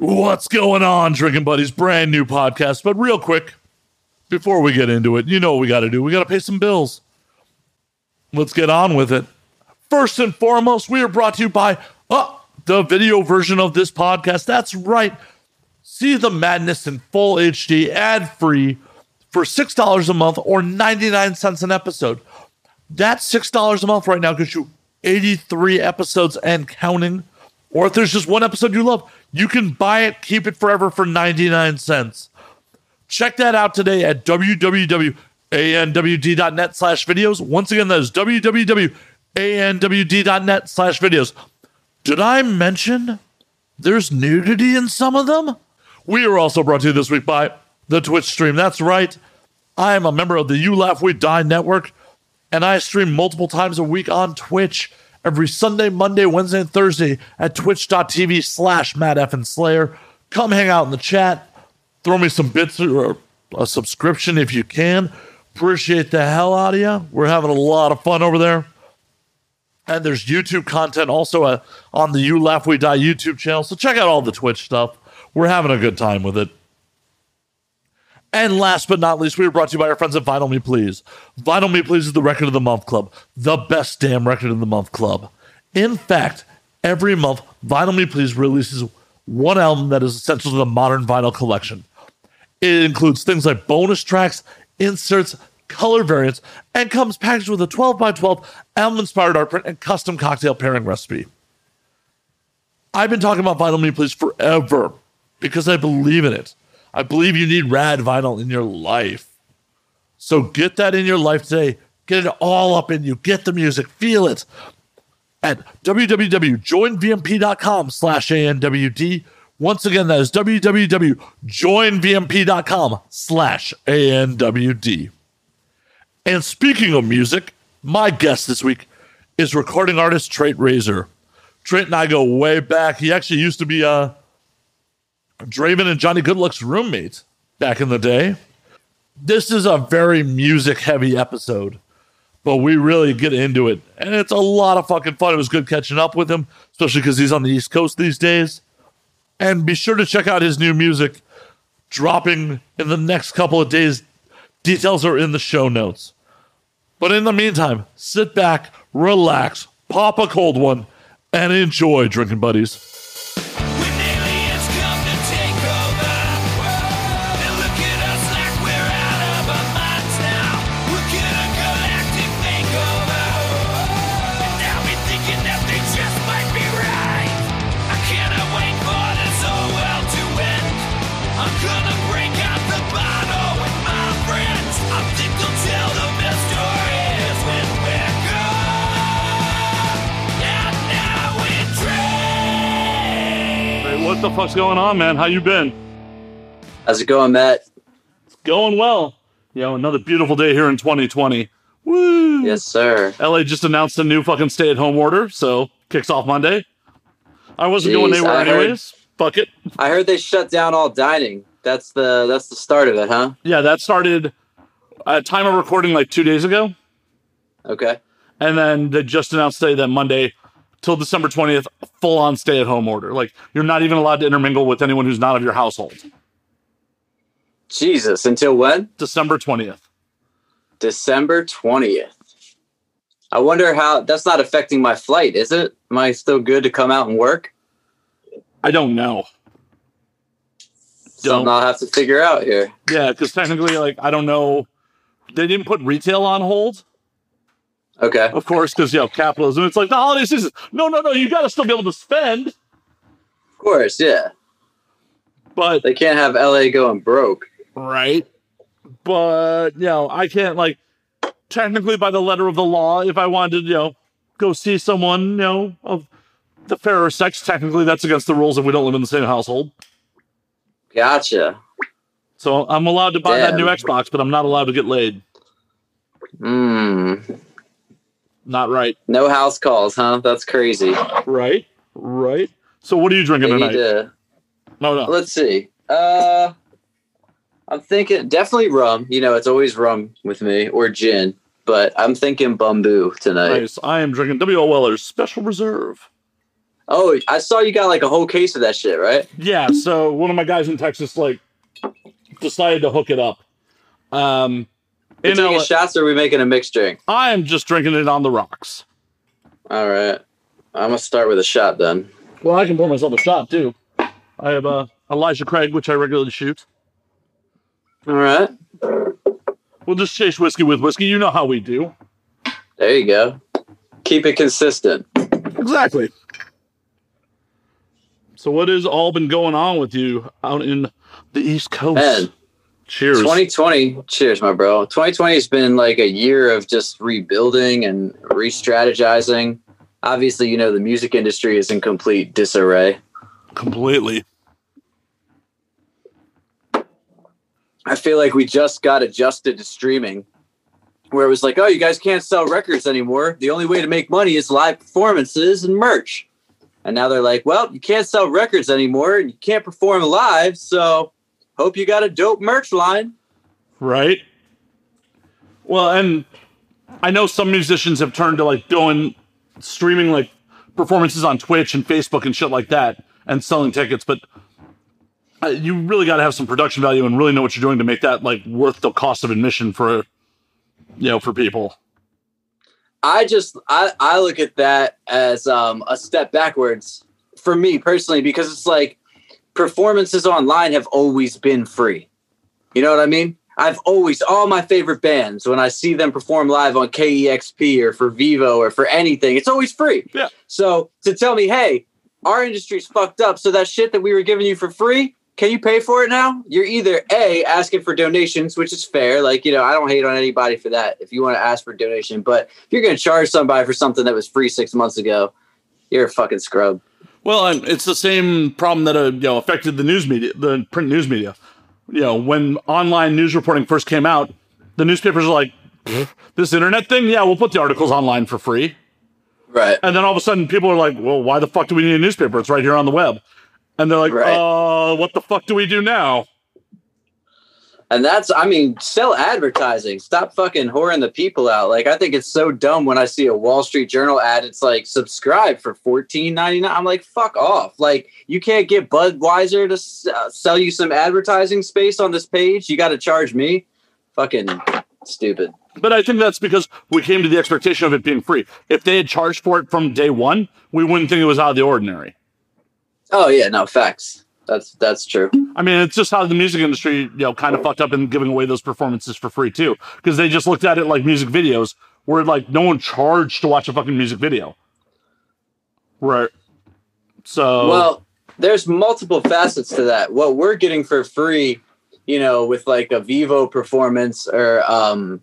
What's going on, Drinking Buddies? Brand new podcast. But real quick, before we get into it, you know what we got to do. We got to pay some bills. Let's get on with it. First and foremost, we are brought to you by uh, the video version of this podcast. That's right. See the madness in full HD, ad free, for $6 a month or 99 cents an episode. That's $6 a month right now gives you 83 episodes and counting. Or if there's just one episode you love, you can buy it, keep it forever for 99 cents. Check that out today at www.anwd.net slash videos. Once again, that is www.anwd.net slash videos. Did I mention there's nudity in some of them? We are also brought to you this week by the Twitch stream. That's right. I am a member of the You Laugh We Die network, and I stream multiple times a week on Twitch every Sunday, Monday, Wednesday, and Thursday at twitch.tv slash Matt F. and Slayer. Come hang out in the chat. Throw me some bits or a subscription if you can. Appreciate the hell out of you. We're having a lot of fun over there. And there's YouTube content also uh, on the You Laugh We Die YouTube channel. So check out all the Twitch stuff. We're having a good time with it. And last but not least, we are brought to you by our friends at Vinyl Me Please. Vinyl Me Please is the record of the month club, the best damn record of the month club. In fact, every month, Vinyl Me Please releases one album that is essential to the modern vinyl collection. It includes things like bonus tracks, inserts, color variants, and comes packaged with a 12 by 12 album inspired art print and custom cocktail pairing recipe. I've been talking about Vinyl Me Please forever because I believe in it. I believe you need rad vinyl in your life. So get that in your life today. Get it all up in you. Get the music. Feel it at www.joinvmp.com slash ANWD. Once again, that is www.joinvmp.com slash ANWD. And speaking of music, my guest this week is recording artist Trent Razor. Trent and I go way back. He actually used to be a Draven and Johnny Goodluck's roommate back in the day. This is a very music heavy episode, but we really get into it. And it's a lot of fucking fun. It was good catching up with him, especially because he's on the East Coast these days. And be sure to check out his new music dropping in the next couple of days. Details are in the show notes. But in the meantime, sit back, relax, pop a cold one, and enjoy, drinking buddies. What the fuck's going on, man? How you been? How's it going, Matt? It's going well. You know, another beautiful day here in 2020. Woo! Yes, sir. LA just announced a new fucking stay at home order, so kicks off Monday. I wasn't going Jeez, anywhere I heard- anyways. Fuck it. I heard they shut down all dining. That's the that's the start of it, huh? Yeah, that started at time of recording like two days ago. Okay. And then they just announced today that Monday till December 20th, full on stay at home order. Like you're not even allowed to intermingle with anyone who's not of your household. Jesus, until when? December 20th. December 20th. I wonder how that's not affecting my flight, is it? Am I still good to come out and work? I don't know. Something Don't. I'll have to figure out here. Yeah, because technically, like, I don't know. They didn't put retail on hold, Okay. of course, because, you know, capitalism. It's like the holiday season. No, no, no. You got to still be able to spend. Of course, yeah. But, They can't have LA going broke. right. But, you know, I can't, like, technically, by the letter of the law, if I wanted to, you know, go see someone, you know, of the fairer sex, technically, that's against the rules if we don't live in the same household. Gotcha. So I'm allowed to buy that new Xbox, but I'm not allowed to get laid. Hmm. Not right. No house calls, huh? That's crazy. Right. Right. So what are you drinking need tonight? to No, no. Let's see. Uh, I'm thinking definitely rum. You know, it's always rum with me or gin, but I'm thinking bamboo tonight. Nice. I am drinking W.L. Weller's Special Reserve. Oh, I saw you got like a whole case of that shit, right? Yeah, so one of my guys in Texas like decided to hook it up. Um, We in taking shots or are we making a mixed drink? I am just drinking it on the rocks. All right. I'm gonna start with a shot then. Well, I can pour myself a shot too. I have uh, Elijah Craig, which I regularly shoot. All right. We'll just chase whiskey with whiskey. You know how we do. There you go. Keep it consistent. Exactly. So, what has all been going on with you out in the East Coast? Man, Cheers. 2020. Cheers, my bro. 2020 has been like a year of just rebuilding and re-strategizing. Obviously, you know the music industry is in complete disarray. Completely. I feel like we just got adjusted to streaming, where it was like, oh, you guys can't sell records anymore. The only way to make money is live performances and merch. And now they're like, well, you can't sell records anymore and you can't perform live. So hope you got a dope merch line. Right. Well, and I know some musicians have turned to like doing streaming like performances on Twitch and Facebook and shit like that and selling tickets, but uh, you really got to have some production value and really know what you're doing to make that like worth the cost of admission for you know for people. I just I, I look at that as um, a step backwards for me personally because it's like performances online have always been free. You know what I mean? I've always all my favorite bands when I see them perform live on KEXP or for Vevo or for anything, it's always free. Yeah. So to tell me, hey, our industry's fucked up, so that shit that we were giving you for free, can you pay for it now? You're either A, asking for donations, which is fair. Like, you know, I don't hate on anybody for that if you want to ask for donation. But if you're going to charge somebody for something that was free six months ago, you're a fucking scrub. Well, and it's the same problem that uh, you know affected the news media, the print news media. You know, when online news reporting first came out, the newspapers are like, "This internet thing, yeah, we'll put the articles online for free." Right. And then all of a sudden, people are like, "Well, why the fuck do we need a newspaper? It's right here on the web." And they're like, Right. "Uh, what the fuck do we do now?" And that's, I mean, sell advertising. Stop fucking whoring the people out. Like, I think it's so dumb when I see a Wall Street Journal ad. It's like, subscribe for fourteen ninety nine. I'm like, fuck off. Like, you can't get Budweiser to s- uh, sell you some advertising space on this page. You got to charge me. Fucking stupid. But I think that's because we came to the expectation of it being free. If they had charged for it from day one, we wouldn't think it was out of the ordinary. Oh, yeah, no, facts. That's that's true. I mean, it's just how the music industry, you know, kind of fucked up in giving away those performances for free too, because they just looked at it like music videos, where like no one charged to watch a fucking music video. Right. So Well, there's multiple facets to that. What we're getting for free, you know, with like a Vevo performance or um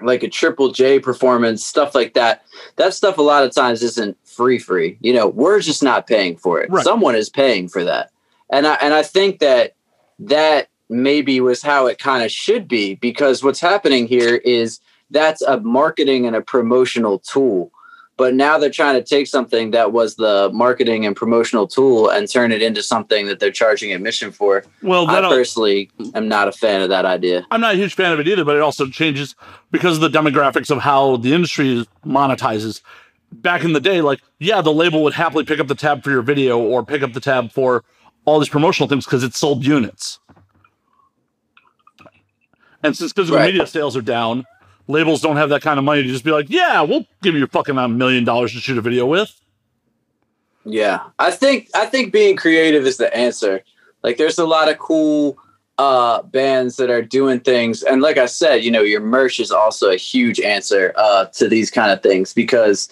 like a Triple J performance, stuff like that. That stuff a lot of times isn't free free. You know, we're just not paying for it. Right. Someone is paying for that. And I and I think that that maybe was how it kind of should be because what's happening here is that's a marketing and a promotional tool but now they're trying to take something that was the marketing and promotional tool and turn it into something that they're charging admission for. well, I personally am not a fan of that idea. I'm not a huge fan of it either, but it also changes because of the demographics of how the industry monetizes. Back in the day, like, yeah, the label would happily pick up the tab for your video or pick up the tab for all these promotional things because it sold units. And since physical Right. media sales are down, labels don't have that kind of money to just be like, yeah, we'll give you a fucking a million dollars to shoot a video with. Yeah, I think I think being creative is the answer. Like, there's a lot of cool uh bands that are doing things, and like I said, you know, your merch is also a huge answer uh to these kind of things because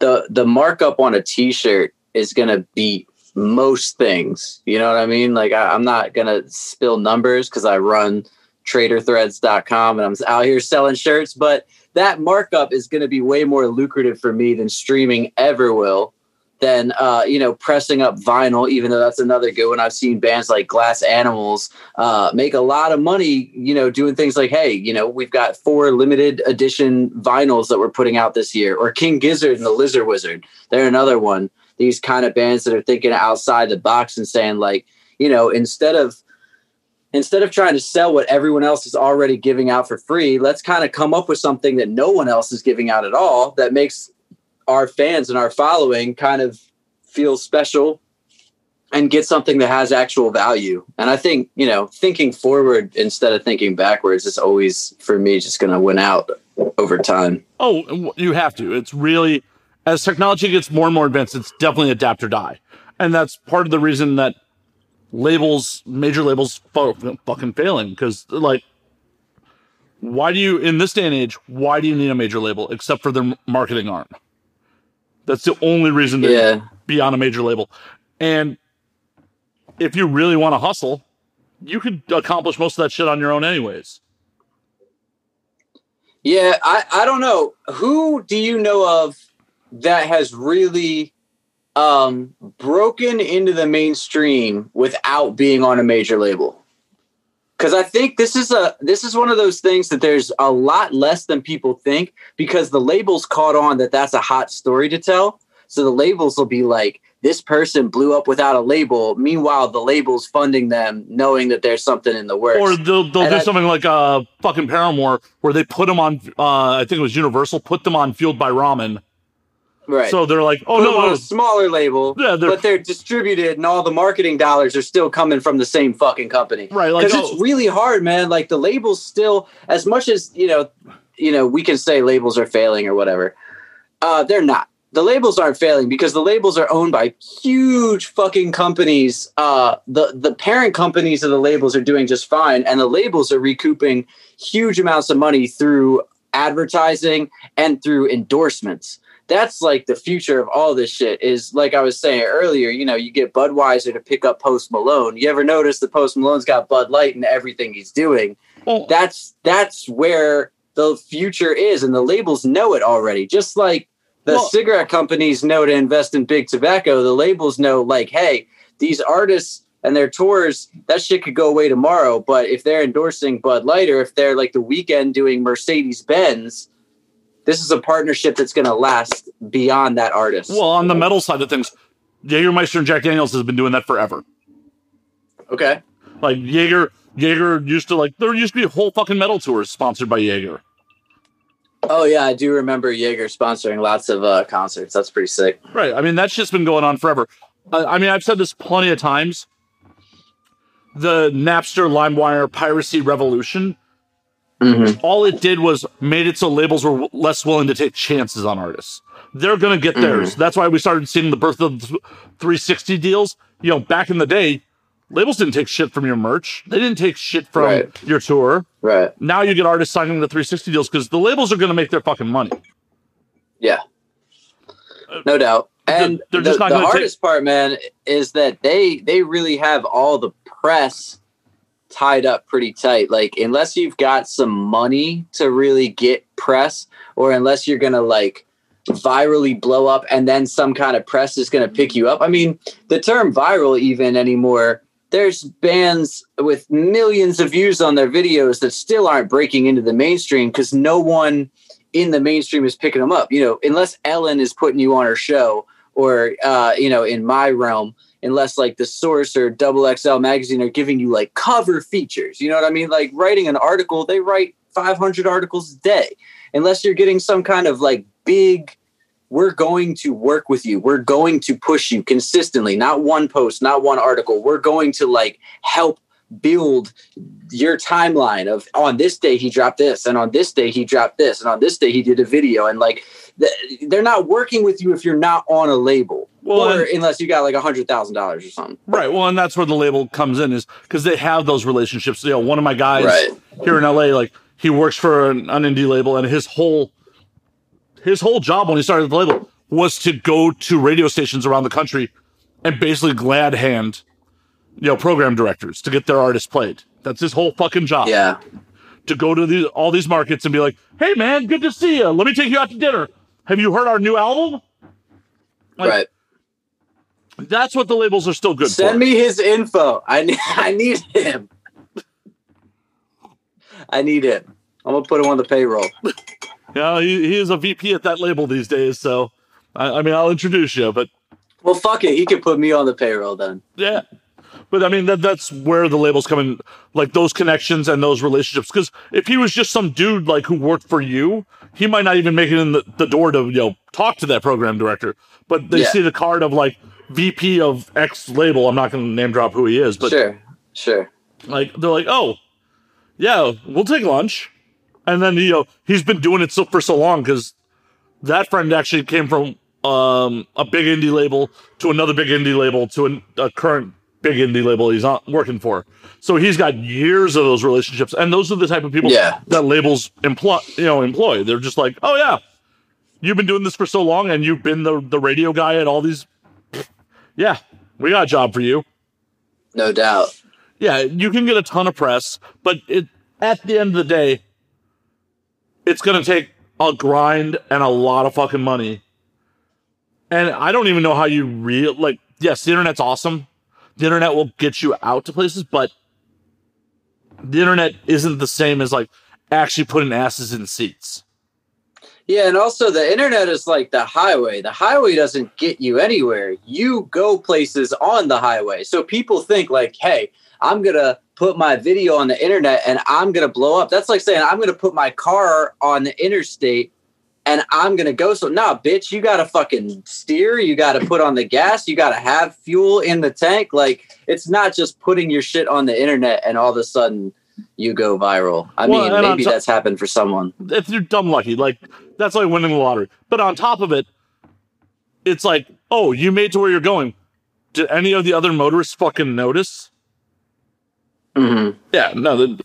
the the markup on a T-shirt is gonna beat most things. You know what I mean? Like, I, I'm not gonna spill numbers because I run TraderThreads.com and I'm out here selling shirts, but that markup is to be way more lucrative for me than streaming ever will than uh, you know pressing up vinyl even though that's another good one i've seen bands like glass animals uh, make a lot of money you know doing things like hey you know we've got four limited edition vinyls that we're putting out this year or king gizzard and the lizard wizard they're another one these kind of bands that are thinking outside the box and saying like you know instead of instead of trying to sell what everyone else is already giving out for free let's kind of come up with something that no one else is giving out at all that makes our fans and our following kind of feel special and get something that has actual value. And I think, you know, thinking forward instead of thinking backwards is always for me just going to win out over time. Oh, you have to. It's really as technology gets more and more advanced, it's definitely adapt or die, and that's part of the reason that labels, major labels, fucking failing because like. Why do you, in this day and age, why do you need a major label except for their marketing arm? That's the only reason to Yeah. be on a major label. And if you really want to hustle, you could accomplish most of that shit on your own, anyways. Yeah, I, I don't know. Who do you know of that has really um, broken into the mainstream without being on a major label? Because I think this is a this is one of those things that there's a lot less than people think because the labels caught on that that's a hot story to tell. So the labels will be like, this person blew up without a label. Meanwhile, the label's funding them, knowing that there's something in the works. Or they'll, they'll And do I- something like uh, fucking Paramore, where they put them on, uh, I think it was Universal, put them on Fueled by Ramen. Right. So they're like, oh, put no, on a smaller label, Yeah, they're- but they're distributed, and all the marketing dollars are still coming from the same fucking company. Right, like, Because oh- it's really hard, man. Like the labels still, as much as you know, you know, we can say labels are failing or whatever. Uh, they're not. The labels aren't failing because the labels are owned by huge fucking companies. Uh, the the parent companies of the labels are doing just fine, and the labels are recouping huge amounts of money through advertising and through endorsements that's like the future of all this shit is like I was saying earlier, you know, you get Budweiser to pick up Post Malone. You ever notice that Post Malone's got Bud Light in everything he's doing? Well, That's that's where the future is and the labels know it already. Just like the Well- cigarette companies know to invest in big tobacco, the labels know like, hey, these artists and their tours, that shit could go away tomorrow. But if they're endorsing Bud Light or if they're like the Weeknd doing Mercedes Benz, this is a partnership that's going to last beyond that artist. well, on the metal side of things, Jägermeister and Jack Daniels has been doing that forever. okay. Like Jaeger, Jaeger used to like there used to be whole fucking metal tours sponsored by Jaeger. Oh yeah, I do remember Jaeger sponsoring lots of uh, concerts. That's pretty sick. Right. I mean, that's just been going on forever. Uh, I mean, I've said this plenty of times. The Napster, LimeWire, piracy revolution. Mm-hmm. All it did was made it so labels were w- less willing to take chances on artists. They're gonna get theirs. That's why we started seeing the birth of th- 360 deals. You know, back in the day, labels didn't take shit from your merch. They didn't take shit from Right. your tour. Right. Now you get artists signing the 360 deals because the labels are gonna make their fucking money. Yeah. No doubt. And they're the, just not the gonna take- hardest part, man, is that they they really have all the press tied up pretty tight. Like unless you've got some money to really get press, or unless you're gonna like virally blow up and then some kind of press is gonna pick you up. I mean, the term viral even anymore. There's bands with millions of views on their videos that still aren't breaking into the mainstream because no one in the mainstream is picking them up. You know, unless Ellen is putting you on her show, or uh, you know, in my realm, unless like the Source or Double XL magazine are giving you like cover features. You know what I mean? Like writing an article, they write 500 articles a day. Unless you're getting some kind of like big. We're going to work with you. We're going to push you consistently, not one post, not one article. We're going to like help build your timeline of on this day he dropped this and on this day he dropped this and on this day he did a video and like they're not working with you if you're not on a label Well, or and- unless you got like a hundred thousand dollars or something Right. Well, and that's where the label comes in is because they have those relationships. You know, one of my guys Right. here in LA, like he works for an, an indie label, and his whole his whole job when he started the label was to go to radio stations around the country and basically glad hand, you know, program directors to get their artists played. That's his whole fucking job. yeah To go to these all these markets and be like, "Hey, man, good to see you. Let me take you out to dinner. Have you heard our new album?" Like, right That's what the labels are still good send for. Send me his info i need i need him i need him i'm gonna put him on the payroll Yeah, he, he is a VP at that label these days. So, I, I mean, I'll introduce you, but well fuck it he can put me on the payroll then yeah. But I mean, that that's where the labels come in, like those connections and those relationships. Because if he was just some dude like who worked for you, he might not even make it in the, the door to you know talk to that program director. But they Yeah. see the card of like VP of X label. I'm not going to name drop who he is, but sure, sure. like they're like, oh, yeah, we'll take lunch, and then you know he's been doing it so for so long because that friend actually came from um, a big indie label to another big indie label to an, a current big indie label he's not working for. So he's got years of those relationships, and those are the type of people Yeah. that labels employ. You know, employ. They're just like, oh yeah, you've been doing this for so long, and you've been the the radio guy at all these. Yeah, we got a job for you. No doubt. Yeah, you can get a ton of press, but it at the end of the day, it's gonna take a grind and a lot of fucking money. And I don't even know how you real like. Yes, the internet's awesome. The internet will get you out to places, but the internet isn't the same as like actually putting asses in seats. Yeah, and also the internet is like the highway. The highway doesn't get you anywhere. You go places on the highway. So people think like, "Hey, I'm going to put my video on the internet and I'm going to blow up." That's like saying I'm going to put my car on the interstate and I'm going to go so nah, bitch, you got to fucking steer, you got to put on the gas, you got to have fuel in the tank. Like it's not just putting your shit on the internet and all of a sudden you go viral. I Well, mean, maybe top- that's happened for someone. if you're dumb lucky, like that's like winning the lottery. But on top of it, it's like, oh, you made to where you're going. Did any of the other motorists fucking notice? Mhm. Yeah, no, that,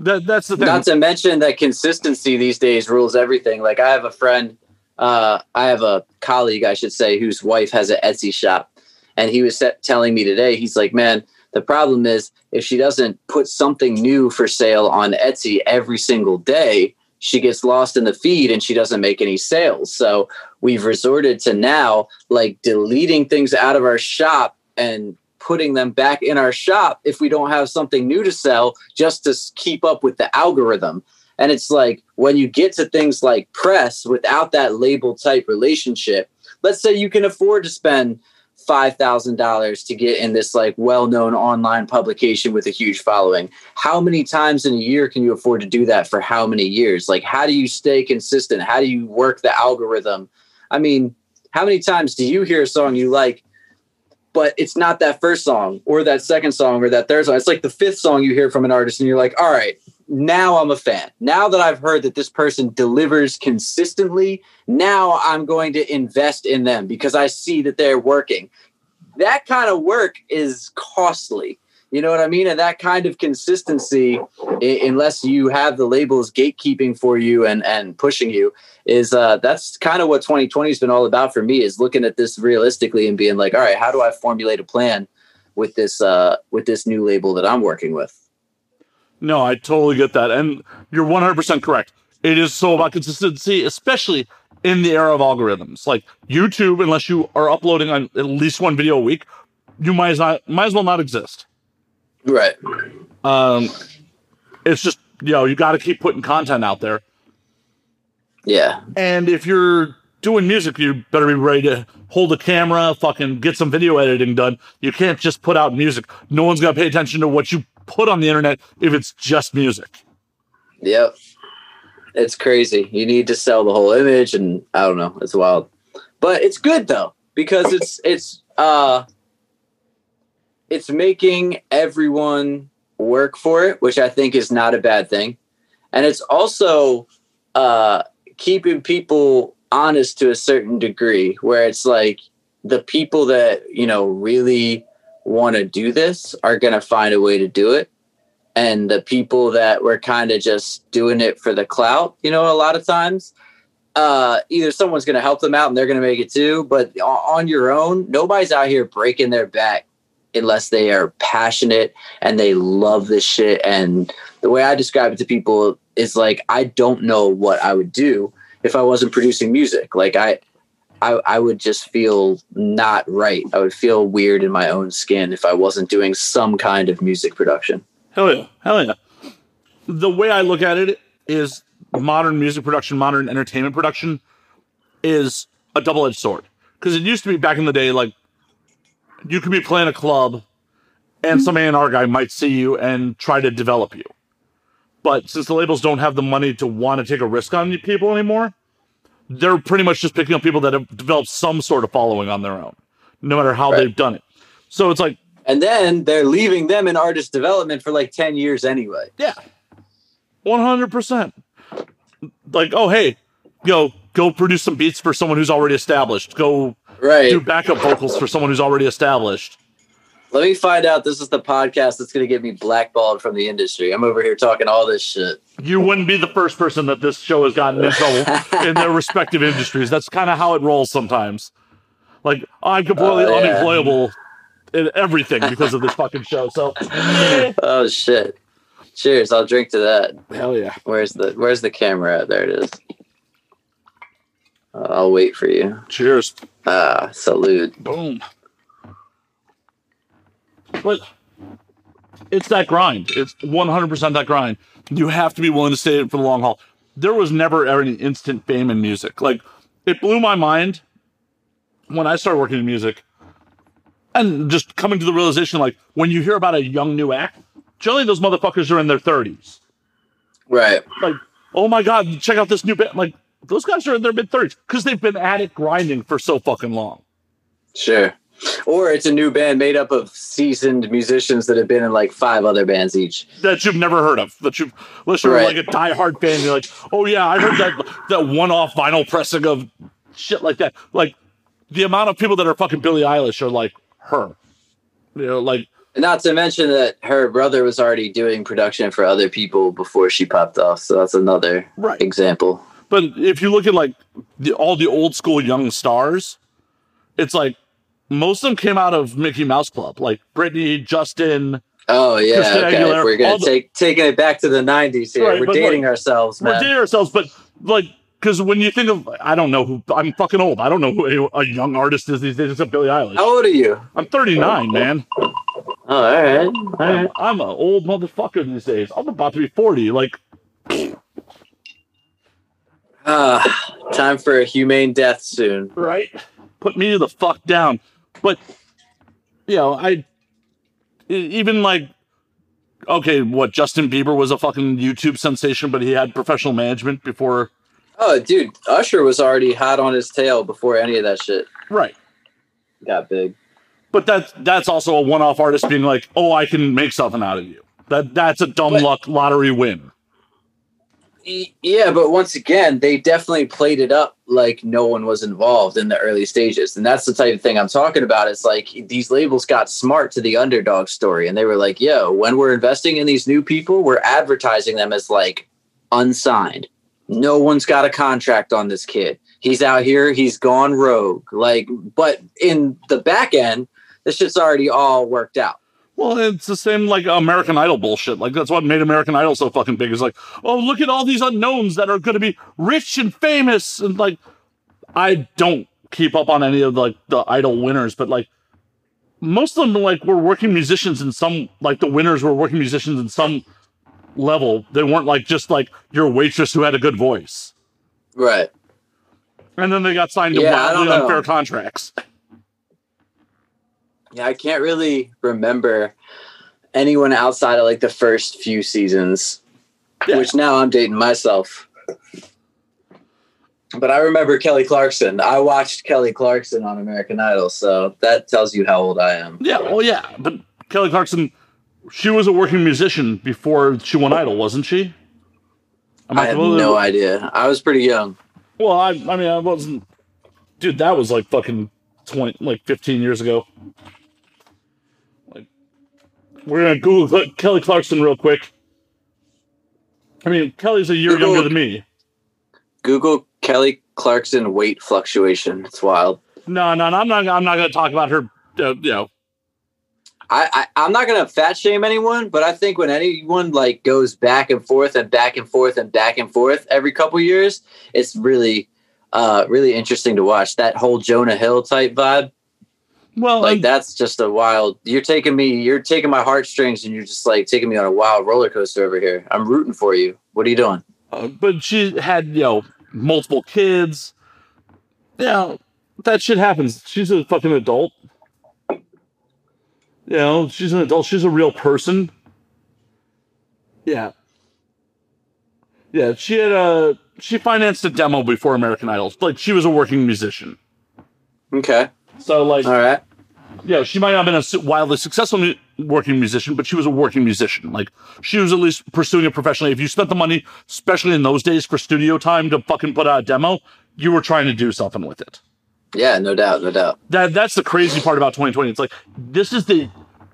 that that's the thing. Not to mention that consistency these days rules everything. Like I have a friend, uh, I have a colleague, I should say, whose wife has an Etsy shop, and he was set, telling me today, he's like, "Man, the problem is if she doesn't put something new for sale on Etsy every single day, she gets lost in the feed and she doesn't make any sales." So we've resorted to now like deleting things out of our shop and putting them back in our shop if we don't have something new to sell just to keep up with the algorithm. And it's like when you get to things like press without that label type relationship, let's say you can afford to spend $5,000 to get in this like well-known online publication with a huge following. How many times in a year can you afford to do that for how many years? Like how do you stay consistent? How do you work the algorithm? I mean, how many times do you hear a song you like but it's not that first song or that second song or that third song. It's like the fifth song you hear from an artist, and you're like, all right, now I'm a fan. Now that I've heard that this person delivers consistently, now I'm going to invest in them because I see that they're working. That kind of work is costly. You know what I mean? And that kind of consistency, i- unless you have the labels gatekeeping for you and, and pushing you, is uh, that's kind of what 2020 has been all about for me is looking at this realistically and being like all right how do i formulate a plan with this uh, with this new label that i'm working with no, I totally get that, and you're 100 percent correct. It is so about consistency, especially in the era of algorithms. Like YouTube, unless you are uploading on at least one video a week, you might as not might as well not exist. Right Um, it's just you know you got to keep putting content out there. yeah And if you're doing music, you better be ready to hold a camera, fucking get some video editing done. You can't just put out music. No one's gonna pay attention to what you put on the internet if it's just music. yep it's crazy you need to sell the whole image and i don't know it's wild but it's good though because it's it's uh it's making everyone work for it which i think is not a bad thing. And it's also uh keeping people honest to a certain degree where it's like the people that you know really want to do this are going to find a way to do it. And the people that were kind of just doing it for the clout you know a lot of times uh either someone's going to help them out and they're going to make it too but on your own nobody's out here breaking their back unless they are passionate and they love this shit and the way i describe it to people is like i don't know what i would do if i wasn't producing music like i I, I would just feel not right. I would feel weird in my own skin if I wasn't doing some kind of music production. Hell yeah, hell yeah. The way I look at it is modern music production, modern entertainment production is a double edged sword. Because it used to be back in the day, like you could be playing a club and some mm-hmm. A&R guy might see you and try to develop you. But since the labels don't have the money to want to take a risk on people anymore, they're pretty much just picking up people that have developed some sort of following on their own, no matter how Right. they've done it. So it's like, And then they're leaving them in artist development for like 10 years anyway. yeah, 100%. Like, oh, hey, go go produce some beats for someone who's already established. Go Right. do backup vocals for someone who's already established. Let me find out this is the podcast that's going to get me blackballed from the industry. I'm over here talking all this shit. You wouldn't be the first person that this show has gotten in trouble in their respective industries. That's kind of how it rolls sometimes. Like, I'm completely Oh, yeah. unemployable in everything because of this fucking show. So, Oh shit. Cheers. I'll drink to that. hell yeah. Where's the Where's the camera? There it is. Uh, I'll wait for you. Cheers. Ah, salute. Boom. But it's that grind. It's 100% that grind. You have to be willing to stay in it for the long haul. There was never any instant fame in music. Like, it blew my mind when I started working in music and just coming to the realization like, when you hear about a young new act, generally those motherfuckers are in their 30s. Right. Like, oh my God, check out this new band. Like, those guys are in their mid 30s because they've been at it grinding for so fucking long. Sure. Or it's a new band made up of seasoned musicians that have been in like five other bands each. that you've never heard of. That you've unless you're Right. like a diehard fan, you're like, oh yeah, I heard that that one-off vinyl pressing of shit like that. Like the amount of people that are fucking Billie Eilish are like her. You know, like Not to mention that her brother was already doing production for other people before she popped off. So that's another Right. example. But if you look at like the, all the old school young stars, it's like most of them came out of Mickey Mouse Club, like Britney, Justin. Oh yeah, Christina okay. Aguilera, We're gonna all the- take taking it back to the '90s here. Right, We're dating look, ourselves, man. We're dating ourselves, but like. Because when you think of, I don't know who, I'm fucking old. I don't know who a, a young artist is these days except Billie Eilish. How old are you? I'm 39, man. Oh, all right, all I'm, right. I'm an old motherfucker these days. I'm about to be 40. Like, Ah, time for a humane death soon. right? Put me the fuck down. But, you know, I. even like, okay, what Justin Bieber was a fucking YouTube sensation, but he had professional management before. Oh, dude, Usher was already hot on his tail before any of that shit Right. got big. But that's that's also a one-off artist being like, oh, I can make something out of you. That that's a dumb But- luck lottery win. Yeah, but once again, they definitely played it up like no one was involved in the early stages. And that's the type of thing I'm talking about. It's like these labels got smart to the underdog story and they were like, yo, when we're investing in these new people, we're advertising them as like unsigned. No one's got a contract on this kid. He's out here, he's gone rogue. Like, but in the back end, this shit's already all worked out. Well, it's the same like American Idol bullshit. Like that's what made American Idol so fucking big. Is like, oh, look at all these unknowns that are going to be rich and famous, and like, I don't keep up on any of like the Idol winners, but like, most of them like were working musicians in some like the winners were working musicians in some level. They weren't like just like your waitress who had a good voice, Right. and then they got signed to Yeah, I wildly unfair contracts. Yeah, I can't really remember anyone outside of like the first few seasons, Yeah. which now I'm dating myself. But I remember Kelly Clarkson. I watched Kelly Clarkson on American Idol, so that tells you how old I am. Yeah, well, yeah, but Kelly Clarkson, she was a working musician before she won Idol, wasn't she? Am I have no idea. I was pretty young. Well, I, I mean, I wasn't. Dude, that was like fucking twenty, like fifteen years ago. We're gonna Google Kelly Clarkson real quick. I mean, Kelly's a year Google- younger than me. Google Kelly Clarkson weight fluctuation. It's wild. No, no, no, I'm not. I'm not gonna talk about her. Uh, you know, I, I I'm not gonna fat shame anyone, but I think when anyone like goes back and forth and back and forth and back and forth every couple years, it's really uh really interesting to watch. That whole Jonah Hill type vibe, well, like and- that's just a wild. You're taking me, you're taking my heartstrings, and you're just like taking me on a wild roller coaster over here. I'm rooting for you. What are you doing? Uh, but she had you know multiple kids. Yeah, that shit happens. She's a fucking adult. You You know, she's an adult. She's a real person. Yeah. Yeah, she had a she financed a demo before American Idol. Like she was a working musician. Okay. So like All right. yeah, she might not have been a wildly successful mu- working musician, but she was a working musician. Like she was at least pursuing it professionally. If you spent the money, especially in those days, for studio time to fucking put out a demo, you were trying to do something with it. Yeah, no doubt, no doubt. That that's the crazy part about 2020. It's like this is the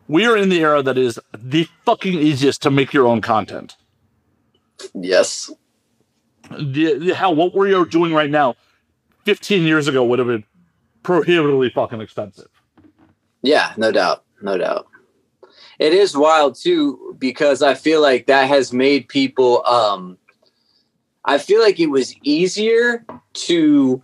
we are in the era that is the fucking easiest to make your own content. Yes. The, the hell, what we are doing right now, 15 years ago would have been prohibitively fucking expensive. Yeah, no doubt, no doubt. It is wild too because I feel like that has made people. um I feel like it was easier to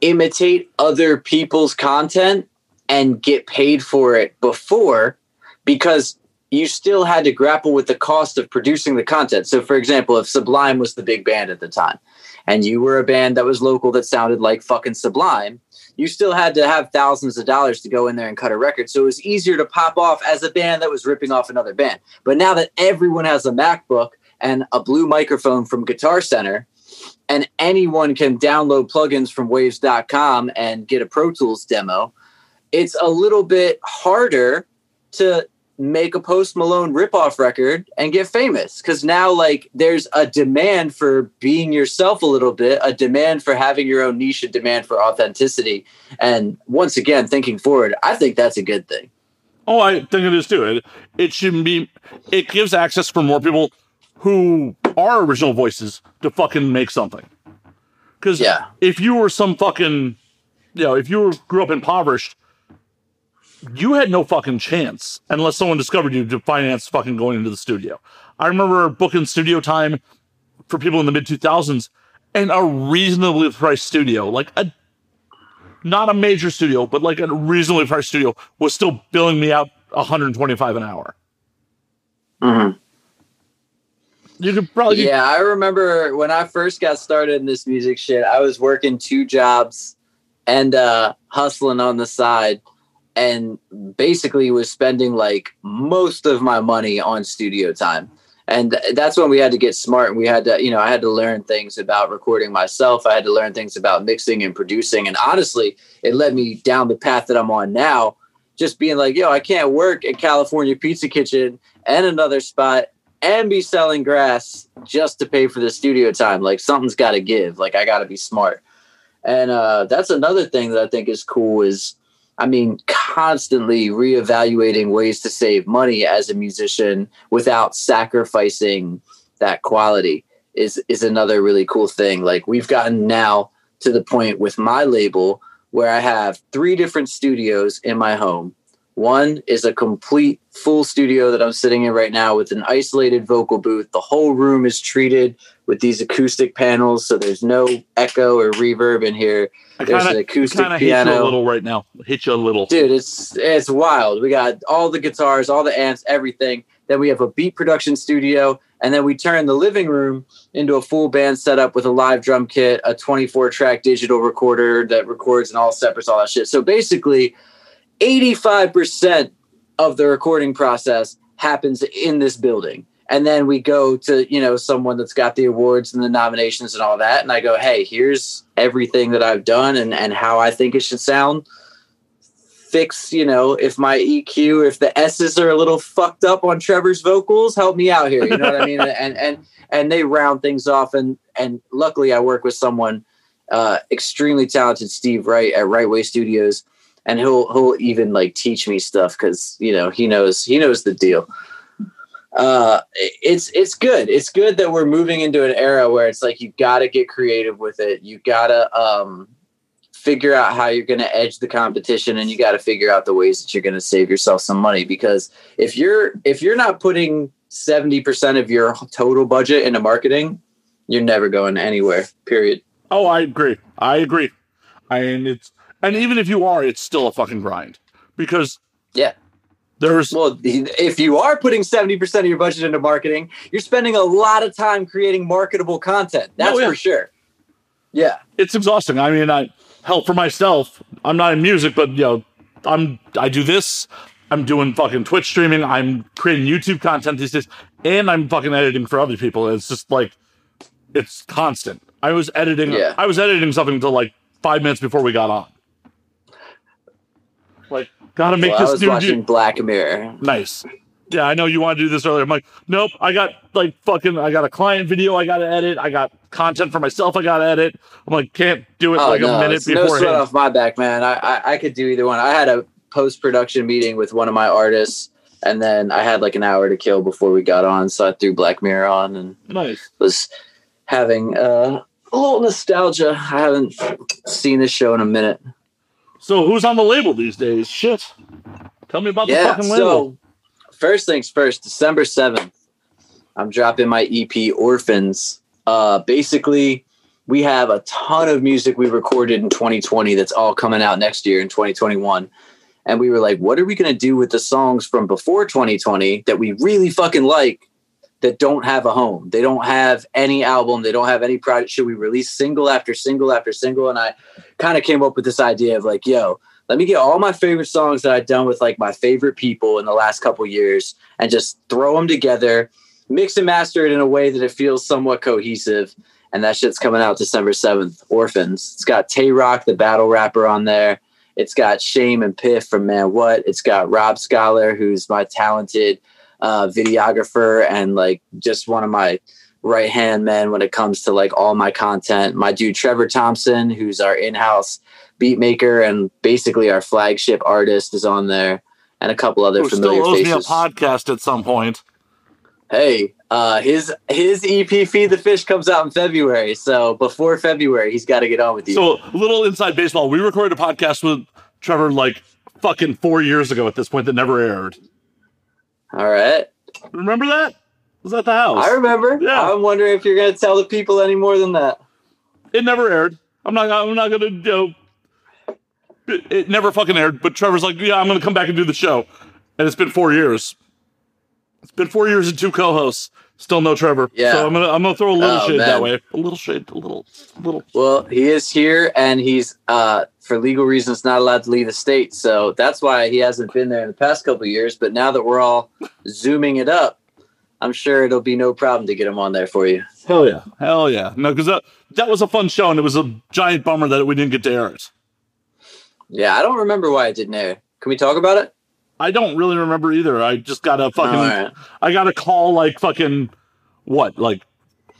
imitate other people's content and get paid for it before because you still had to grapple with the cost of producing the content. So, for example, if Sublime was the big band at the time and you were a band that was local that sounded like fucking Sublime, you still had to have thousands of dollars to go in there and cut a record. So it was easier to pop off as a band that was ripping off another band. But now that everyone has a MacBook and a blue microphone from Guitar Center, and anyone can download plugins from waves.com and get a Pro Tools demo, it's a little bit harder to make a Post Malone ripoff record and get famous because now like there's a demand for being yourself a little bit, a demand for having your own niche, a demand for authenticity. And once again, thinking forward, I think that's a good thing. Oh, I think it is too. It, it should be, it gives access for more people who are original voices to fucking make something. Because Yeah. if you were some fucking, you know, if you were, grew up impoverished, you had no fucking chance unless someone discovered you to finance fucking going into the studio. I remember booking studio time for people in the mid 2000s and a reasonably priced studio, like a not a major studio, but like a reasonably priced studio was still billing me out 125 an hour. Mhm. You could probably Yeah, I remember when I first got started in this music shit, I was working two jobs and uh hustling on the side and basically was spending like most of my money on studio time. And that's when we had to get smart and we had to, you know, I had to learn things about recording myself. I had to learn things about mixing and producing. And honestly, it led me down the path that I'm on now. Just being like, yo, I can't work at California Pizza Kitchen and another spot and be selling grass just to pay for the studio time. Like something's got to give. Like I got to be smart. And uh, that's another thing that I think is cool is, I mean, constantly reevaluating ways to save money as a musician without sacrificing that quality is is another really cool thing. Like we've gotten now to the point with my label where I have three different studios in my home. One is a complete full studio that I'm sitting in right now with an isolated vocal booth. The whole room is treated with these acoustic panels, so there's no echo or reverb in here. I There's kind an acoustic of hate you a piano. little right now. Hit you a little. Dude, it's it's wild. We got all the guitars, all the amps, everything. Then we have a beat production studio, and then we turn the living room into a full band setup with a live drum kit, a 24 track digital recorder that records and all separates, all that shit. So basically, 85% of the recording process happens in this building. And then we go to, you know, someone that's got the awards and the nominations and all that. And I go, hey, here's everything that I've done and, and how I think it should sound. Fix, you know, if my EQ, if the S's are a little fucked up on Trevor's vocals, help me out here. You know what I mean? And and and they round things off. And and luckily I work with someone uh extremely talented, Steve Wright at Right Way Studios and he'll he'll even like teach me stuff because you know he knows he knows the deal uh it's it's good it's good that we're moving into an era where it's like you gotta get creative with it you gotta um figure out how you're gonna edge the competition and you gotta figure out the ways that you're gonna save yourself some money because if you're if you're not putting 70% of your total budget into marketing you're never going anywhere period Oh, I agree. I agree. And it's and even if you are, it's still a fucking grind because yeah there's Well, if you are putting 70% of your budget into marketing, you're spending a lot of time creating marketable content. That's Oh, yeah. for sure. Yeah. it's exhausting. I mean, I help for myself. I'm not in music, but you know, I'm I do this. I'm doing fucking Twitch streaming. I'm creating YouTube content these days, and I'm fucking editing for other people. It's just like it's constant. I was editing. Yeah. I was editing something until like five minutes before we got on. Like, gotta make Well, I this was new. watching Black Mirror. Nice. Yeah, I know you want to do this earlier. I'm like, nope. I got like fucking. I got a client video. I got to edit. I got content for myself. I got to edit. I'm like, can't do it Oh like no, a minute it's no sweat off my back, man. I, I I could do either one. I had a post production meeting with one of my artists, and then I had like an hour to kill before we got on, so I threw Black Mirror on and nice. was having uh, a little nostalgia. I haven't seen this show in a minute. So who's on the label these days? Shit. Tell me about the Yeah. fucking label. So first things first, December seventh, I'm dropping my EP Orphans. Uh, basically, we have a ton of music we recorded in 2020 that's all coming out next year in 2021. And we were like, what are we going to do with the songs from before 2020 that we really fucking like that don't have a home? They don't have any album. They don't have any project. Should we release single after single after single? And I kind of came up with this idea of like, yo, let me get all my favorite songs that I've done with like my favorite people in the last couple years and just throw them together, mix and master it in a way that it feels somewhat cohesive. And that shit's coming out December 7th, Orphans. It's got Tay Roc, the battle rapper, on there. It's got Shame and Piff from Man What. It's got Rob Scholar, who's my talented uh, videographer and like just one of my right hand men when it comes to like all my content. My dude Trevor Thompson, who's our in house beat maker and basically our flagship artist, is on there, and a couple other Who familiar still owes me a podcast at some point. hey, uh, his his EP Feed the Fish comes out in February, so before February, he's got to get on with you. So, a little inside baseball. We recorded a podcast with Trevor like fucking four years ago at this point that never aired. All right, Remember that? Was at the house. I remember. Yeah. I'm wondering if you're gonna tell the people any more than that. it never aired. I'm not. I'm not gonna. You know, it, it never fucking aired. But Trevor's like, yeah, I'm gonna come back and do the show, and it's been four years. It's been four years and two co-hosts. Still no Trevor. Yeah. So I'm gonna I'm gonna throw a little Oh, shade that way. A little shade. A little. Little. Well, he is here, and he's uh, for legal reasons not allowed to leave the state. So that's why he hasn't been there in the past couple of years. But now that we're all zooming it up, I'm sure it'll be no problem to get him on there for you. Hell yeah. Hell yeah. No, because that that was a fun show, and it was a giant bummer that we didn't get to air it. Yeah, I don't remember why it didn't air. Can we talk about it? I don't really remember either. I just got a fucking. Right. I got a call like fucking what like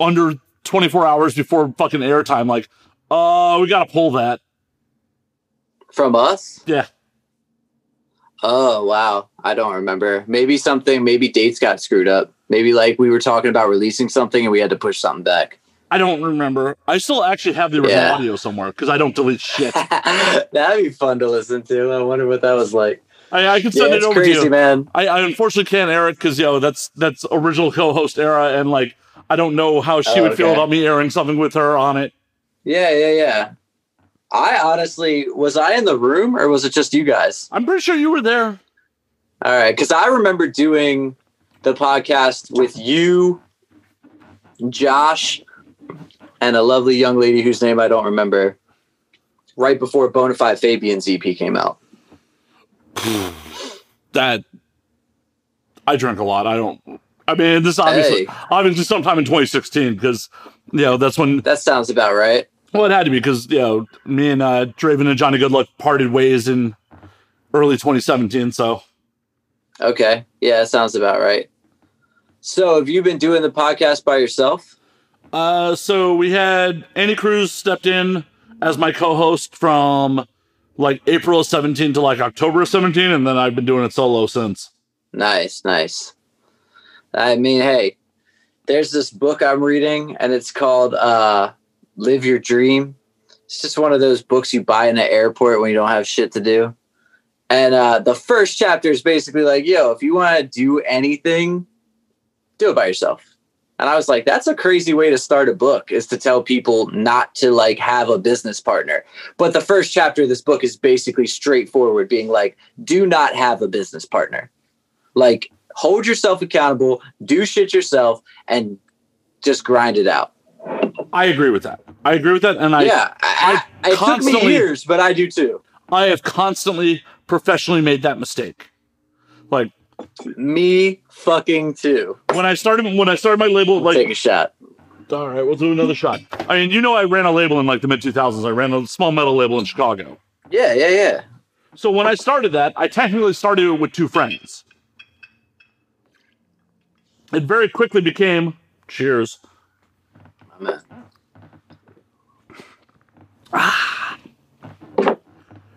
under 24 hours before fucking airtime. Like, uh, we gotta pull that. From us? Yeah. Oh wow, I don't remember. Maybe something. Maybe dates got screwed up. Maybe like we were talking about releasing something and we had to push something back. I don't remember. I still actually have the original Yeah. audio somewhere because I don't delete shit. That'd be fun to listen to. I wonder what that was like. I, I can Yeah, send it it's over to you. man. I, I unfortunately can't air it because yo, that's that's original co-host era, and like I don't know how she Oh, would feel about me airing something with her on it. Yeah, yeah, yeah. I honestly was I in the room or was it just you guys? I'm pretty sure you were there. All right, because I remember doing the podcast with you, Josh, and a lovely young lady whose name I don't remember. Right before Bonafide Fabian's EP came out. That I drink a lot. I don't. I mean, this obviously, Hey. obviously, sometime in 2016 because you know that's when. That sounds about right. Well, it had to be because you know me and uh, Draven and Johnny Goodluck parted ways in early 2017. So Okay. Yeah, that sounds about right. So have you been doing the podcast by yourself? Uh, so we had Andy Cruz stepped in as my co-host from like April 17 to like October 17, and then I've been doing it solo since. Nice, nice. I mean, hey, there's this book I'm reading, and it's called uh, "Live Your Dream." It's just one of those books you buy in the airport when you don't have shit to do. And uh, the first chapter is basically like, "Yo, if you want to do anything, do it by yourself." And I was like, "That's a crazy way to start a book is to tell people not to like have a business partner." But the first chapter of this book is basically straightforward, being like, "Do not have a business partner." like hold yourself accountable do shit yourself and just grind it out I agree with that. I agree with that, and I yeah I, I, it took me years but i do too I have constantly professionally made that mistake. Like Me fucking too. when I started when I started my label, like Take a shot. all right, we'll do another shot. I mean, you know, I ran a label in like the mid 2000s. I ran a small metal label in Chicago. Yeah, yeah, yeah. So when I started that, I technically started it with two friends. It very quickly became cheers. Man. Ah.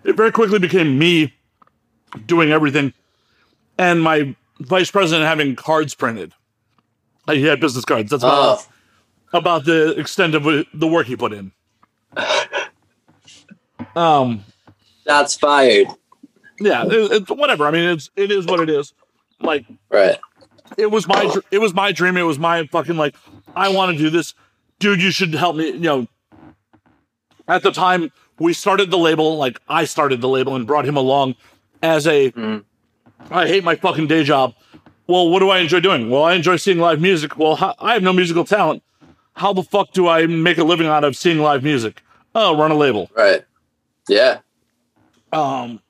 It very quickly became me doing everything and my vice president having cards printed. He had business cards. That's about, Oh, about the extent of the work he put in. Um, that's fired. yeah, it, it's whatever. I mean, it's it is what it is. Like Right. it was my it was my dream. It was my fucking like I want to do this, dude. You should help me. You know, at the time we started the label, like I started the label and brought him along as a. Mhm. I hate my fucking day job. Well, what do I enjoy doing? Well, I enjoy seeing live music. Well, how, I have no musical talent. How the fuck do I make a living out of seeing live music? Oh, run a label. Right. Yeah. Um,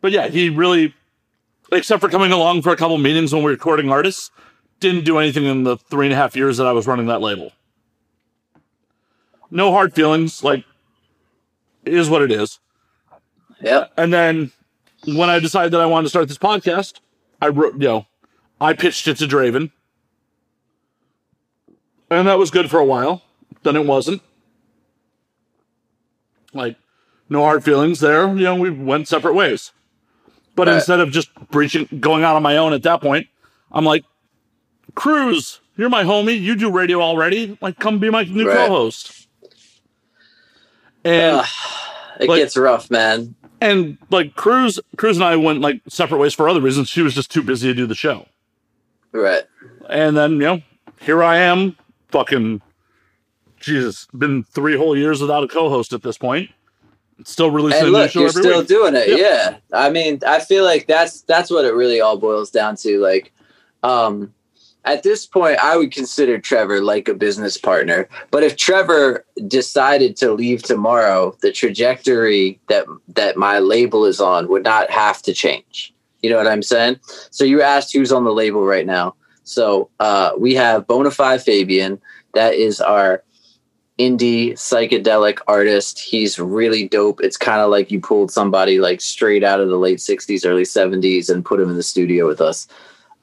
but yeah, he really, except for coming along for a couple meetings when we were recording artists, didn't do anything in the three and a half years that I was running that label. No hard feelings, like, it is what it is. Yeah. And then when I decided that I wanted to start this podcast, I wrote, you know, I pitched it to Draven. And that was good for a while. Then it wasn't. Like, no hard feelings there. You know, we went separate ways. But instead of just breaching, going out on my own at that point, I'm like, Cruz, you're my homie. You do radio already. Like, come be my new Right. co-host. And Ugh, it like- gets rough, man. And like Cruz, Cruz and I went like separate ways for other reasons. She was just too busy to do the show. Right. And then, you know, here I am, fucking Jesus, been three whole years without a co-host at this point. Still releasing And look, you're still week. doing it. Yep. Yeah. I mean, I feel like that's that's what it really all boils down to. Like, um, at this point, I would consider Trevor like a business partner. But if Trevor decided to leave tomorrow, the trajectory that that my label is on would not have to change. You know what I'm saying? So you asked who's on the label right now. So uh, we have Bonafide Fabian. That is our indie psychedelic artist. He's really dope. It's kind of like you pulled somebody like straight out of the late 60s, early 70s and put him in the studio with us.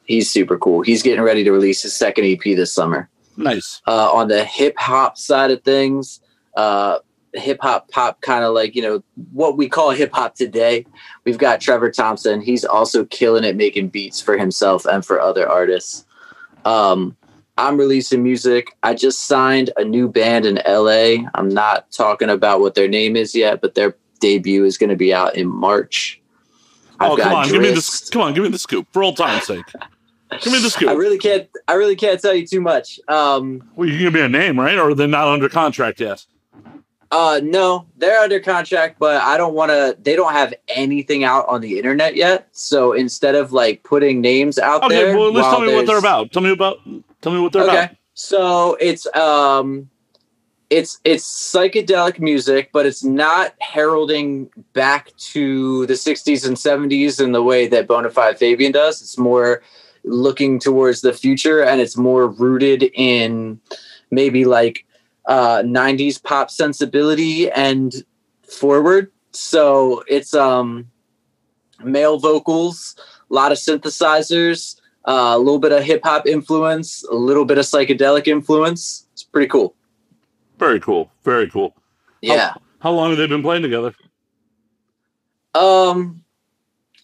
He's super cool. He's getting ready to release his second EP this summer. Nice. Uh, on the hip hop side of things, uh, hip hop pop kind of like, you know, what we call hip hop today. We've got Trevor Thompson. He's also killing it making beats for himself and for other artists. Um, I'm releasing music. I just signed a new band in LA. I'm not talking about what their name is yet, but their debut is going to be out in March. oh, come on, give me this. Come on, give me the scoop for old time's sake. Give me the scoop. I really can't. I really can't tell you too much. Um, well, you can give me a name, right? Or they're not under contract yet. Uh, no, they're under contract, but I don't want to. They don't have anything out on the internet yet. So instead of like putting names out Okay, there, well, at least while tell me what they're about. Tell me about. Tell me what they're Okay, about. so it's um, it's it's psychedelic music, but it's not heralding back to the '60s and '70s in the way that Bonafide Fabian does. It's more looking towards the future, and it's more rooted in maybe like uh 90s pop sensibility and forward so it's um male vocals a lot of synthesizers uh, a little bit of hip-hop influence a little bit of psychedelic influence it's pretty cool Very cool. Very cool. yeah How long have they been playing together? um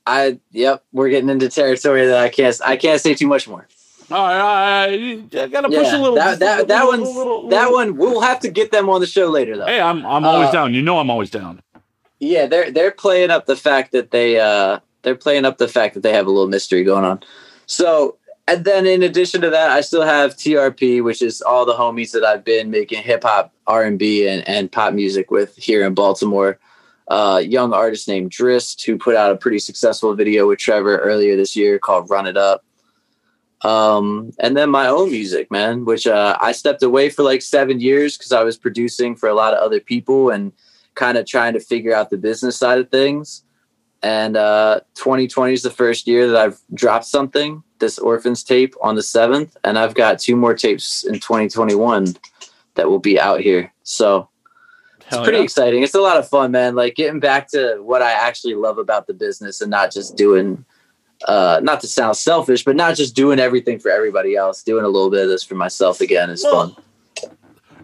i yep we're getting into territory that i can't i can't say too much more All right, I, I gotta push yeah a little. that that, that one's that one we'll have to get them on the show later though Hey, I'm I'm always Uh, down. You know I'm always down. Yeah, they're they're playing up the fact that they uh they're playing up the fact that they have a little mystery going on. So and then in addition to that, I still have TRP, which is all the homies that I've been making hip hop, R and B, and and pop music with here in Baltimore. Uh, young artist named Drist, who put out a pretty successful video with Trevor earlier this year called "Run It Up." Um, and then my own music, man, which uh, I stepped away for like seven years because I was producing for a lot of other people and kind of trying to figure out the business side of things. and uh, 2020 is the first year that I've dropped something. This Orphans tape on the seventh, and I've got two more tapes in 2021 that will be out here. So it's pretty yeah. exciting. It's a lot of fun, man. Like getting back to what I actually love about the business and not just doing uh not to sound selfish, but not just doing everything for everybody else, doing a little bit of this for myself again is Well, fun.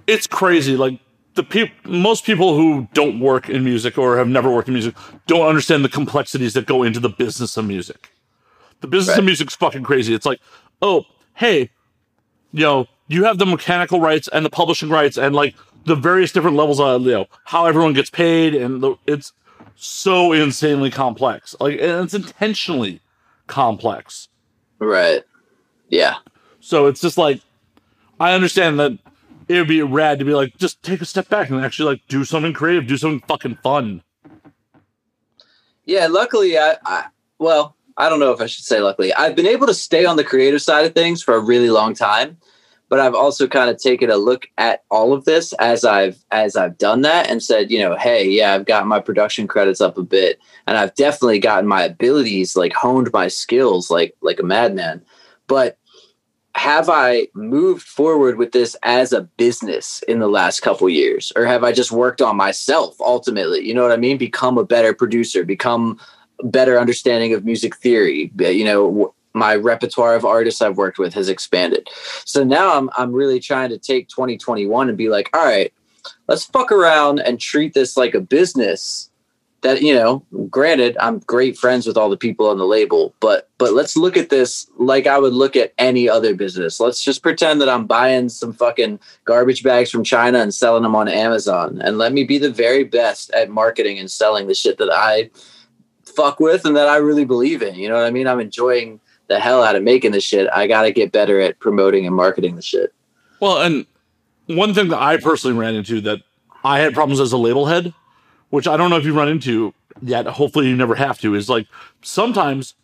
it's crazy. Like the people, most people who don't work in music or have never worked in music don't understand the complexities that go into the business of music. The business of Right. music's fucking crazy. It's like, oh, hey, you know, you have the mechanical rights and the publishing rights and like the various different levels of you know how everyone gets paid and the, it's so insanely complex. Like, and it's intentionally complex. Right. Yeah. So it's just like I understand that it would be rad to be like just take a step back and actually like do something creative, do something fucking fun. Yeah, luckily I, I well, I don't know if I should say luckily. I've been able to stay on the creative side of things for a really long time, but I've also kind of taken a look at all of this as I've as I've done that and said, you know, hey, yeah, I've got my production credits up a bit and I've definitely gotten my abilities like honed my skills like like a madman. But have I moved forward with this as a business in the last couple years, or have I just worked on myself ultimately? You know what I mean? Become a better producer, become better understanding of music theory. You know, my repertoire of artists I've worked with has expanded. So now I'm I'm really trying to take 2021 and be like, all right, let's fuck around and treat this like a business that you know granted i'm great friends with all the people on the label but but let's look at this like i would look at any other business let's just pretend that i'm buying some fucking garbage bags from china and selling them on amazon and let me be the very best at marketing and selling the shit that i fuck with and that i really believe in you know what i mean i'm enjoying the hell out of making this shit i gotta get better at promoting and marketing the shit Well, and one thing that I personally ran into that I had problems as a label head, which I don't know if you run into yet. Hopefully, you never have to. Is like sometimes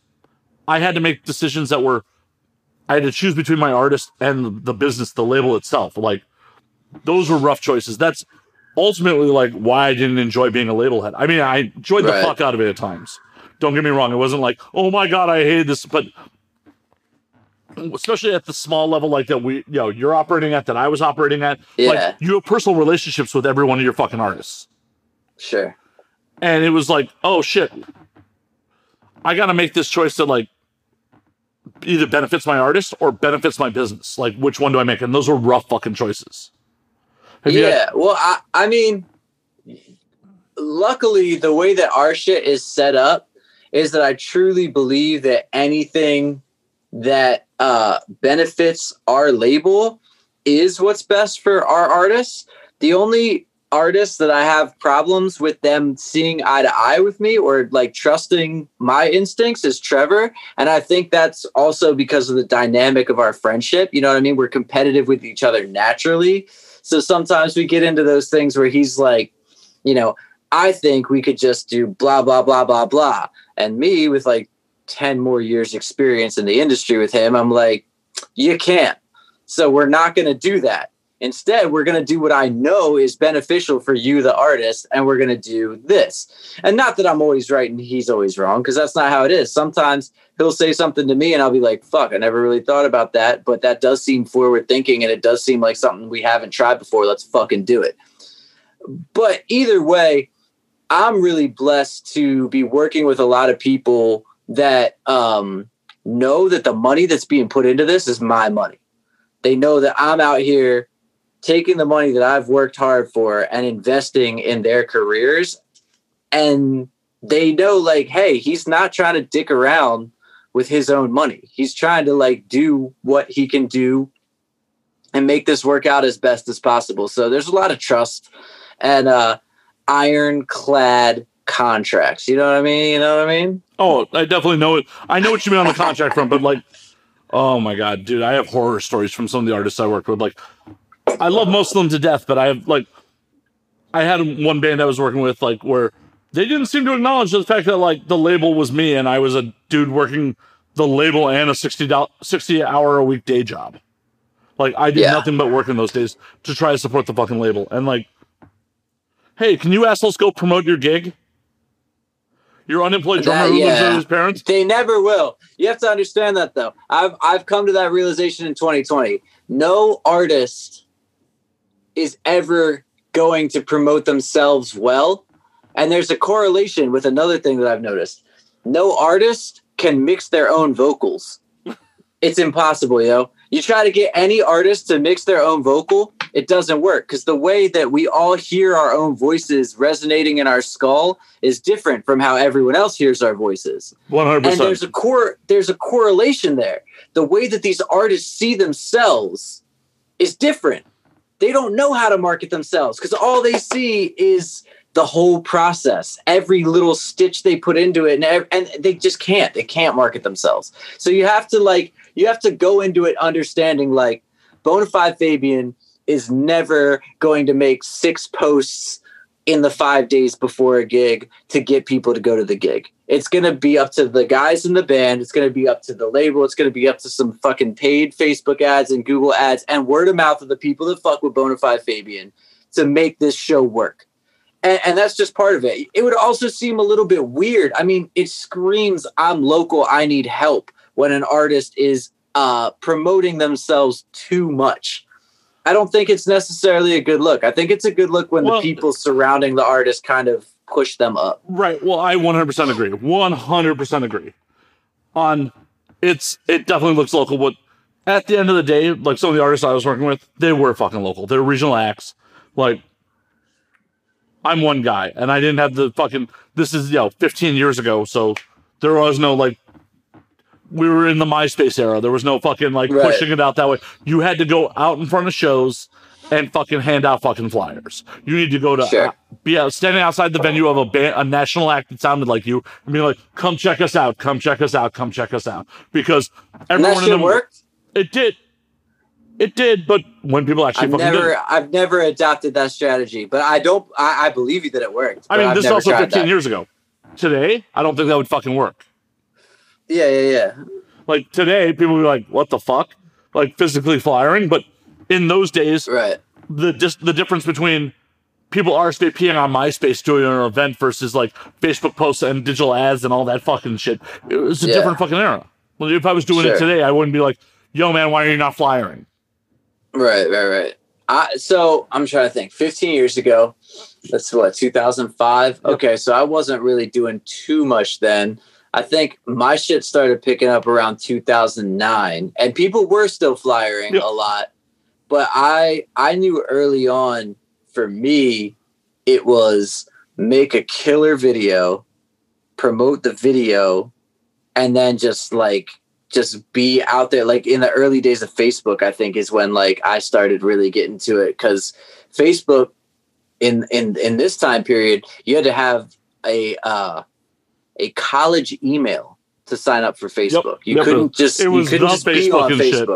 I had to make decisions that were I had to choose between my artist and the business, the label itself. Like those were rough choices. That's ultimately like why I didn't enjoy being a label head. I mean, I enjoyed the Right. fuck out of it at times. Don't get me wrong. It wasn't like, oh my god, I hated this, but especially at the small level like that we you know you're operating at that I was operating at. Yeah. Like you have personal relationships with every one of your fucking artists. sure And it was like, oh shit. I gotta make this choice that like either benefits my artist or benefits my business. Like which one do I make? And those were rough fucking choices. Have you had- yeah well I, I mean luckily the way that our shit is set up is that i truly believe that anything that uh benefits our label is what's best for our artists. The only artists that i have problems with them seeing eye to eye with me or like trusting my instincts is trevor. And i think that's also because of the dynamic of our friendship. You know what i mean? We're competitive with each other naturally. So sometimes we get into those things where he's like, you know, I think we could just do blah, blah, blah, blah, blah. And me with like 10 more years experience in the industry with him, I'm like, you can't. So we're not going to do that. Instead, we're going to do what I know is beneficial for you, the artist, and we're going to do this. And not that I'm always right and he's always wrong, because that's not how it is. Sometimes he'll say something to me and I'll be like, fuck, I never really thought about that. But that does seem forward thinking and it does seem like something we haven't tried before. Let's fucking do it. But either way, I'm really blessed to be working with a lot of people that um, know that the money that's being put into this is my money. They know that I'm out here taking the money that I've worked hard for and investing in their careers. And they know, like, hey, he's not trying to dick around with his own money. He's trying to like do what he can do and make this work out as best as possible. So there's a lot of trust and uh ironclad contracts. You know what I mean? You know what I mean? Oh, I definitely know it. I know what you mean on the contract front, but like, oh my god, dude, I have horror stories from some of the artists I worked with. Like, I love most of them to death, but I have like, I had one band I was working with, like, where they didn't seem to acknowledge the fact that like the label was me and I was a dude working the label and a 60 doll- 60 hour a week day job. Like, I did Yeah. nothing but work in those days to try to support the fucking label. And like, hey, can you assholes go promote your gig? Your unemployed That- drummer who lives with his parents. They never will. You have to understand that though. I've I've come to that realization in 2020. No artist is ever going to promote themselves well. And there's a correlation with another thing that I've noticed. No artist can mix their own vocals. It's impossible, yo. You try to get any artist to mix their own vocal, it doesn't work because the way that we all hear our own voices resonating in our skull is different from how everyone else hears our voices. 100%. and there's a core there's a correlation there. The way that these artists see themselves is different. They don't know how to market themselves because all they see is the whole process every little stitch they put into it and, ev- and they just can't they can't market themselves. So you have to like you have to go into it understanding like bonafide fabian is never going to make six posts in the five days before a gig to get people to go to the gig. It's going to be up to the guys in the band. It's going to be up to the label. It's going to be up to some fucking paid Facebook ads and Google ads and word of mouth of the people that fuck with Bonafide Fabian to make this show work. And, and that's just part of it. It would also seem a little bit weird. I mean, it screams, I'm local, I need help when an artist is uh, promoting themselves too much. I don't think it's necessarily a good look. I think it's a good look when Well- the people surrounding the artist kind of push them up. Right. Well, I one hundred percent agree. One hundred percent agree. On, it's it definitely looks local, but at the end of the day, like some of the artists I was working with, they were fucking local. They're regional acts. Like, I'm one guy, and I didn't have the fucking. This is you know 15 years ago, so there was no like. We were in the MySpace era. There was no fucking like Right. pushing it out that way. You had to go out in front of shows and fucking hand out fucking flyers. You need to go to Sure. be out standing outside the venue of a band, a national act that sounded like you, and be like, "Come check us out! Come check us out! Come check us out!" Because everyone in the worked. it did, it did. But when people actually I've fucking never, did, I've never adopted that strategy, but I don't. I, I believe you that it worked. I mean, I've this is also 15 that. years ago. Today, I don't think that would fucking work. Yeah, yeah, yeah. Like today, people be like, "What the fuck?" Like physically firing, but in those days, Right. the just the difference between people RSVPing on MySpace doing an event versus like Facebook posts and digital ads and all that fucking shit. It was a Yeah. different fucking era. Well, if I was doing it today, I wouldn't be like, "Yo, man, why are you not flying?" Right, right, right. I, so I'm trying to think. 15 years ago, that's what 2005. Yep. Okay, so I wasn't really doing too much then. I think my shit started picking up around 2009, and people were still flyering Yep. a lot. But I I knew early on for me, it was make a killer video, promote the video, and then just like just be out there like in the early days of facebook i think is when like i started really getting to it because facebook in in in this time period you had to have a uh a college email to sign up for facebook you Yep. couldn't just It you was couldn't just be Facebook on and shit.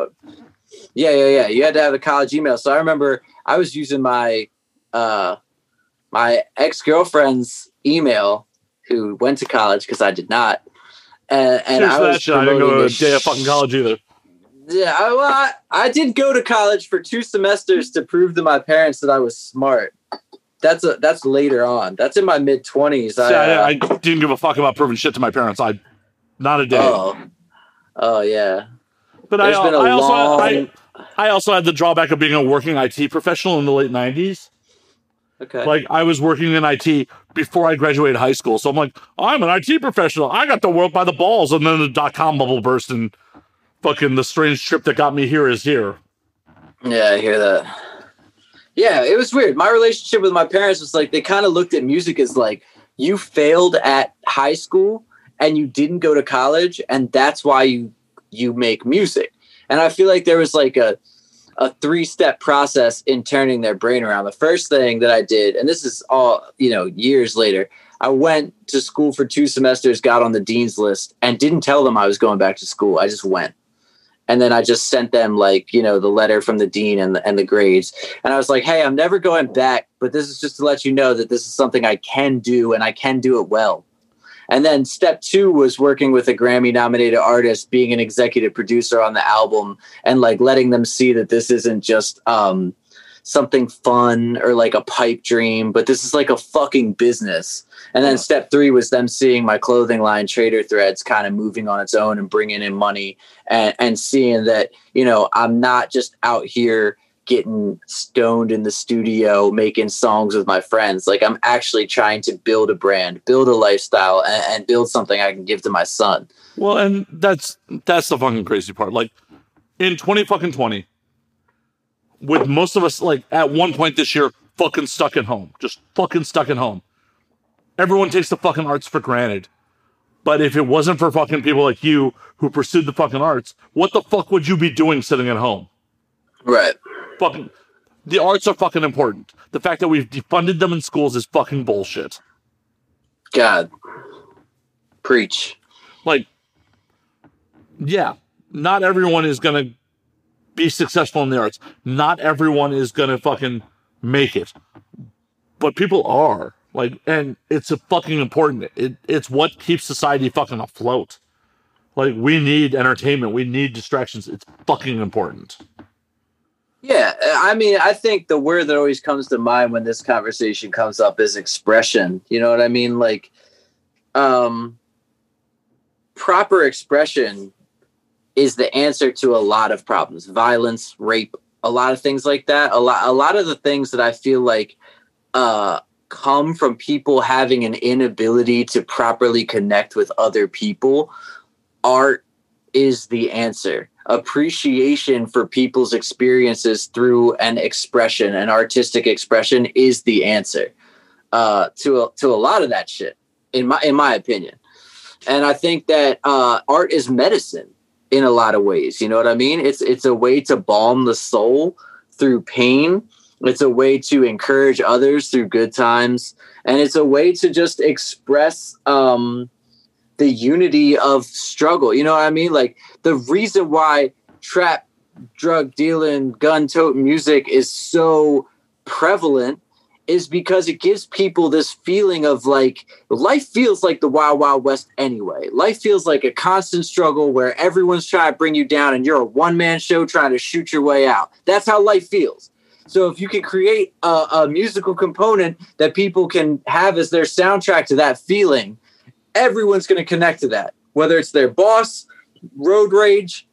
yeah yeah yeah you had to have a college email so i remember i was using my uh my ex-girlfriend's email who went to college because i did not and, and I was. I didn't go to a day of fucking college either. Yeah, I, well, I, I did go to college for two semesters to prove to my parents that I was smart. That's a that's later on. That's in my mid twenties. I, I, uh, I didn't give a fuck about proving shit to my parents. I, not a day. oh, oh yeah. but I, there's been a I also, long- I, I also had the drawback of being a working IT professional in the late '90s. Okay. Like I was working in IT before I graduated high school, so I'm like, I'm an IT professional. I got the world by the balls, and then the dot com bubble burst, and fucking the strange trip that got me here is here. Yeah, I hear that. Yeah, it was weird. My relationship with my parents was like they kind of looked at music as like you failed at high school and you didn't go to college and that's why you you make music. And I feel like there was like a a three-step process in turning their brain around. The first thing that I did and this is all, you know, years later, I went to school for two semesters, got on the dean's list and didn't tell them I was going back to school. I just went and then I just sent them like you know the letter from the dean and the, and the grades, and I was like, hey, I'm never going back, but this is just to let you know that this is something I can do and I can do it well. And then step two was working with a Grammy nominated artist, being an executive producer on the album, and like letting them see that this isn't just um, something fun or like a pipe dream, but this is like a fucking business. And then step three was them seeing my clothing line, Trader Threads, kind of moving on its own and bringing in money and, and seeing that, you know, I'm not just out here getting stoned in the studio making songs with my friends like i'm actually trying to build a brand build a lifestyle and, and build something i can give to my son Well, and that's that's the fucking crazy part. Like in 20 fucking 20, with most of us like at one point this year fucking stuck at home, just fucking stuck at home. Everyone takes the fucking arts for granted. But if it wasn't for fucking people like you who pursued the fucking arts, what the fuck would you be doing sitting at home? right Fucking the arts are fucking important. The fact that we've defunded them in schools is fucking bullshit. god preach like yeah not everyone is gonna be successful in the arts. Not everyone is gonna fucking make it. But people are. Like and it's a fucking important it, it's what keeps society fucking afloat. Like we need entertainment. We need distractions. It's fucking important. Yeah, I mean, I think the word that always comes to mind when this conversation comes up is expression. You know what I mean? Like, um, proper expression is the answer to a lot of problems: violence, rape, a lot of things like that. A lot, a lot of the things that I feel like uh, come from people having an inability to properly connect with other people. Art is the answer appreciation for people's experiences through an expression an artistic expression is the answer uh to a, to a lot of that shit in my in my opinion and i think that uh art is medicine in a lot of ways you know what i mean it's it's a way to balm the soul through pain it's a way to encourage others through good times and it's a way to just express um the unity of struggle. You know what I mean? Like the reason why trap, drug dealing, gun tote music is so prevalent is because it gives people this feeling of like life feels like the wild wild west anyway. Life feels like a constant struggle where everyone's trying to bring you down and you're a one-man show trying to shoot your way out. That's how life feels. So if you can create a, a musical component that people can have as their soundtrack to that feeling everyone's going to connect to that, whether it's their boss, road rage,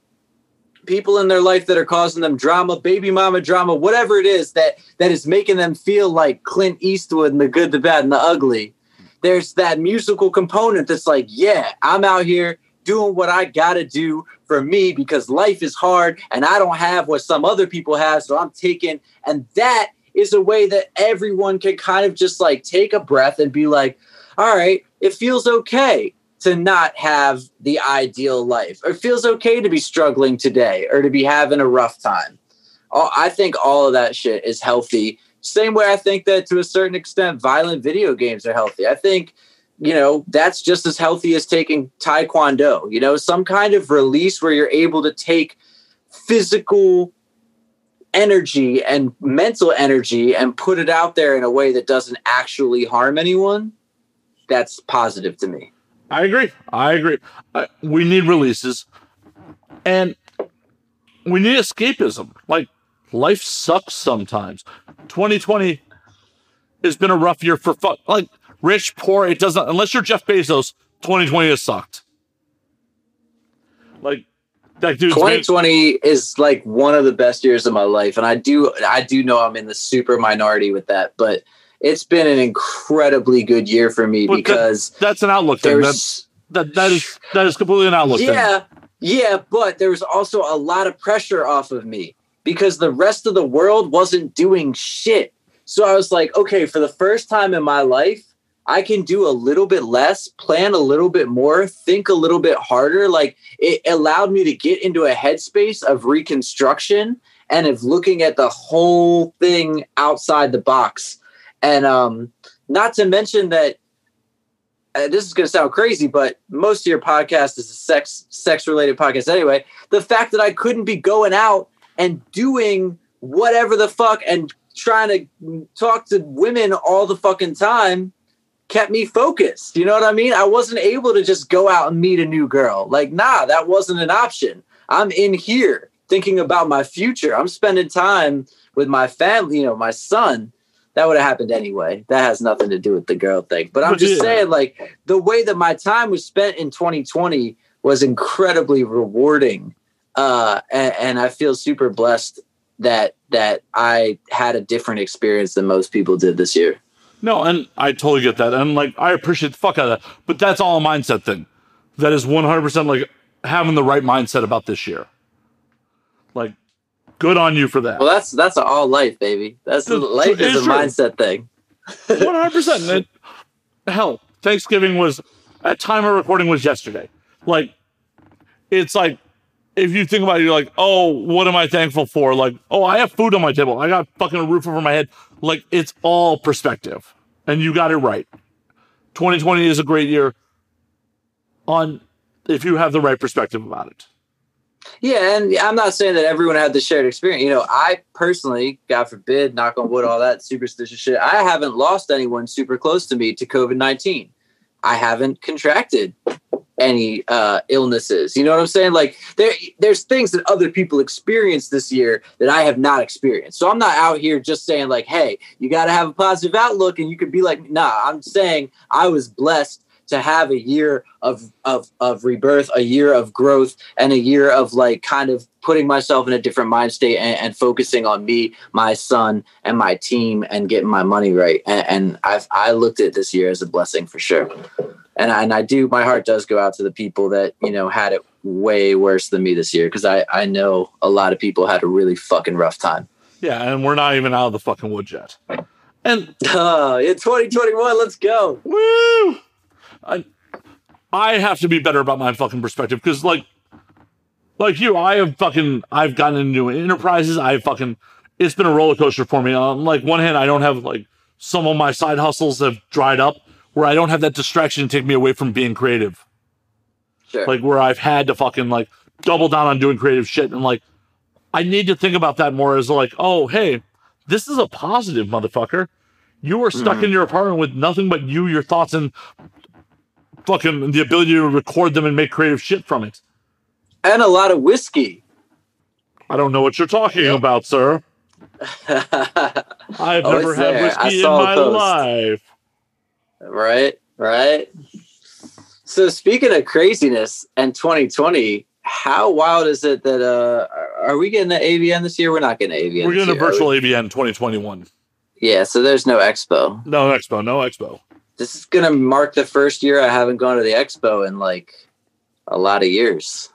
people in their life that are causing them drama, baby mama drama, whatever it is that that is making them feel like Clint Eastwood and the good, the bad, and the ugly. There's that musical component that's like, yeah, I'm out here doing what I got to do for me because life is hard and I don't have what some other people have, so I'm taking and that is a way that everyone can kind of just like take a breath and be like, all right, it feels okay to not have the ideal life. It feels okay to be struggling today or to be having a rough time. I think all of that shit is healthy. Same way I think that to a certain extent, violent video games are healthy. I think, you know, that's just as healthy as taking Taekwondo, you know, some kind of release where you're able to take physical energy and mental energy and put it out there in a way that doesn't actually harm anyone that's positive to me. I agree. I agree. I, we need releases, and we need escapism. Like life sucks sometimes. 2020 has been a rough year for fun. Like rich, poor, it doesn't. Unless you're Jeff Bezos, 2020 has sucked. Like that made- 2020 is like one of the best years of my life, and I do I do know I'm in the super minority with that, but it's been an incredibly good year for me But that- because that's an outlook thing. That, that that is that is completely an outlook thing. yeah yeah, but there was also a lot of pressure off of me because the rest of the world wasn't doing shit. So I was like, okay, for the first time in my life, I can do a little bit less, plan a little bit more, think a little bit harder. Like it allowed me to get into a headspace of reconstruction and of looking at the whole thing outside the box. And um, not to mention that uh, this is going to sound crazy, but most of your podcast is a sex sex related podcast anyway. The fact that I couldn't be going out and doing whatever the fuck and trying to talk to women all the fucking time kept me focused. You know what I mean? I wasn't able to just go out and meet a new girl. Like, nah, that wasn't an option. I'm in here thinking about my future. I'm spending time with my family, you know, my son. That would have happened anyway. That has nothing to do with the girl thing. But I'm just yeah. saying, like, the way that my time was spent in 2020 was incredibly rewarding. Uh, and, and I feel super blessed that that I had a different experience than most people did this year. No, and I totally get that. And like, I appreciate the fuck out of that. But that's all a mindset thing. That is 100% like having the right mindset about this year. Like, good on you for that. Well, that's that's all life, baby. That's life is a true. mindset thing. 100%. And hell, Thanksgiving was, at time of recording was yesterday. Like, it's like, if you think about it, you're like, oh, what am I thankful for? Like, oh, I have food on my table. I got fucking a roof over my head. Like, it's all perspective. And you got it right. 2020 is a great year on if you have the right perspective about it. Yeah, and I'm not saying that everyone had the shared experience. You know, I personally, God forbid, knock on wood, all that superstitious shit. I haven't lost anyone super close to me to COVID 19. I haven't contracted any uh, illnesses. You know what I'm saying? Like there, there's things that other people experienced this year that I have not experienced. So I'm not out here just saying like, hey, you got to have a positive outlook, and you could be like, nah. I'm saying I was blessed to have a year of of of rebirth, a year of growth, and a year of like kind of putting myself in a different mind state and, and focusing on me, my son, and my team, and getting my money right. And, and I've I looked at this year as a blessing for sure. And I, and I do. My heart does go out to the people that you know had it way worse than me this year because I I know a lot of people had a really fucking rough time. Yeah, and we're not even out of the fucking woods yet. And Uh, in 2021, let's go. Woo! I I have to be better about my fucking perspective because like like you, I have fucking I've gotten into enterprises. I've fucking it's been a roller coaster for me. On like one hand, I don't have like some of my side hustles have dried up where I don't have that distraction to take me away from being creative. Sure. Like where I've had to fucking like double down on doing creative shit and like I need to think about that more as like, oh hey, this is a positive motherfucker. You are stuck mm-hmm. in your apartment with nothing but you, your thoughts, and fucking the ability to record them and make creative shit from it. and a lot of whiskey. I don't know what you're talking about, sir. I've Oh, never had there. Whiskey in my life. Right, right. So speaking of craziness and 2020, how wild is it that uh are- we getting the AVN this year? We're not getting AVN. We're this getting a year, we? virtual AVN 2021. Yeah, so there's no expo. No expo, no expo. This is gonna mark the first year I haven't gone to the expo in like a lot of years.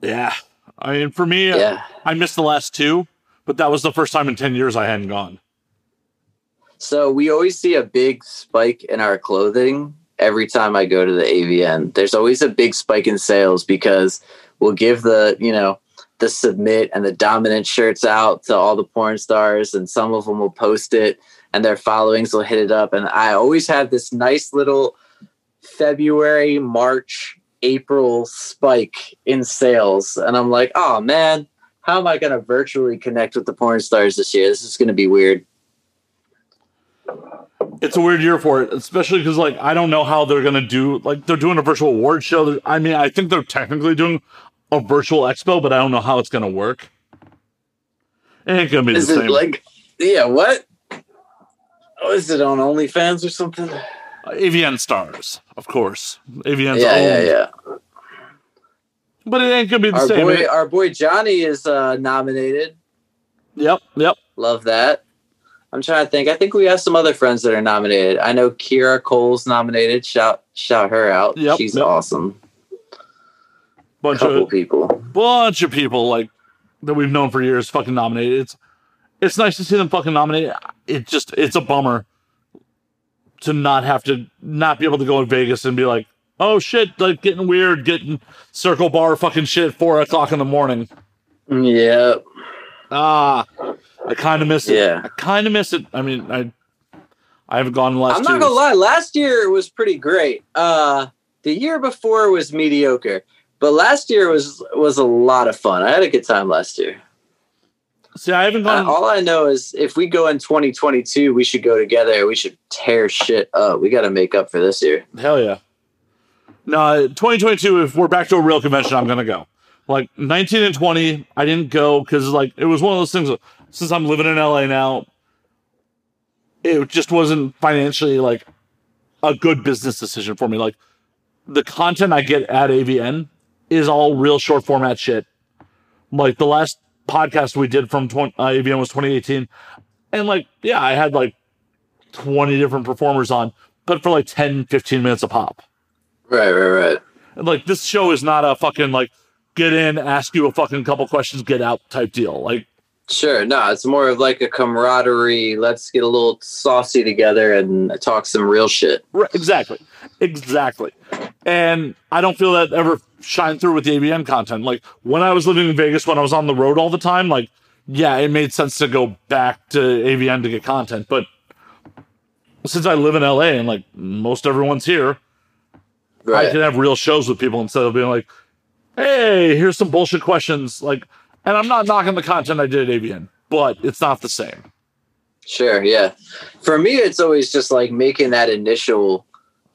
Yeah. I mean, for me, uh, Yeah. I missed the last two, but that was the first time in 10 years I hadn't gone. So we always see a big spike in our clothing every time I go to the AVN. There's always a big spike in sales because we'll give the, you know, the submit and the dominant shirts out to all the porn stars and some of them will post it and their followings will hit it up and I always have this nice little February, March, April spike in sales and I'm like, "Oh man, how am I going to virtually connect with the porn stars this year? This is going to be weird." It's a weird year for it, especially because like I don't know how they're gonna do. Like they're doing a virtual award show. I mean, I think they're technically doing a virtual expo, but I don't know how it's gonna work. It ain't gonna be the Is it same. like, yeah, what? Oh, is it on OnlyFans or something? AVN stars, of course. AVN's yeah, own, yeah, yeah. but it ain't gonna be the Our same. boy, It- our boy Johnny is uh, nominated. yep, yep. Love that. I'm trying to think. I think we have some other friends that are nominated. I know Kira Cole's nominated. Shout shout her out. Yep, She's yep. awesome. Bunch Couple of people. bunch of people like that we've known for years fucking nominated. It's it's nice to see them fucking nominated. It just it's a bummer to not have to not be able to go in Vegas and be like, oh shit, like getting weird, getting circle bar fucking shit at four o'clock in the morning. Yeah. Ah, I kind of miss it. Yeah. I kind of miss it. I mean, I I haven't gone last. I'm not gonna lie. Last year was pretty great. Uh, the year before was mediocre, but last year was was a lot of fun. I had a good time last year. See, I haven't Uh, gone. all I know is if we go in 2022, we should go together. We should tear shit up. We got to make up for this year. Hell yeah. No, 2022. If we're back to a real convention, I'm gonna go. like 19 and 20, I didn't go because like it was one of those things. that, Since I'm living in LA now, it just wasn't financially like a good business decision for me. Like the content I get at AVN is all real short format shit. Like the last podcast we did from 20, uh, AVN was 2018, and like yeah, I had like 20 different performers on, but for like 10, 15 minutes a pop. Right, right, right. And like this show is not a fucking like get in, ask you a fucking couple questions, get out type deal. Like Sure. No, it's more of like a camaraderie. Let's get a little saucy together and talk some real shit. right, exactly, exactly. And I don't feel that ever shine through with the AVN content. Like when I was living in Vegas, when I was on the road all the time, like yeah, it made sense to go back to AVN to get content. But since I live in LA and like most everyone's here, I can have real shows with people instead of being like, hey, here's some bullshit questions. Like, and I'm not knocking the content I did at AVN, but it's not the same. Sure. Yeah. For me, it's always just like making that initial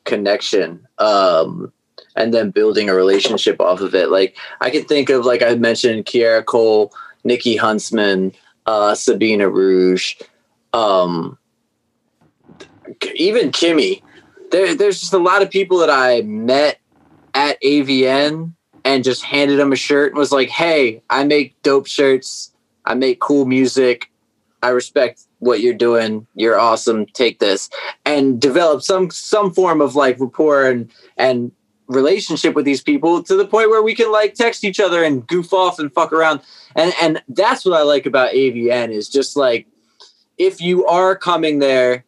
connection um, and then building a relationship off of it. Like I can think of, like I mentioned, Kiara Cole, Nikki Huntsman, uh, Sabina Rouge, um, even Kimmy. There, there's just a lot of people that I met at AVN and just handed them a shirt and was like, "Hey, I make dope shirts. I make cool music. I respect what you're doing. You're awesome. Take this." And develop some some form of like rapport and and relationship with these people to the point where we can like text each other and goof off and fuck around. And and that's what I like about AVN is just like if you are coming there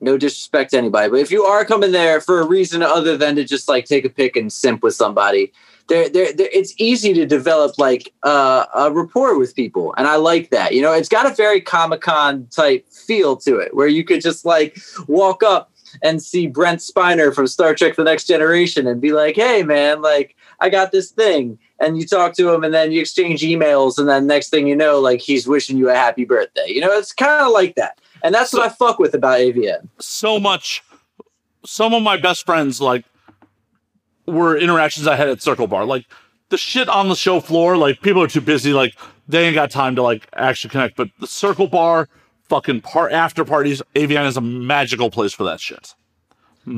no disrespect to anybody, but if you are coming there for a reason other than to just like take a pic and simp with somebody, there, there, it's easy to develop like uh, a rapport with people, and I like that. You know, it's got a very Comic Con type feel to it, where you could just like walk up and see Brent Spiner from Star Trek: The Next Generation and be like, "Hey, man, like I got this thing." And you talk to him, and then you exchange emails, and then next thing you know, like he's wishing you a happy birthday. You know, it's kind of like that, and that's what I fuck with about AVN. So much, some of my best friends, like, were interactions I had at Circle Bar. Like, the shit on the show floor, like, people are too busy, like, they ain't got time to, like, actually connect. But the Circle Bar, fucking part after parties, AVN is a magical place for that shit.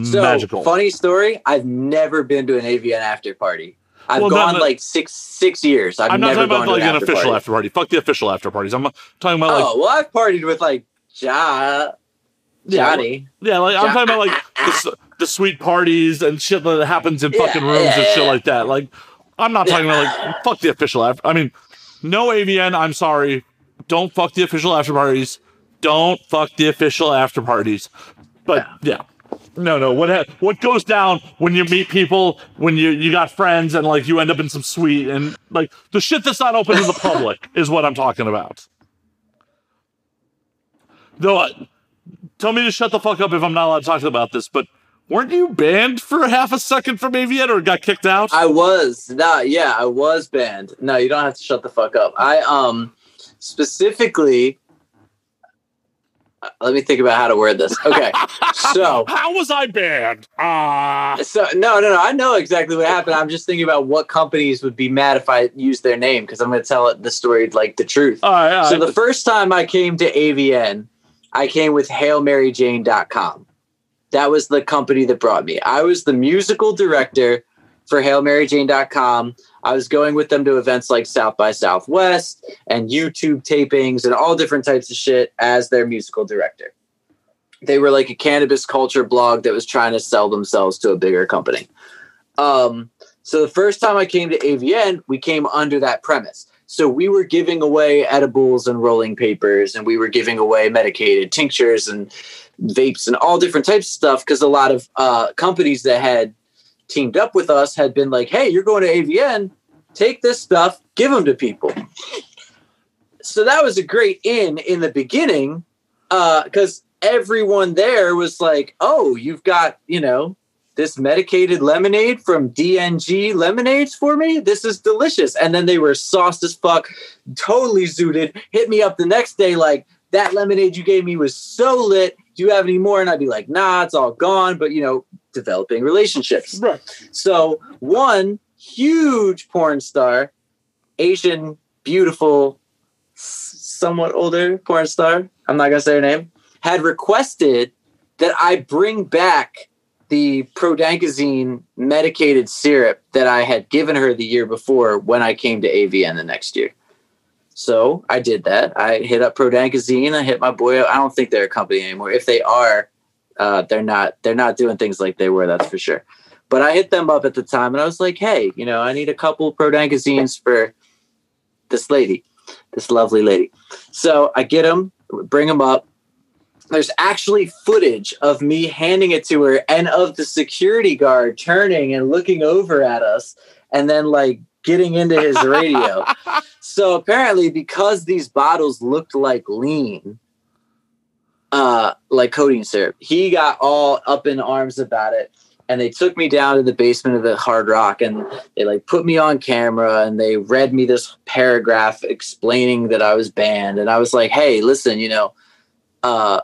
So magical. funny story. I've never been to an AVN after party. I've Well, gone no. like six six years. I've I'm not never talking about like to an after official party. after party. Fuck the official after parties. I'm talking about like oh well, I've partied with like Ja, Yeah, Johnny. Yeah, like I'm talking about like the, the sweet parties and shit that happens in Yeah, fucking rooms yeah, and shit like that. Like, I'm not talking about like fuck the official after. I mean, no AVN. I'm sorry. Don't fuck the official after parties. Don't fuck the official after parties. But yeah. No, no. What ha- what goes down when you meet people, when you you got friends, and like you end up in some suite, and like the shit that's not open to the public is what I'm talking about. Though, uh, tell me to shut the fuck up if I'm not allowed to talk about this. But weren't you banned for half a second from AVN or got kicked out? I was not. Yeah, I was banned. No, you don't have to shut the fuck up. I um specifically. Uh, Let me think about how to word this. Okay, so How was I banned? Ah, So no, no, no. I know exactly what happened. I'm just thinking about what companies would be mad if I used their name because I'm going to tell it the story like the truth. all right, all so the first time I came to AVN, I came with HailMaryJane.com. That was the company that brought me. I was the musical director for HailMaryJane.com. I was going with them to events like South by Southwest and YouTube tapings and all different types of shit as their musical director. They were like a cannabis culture blog that was trying to sell themselves to a bigger company. Um, so the first time I came to AVN, we came under that premise. So we were giving away edibles and rolling papers, and we were giving away medicated tinctures and vapes and all different types of stuff because a lot of uh, companies that had teamed up with us had been like, "Hey, you're going to AVN, take this stuff, give them to people." So that was a great in in the beginning Uh, because everyone there was like, "Oh, you've got you know." This medicated lemonade from DNG Lemonades for me. This is delicious. And then they were sauced as fuck, totally zooted. Hit me up the next day like that lemonade you gave me was so lit. Do you have any more? And I'd be like, nah, it's all gone. But you know, developing relationships. Right. So one huge porn star Asian, beautiful, somewhat older porn star, I'm not going to say her name, had requested that I bring back the prodankazine medicated syrup that I had given her the year before when I came to AVN the next year. So I did that. I hit up prodankazine. I hit my boy. I don't think they're a company anymore. If they are, uh, they're not. They're not doing things like they were. That's for sure. But I hit them up at the time, and I was like, "Hey, you know, I need a couple prodankazines for this lady, this lovely lady." So I get them, bring them up. There's actually footage of me handing it to her and of the security guard turning and looking over at us and then like getting into his radio. so apparently, because these bottles looked like lean, uh, like codeine syrup, he got all up in arms about it. And they took me down to the basement of the Hard Rock, and they like put me on camera, and they read me this paragraph explaining that I was banned. And I was like, "Hey, listen, you know, uh,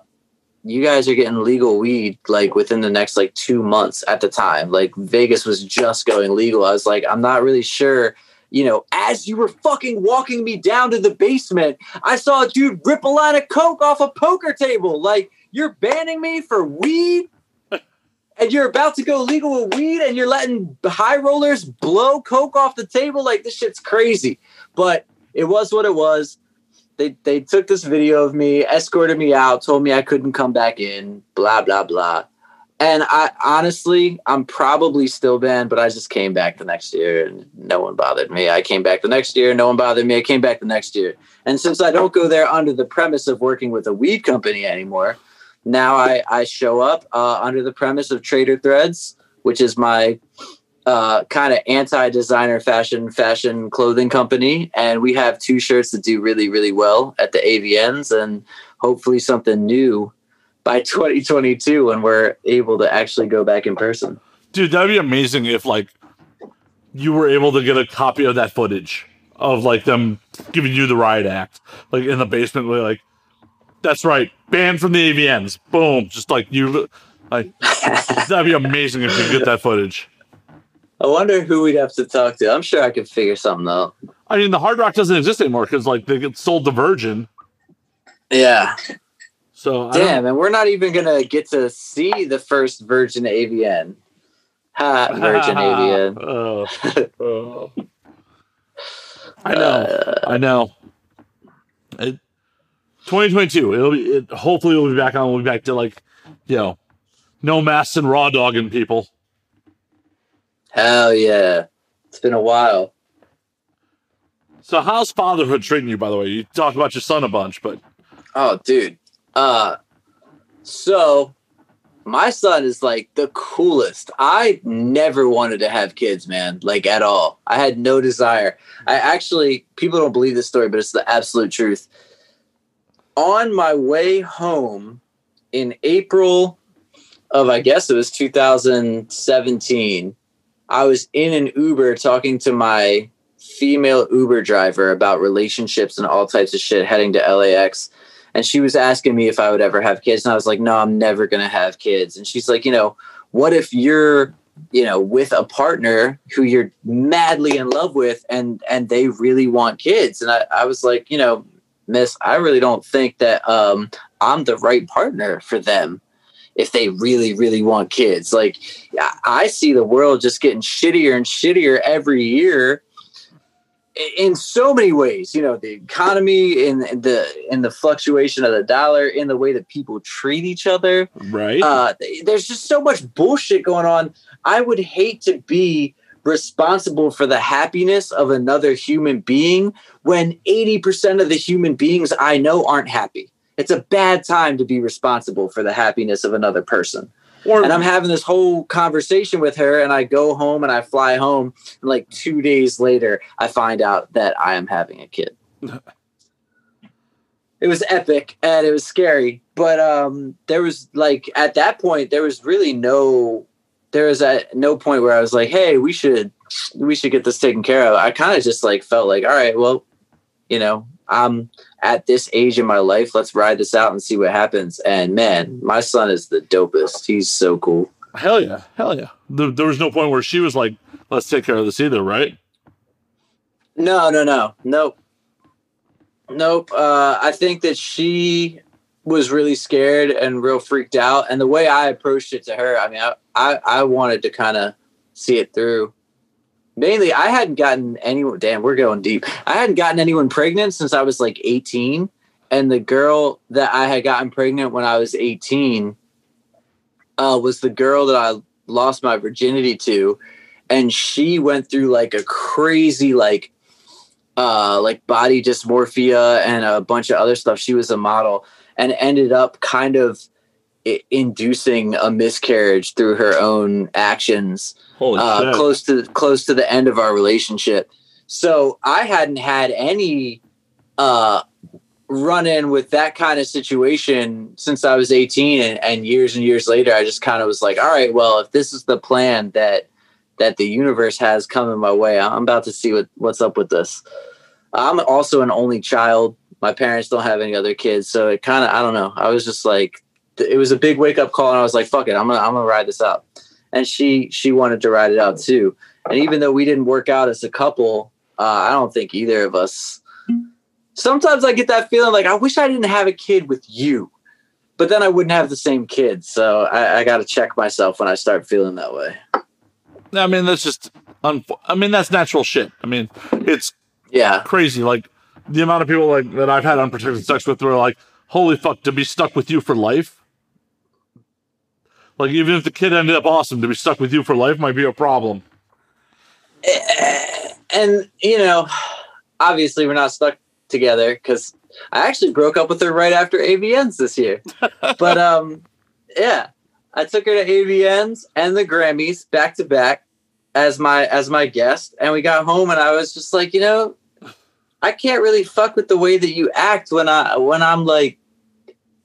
you guys are getting legal weed like within the next like two months at the time. Like Vegas was just going legal. I was like, I'm not really sure. You know, as you were fucking walking me down to the basement, I saw a dude rip a line of coke off a poker table. Like, you're banning me for weed? And you're about to go legal with weed and you're letting high rollers blow coke off the table? Like, this shit's crazy. But it was what it was they they took this video of me, escorted me out, told me I couldn't come back in, blah blah blah. And I honestly, I'm probably still banned, but I just came back the next year and no one bothered me. I came back the next year, no one bothered me. I came back the next year. And since I don't go there under the premise of working with a weed company anymore, now I, I show up uh, under the premise of Trader Threads, which is my uh, kind of anti-designer fashion fashion clothing company, and we have two shirts that do really really well at the AVNs, and hopefully something new by 2022 when we're able to actually go back in person. Dude, that'd be amazing if like you were able to get a copy of that footage of like them giving you the riot act, like in the basement, where like that's right, banned from the AVNs. Boom, just like you, like that'd be amazing if you get that footage. I wonder who we'd have to talk to. I'm sure I could figure something out. I mean, the Hard Rock doesn't exist anymore because like they get sold to Virgin. Yeah, So damn, and we're not even gonna get to see the first Virgin AVN. Ha, Virgin AVN. Oh, oh. I know. I know. It, 2022. It'll be. It, hopefully, we'll be back on. We'll be back to like, you know, no masks and raw dogging people. Hell yeah, it's been a while. So, how's fatherhood treating you? By the way, you talk about your son a bunch, but Oh, dude. Uh, so my son is like the coolest. I never wanted to have kids, man, like at all. I had no desire. I actually, people don't believe this story, but it's the absolute truth. On my way home in April of, I guess it was 2017, I was in an Uber talking to my female Uber driver about relationships and all types of shit heading to LAX and she was asking me if I would ever have kids, and I was like, no, I'm never gonna have kids. And she's like, you know, what if you're, you know, with a partner who you're madly in love with, and and they really want kids? And I, I was like, you know, Miss, I really don't think that um, I'm the right partner for them if they really, really want kids. Like, I- I see the world just getting shittier and shittier every year in so many ways you know the economy in the in the fluctuation of the dollar in the way that people treat each other. Right. uh there's just so much bullshit going on. I would hate to be responsible for the happiness of another human being when 80% of the human beings i know aren't happy. It's a bad time to be responsible for the happiness of another person or and I'm having this whole conversation with her, and I go home and I fly home. And like two days later, I find out that I am having a kid. it was epic and it was scary, but um, there was like at that point there was really no, there was at no point where I was like, hey, we should we should get this taken care of. I kind of just like felt like, all right, well, you know, I'm at this age in my life. Let's ride this out and see what happens. And man, my son is the dopest. He's so cool. hell yeah, hell yeah. There, there was no point where she was like, "Let's take care of this," either, right? No, no, no, nope, nope. Uh, I think that she was really scared and real freaked out, and the way I approached it to her, I mean, I I, I wanted to kind of see it through. Mainly, I hadn't gotten anyone. Damn, we're going deep. I hadn't gotten anyone pregnant since I was like eighteen, and the girl that I had gotten pregnant when I was eighteen uh, was the girl that I lost my virginity to, and she went through like a crazy like uh like body dysmorphia and a bunch of other stuff. She was a model and ended up kind of i- inducing a miscarriage through her own actions uh, close to close to the end of our relationship. So I hadn't had any uh, run in with that kind of situation since I was 18, and, and years and years later, I just kind of was like, all right, well, if this is the plan that that the universe has coming my way, I'm about to see what what's up with this. I'm also an only child. My parents don't have any other kids, so it kind of I don't know. I was just like, it was a big wake up call, and I was like, fuck it, I'm gonna I'm gonna ride this out and she she wanted to ride it out too. And even though we didn't work out as a couple, uh, I don't think either of us. Sometimes I get that feeling like I wish I didn't have a kid with you, but then I wouldn't have the same kid. So I, I got to check myself when I start feeling that way. I mean, that's just. Unfo- I mean, that's natural shit. I mean, it's Yeah, crazy. Like the amount of people like that I've had unprotected sex with were like, "Holy fuck!" To be stuck with you for life. Like even if the kid ended up awesome, to be stuck with you for life might be a problem. and you know, obviously we're not stuck together because I actually broke up with her right after AVNs this year. but um, yeah, I took her to AVNs and the Grammys back to back as my as my guest, and we got home and I was just like, you know, I can't really fuck with the way that you act when I when I'm like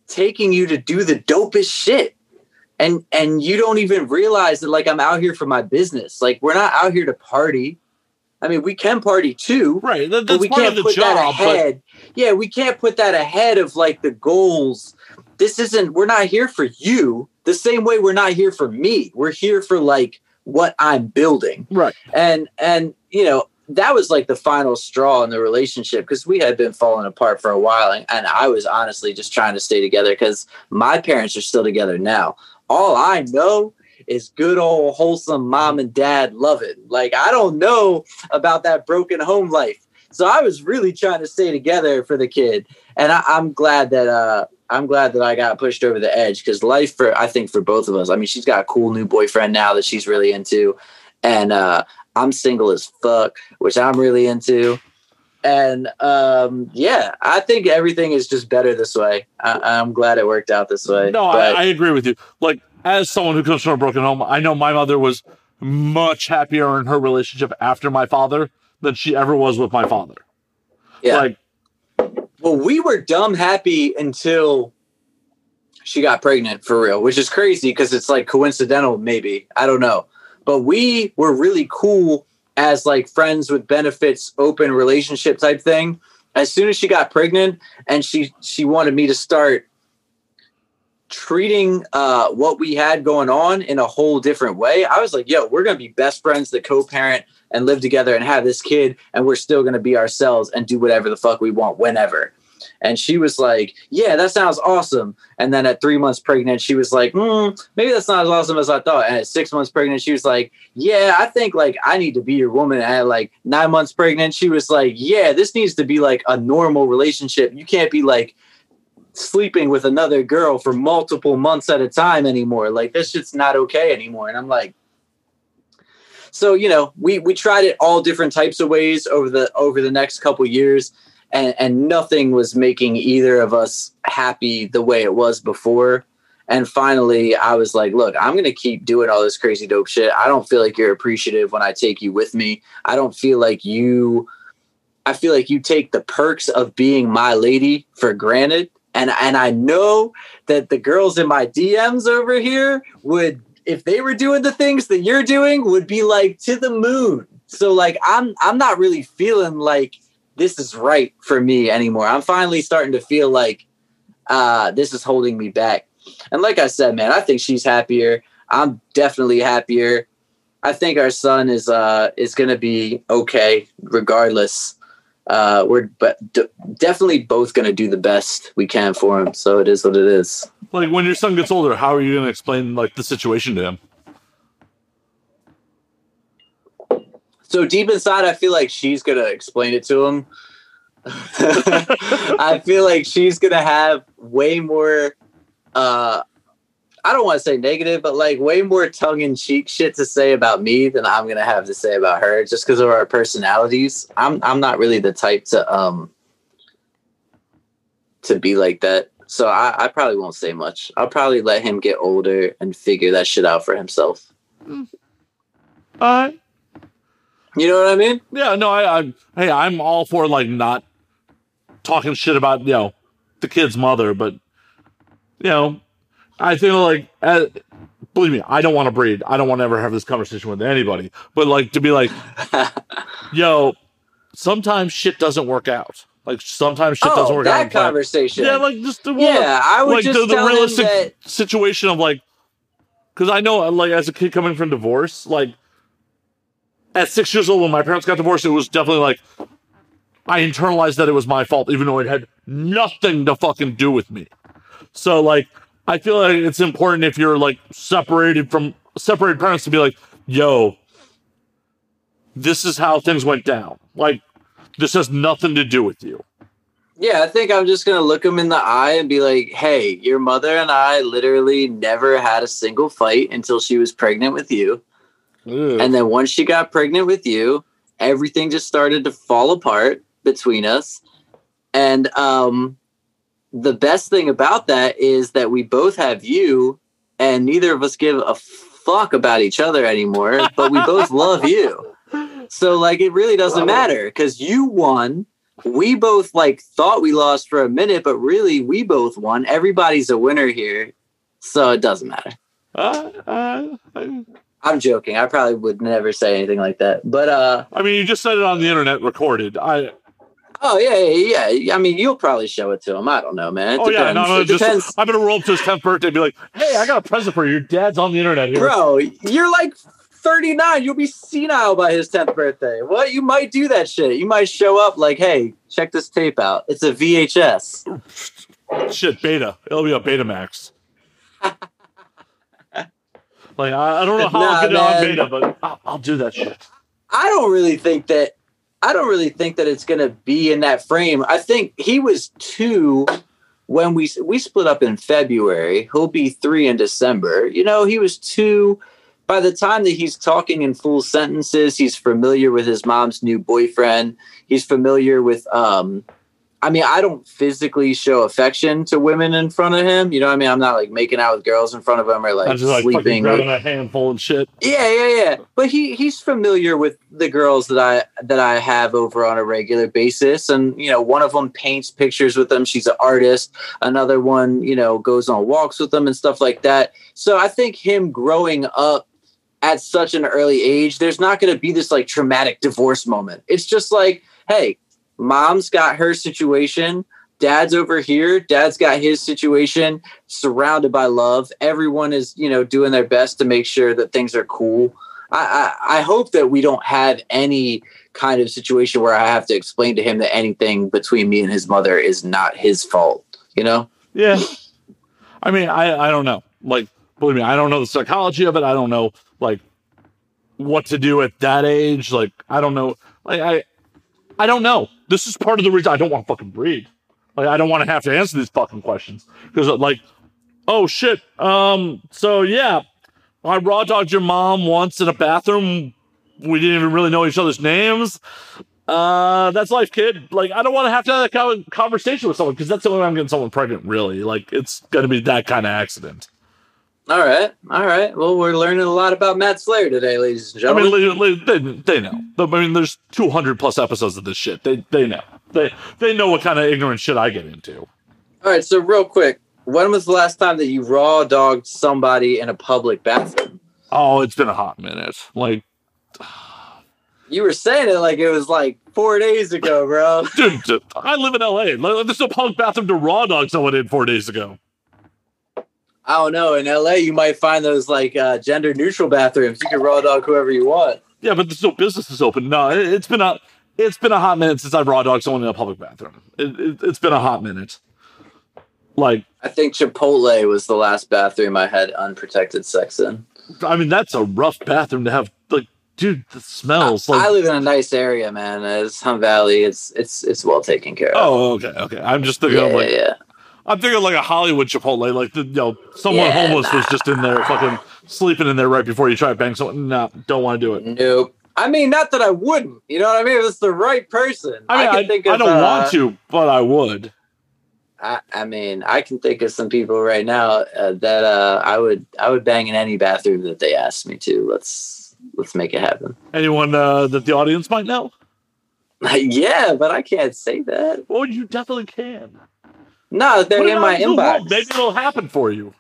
taking you to do the dopest shit. And and you don't even realize that like I'm out here for my business. Like we're not out here to party. I mean, we can party too, Right. That, but we can't put that job. But ahead. Yeah, we can't put that ahead of like the goals. This isn't. We're not here for you. The same way we're not here for me. We're here for like what I'm building. right. And and you know that was like the final straw in the relationship because we had been falling apart for a while, and, and I was honestly just trying to stay together because my parents are still together now. All I know is good old wholesome mom and dad loving. Like I don't know about that broken home life. So I was really trying to stay together for the kid, and I, I'm glad that uh, I'm glad that I got pushed over the edge because life for I think for both of us. I mean, she's got a cool new boyfriend now that she's really into, and uh, I'm single as fuck, which I'm really into. And um, yeah, I think everything is just better this way. I, I'm glad it worked out this way. No, I, I agree with you. Like, as someone who comes from a broken home, I know my mother was much happier in her relationship after my father than she ever was with my father. yeah. Like, Well, we were dumb happy until she got pregnant for real, which is crazy because it's like coincidental, maybe. I don't know. But we were really cool as like friends with benefits, open relationship type thing. As soon as she got pregnant and she she wanted me to start treating uh what we had going on in a whole different way, I was like, yo, we're gonna be best friends that co-parent and live together and have this kid, and we're still gonna be ourselves and do whatever the fuck we want whenever. And she was like, "Yeah, that sounds awesome." And then at three months pregnant, she was like, hmm, "Maybe that's not as awesome as I thought." And at six months pregnant, she was like, "Yeah, I think like I need to be your woman." And at like nine months pregnant, she was like, "Yeah, this needs to be like a normal relationship. You can't be like sleeping with another girl for multiple months at a time anymore. Like this shit's not okay anymore." And I'm like, so you know, we we tried it all different types of ways over the over the next couple years and and nothing was making either of us happy the way it was before. And finally, I was like, look, I'm going to keep doing all this crazy dope shit. I don't feel like you're appreciative when I take you with me. I don't feel like you I feel like you take the perks of being my lady for granted. And and I know that the girls in my DMs over here would if they were doing the things that you're doing would be like to the moon. So like I'm I'm not really feeling like this is right for me anymore. I'm finally starting to feel like uh, this is holding me back. And like I said, man, I think she's happier. I'm definitely happier. I think our son is uh is gonna be okay regardless. Uh, we're but d- definitely both gonna do the best we can for him. So it is what it is. Like when your son gets older, how are you going to explain like the situation to him? So deep inside, I feel like she's gonna explain it to him. I feel like she's gonna have way more. uh I don't want to say negative, but like way more tongue in cheek shit to say about me than I'm gonna have to say about her, just because of our personalities. I'm I'm not really the type to um to be like that. So I, I probably won't say much. I'll probably let him get older and figure that shit out for himself. Uh, You know what I mean? yeah, no, I, I, hey, I'm all for like not talking shit about you know the kid's mother, but you know, I feel like, uh, believe me, I don't want to breed. I don't want to ever have this conversation with anybody. But like to be like, yo, sometimes shit doesn't work out. Like sometimes shit doesn't oh, work out. that conversation. Yeah, like just the Yeah, I would like just the, the realistic that situation of like, because I know like as a kid coming from divorce, like at six years old when my parents got divorced, it was definitely like I internalized that it was my fault, even though it had nothing to fucking do with me. So like, I feel like it's important if you're like separated from separated parents to be like, yo, this is how things went down. Like, this has nothing to do with you. Yeah, I think I'm just gonna look him in the eye and be like, "Hey, your mother and I literally never had a single fight until she was pregnant with you, and then once she got pregnant with you, everything just started to fall apart between us. And um, the best thing about that is that we both have you, and neither of us give a fuck about each other anymore, but we both love you. So like, it really doesn't matter because you won." we both like thought we lost for a minute, but really we both won. Everybody's a winner here, so it doesn't matter. Uh, uh, I'm joking. I probably would never say anything like that. But uh I mean, you just said it on the internet, recorded. I oh yeah, yeah, yeah. I mean, you'll probably show it to him. I don't know, man. It oh yeah, depends. no, no, it just depends. I'm gonna roll up to his tenth birthday, and be like, "Hey, I got a present for you. Your dad's on the internet here." Bro, you're like 39. You'll be senile by his 10th birthday. What? You might do that shit. You might show up like, hey, check this tape out. It's a VHS. Shit, beta. It'll be a Betamax. like I, I don't know how Nah, I'll get it on beta, but I'll, I'll do that shit. I don't really think that I don't really think that it's going to be in that frame. I think he was 2 when we we split up in February. He'll be 3 in December. You know, he was 2 by the time that he's talking in full sentences, he's familiar with his mom's new boyfriend. He's familiar with um I mean, I don't physically show affection to women in front of him. You know what I mean? I'm not like making out with girls in front of him or like, I'm just like sleeping. grabbing a handful and shit. Yeah, yeah, yeah. But he he's familiar with the girls that I that I have over on a regular basis, and you know, one of them paints pictures with them. She's an artist. Another one, you know, goes on walks with them and stuff like that. So I think him growing up at such an early age, there's not going to be this like traumatic divorce moment. It's just like, hey, mom's got her situation. Dad's over here. Dad's got his situation surrounded by love. Everyone is, you know, doing their best to make sure that things are cool. I, I, I hope that we don't have any kind of situation where I have to explain to him that anything between me and his mother is not his fault. You know? Yeah. I mean, I I don't know. Like, believe me, I don't know the psychology of it. I don't know like what to do at that age. Like, I don't know. Like, I I don't know. This is part of the reason I don't want to fucking breed. Like, I don't want to have to answer these fucking questions because, like, oh shit. Um. So yeah, I raw dogged your mom once in a bathroom. We didn't even really know each other's names. Uh, that's life, kid. Like, I don't want to have to have that conversation with someone because that's the only way I'm getting someone pregnant. Really, like, it's gonna be that kind of accident. All right. All right. Well, we're learning a lot about Matt Slayer today, ladies and gentlemen. I mean, gentlemen. li- li- they, they know. I mean, there's 200 plus episodes of this shit. They they know. They they know what kind of ignorant shit I get into. All right. So, real quick, when was the last time that you raw dogged somebody in a public bathroom? Oh, it's been a hot minute. Like, You were saying it like it was like four days ago, bro. dude, dude, I live in LA. There's no public bathroom to raw dog someone in four days ago. I don't know. In LA, you might find those like uh, gender neutral bathrooms. You can raw dog whoever you want. Yeah, but there's no businesses open. No, it, it's been a it's been a hot minute since I've raw dogged someone in a public bathroom. It, it, it's been a hot minute. Like, I think Chipotle was the last bathroom I had unprotected sex in. I mean, that's a rough bathroom to have. Like, dude, the smells. I Like, live in a nice area, man. It's Hun Valley. It's it's it's well taken care of. oh, okay, okay. I'm just thinking yeah, like yeah, yeah. I'm thinking like a Hollywood Chipotle, like the you know someone Yeah, homeless was just in there, fucking sleeping in there right before you try to bang someone. No, don't want to do it. Nope. I mean, not that I wouldn't. You know what I mean? If it's the right person, I mean, I, can think I of, don't uh, want to, but I would. I, I mean, I can think of some people right now uh, that uh, I would I would bang in any bathroom that they asked me to. Let's let's make it happen. Anyone uh, that the audience might know? yeah, but I can't say that. Well, you definitely can. No, they're Put in my into the world. inbox. Maybe it'll happen for you.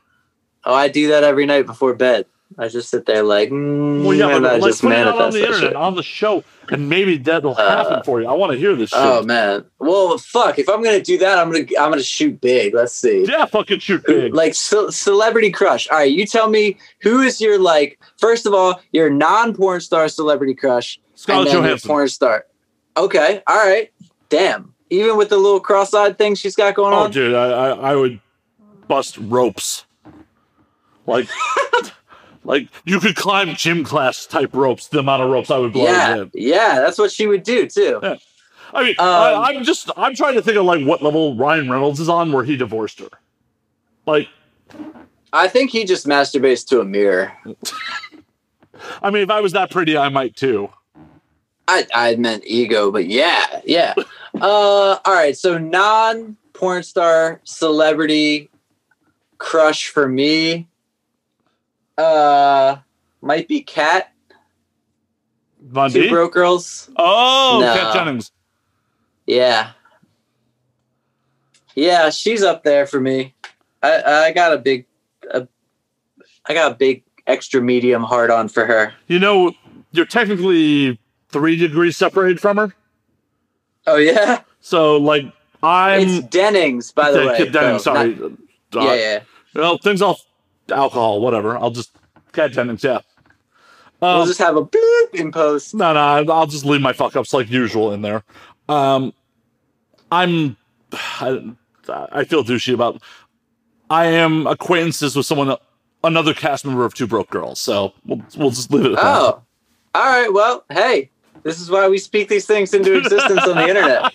Oh, I do that every night before bed. I just sit there like, mm, Well, yeah, and I but like just put it out on the internet, shit. on the show, and maybe that'll Uh, happen for you. I want to hear this shit. Oh man. Well, fuck. If I'm gonna do that, I'm gonna I'm gonna shoot big. Let's see. yeah, fucking shoot big. Like ce- celebrity crush. All right, you tell me who is your like. First of all, your non porn star celebrity crush, Scarlett and then your Johansson. porn star. Okay. All right. Damn. Even with the little cross-eyed thing she's got going on. Oh, on. dude, I, I, I would bust ropes. Like, like you could climb gym class type ropes. The amount of ropes I would blow. yeah. in. Yeah. That's what she would do too. Yeah. I mean, Um, I, I'm just I'm trying to think of like what level Ryan Reynolds is on where he divorced her. Like, I think he just masturbates to a mirror. I mean, if I was that pretty, I might too. I I meant ego, but yeah, yeah. uh, all right. So non porn star celebrity crush for me, uh, might be Cat. Von Two D? broke girls. Oh, No. Kat Jennings. Yeah, yeah. She's up there for me. I I got a big, a, I got a big extra medium hard on for her. You know, you're technically three degrees separated from her. Oh yeah, So, like, I'm. it's Dennings, by the way. Though, sorry. not- Uh, yeah, yeah. Well, things off alcohol, whatever. I'll just Kat Jennings, yeah. We'll Um, just have a bloop in post. no, no, I'll just leave my fuck ups like usual in there. Um, I'm, I, I feel douchey about. I am acquaintances with someone, another cast member of Two Broke Girls, so we'll we'll just leave it at that. Oh, all right. Well, hey, this is why we speak these things into existence on the internet.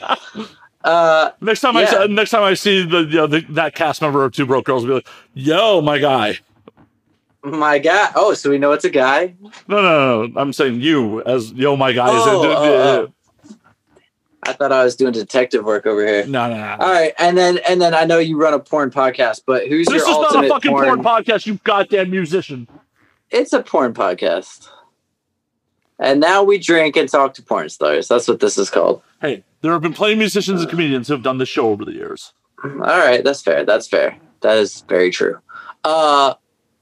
Uh, Next time I Yeah. see, next time I see the, you know, the that cast member of Two Broke Girls, I'll be like, "Yo, my guy." my God. Oh, so we know it's a guy. No, no, no. I'm saying you as yo, my guy. is Oh, oh, I thought I was doing detective work over here. No, no, no. All right, and then and then I know you run a porn podcast, but who's This your is not a fucking porn? porn podcast, you goddamn musician. it's a porn podcast. And now we drink and talk to porn stars. That's what this is called. Hey, there have been plenty of musicians and comedians who have done this show over the years. All right, that's fair. That's fair. That is very true. Uh,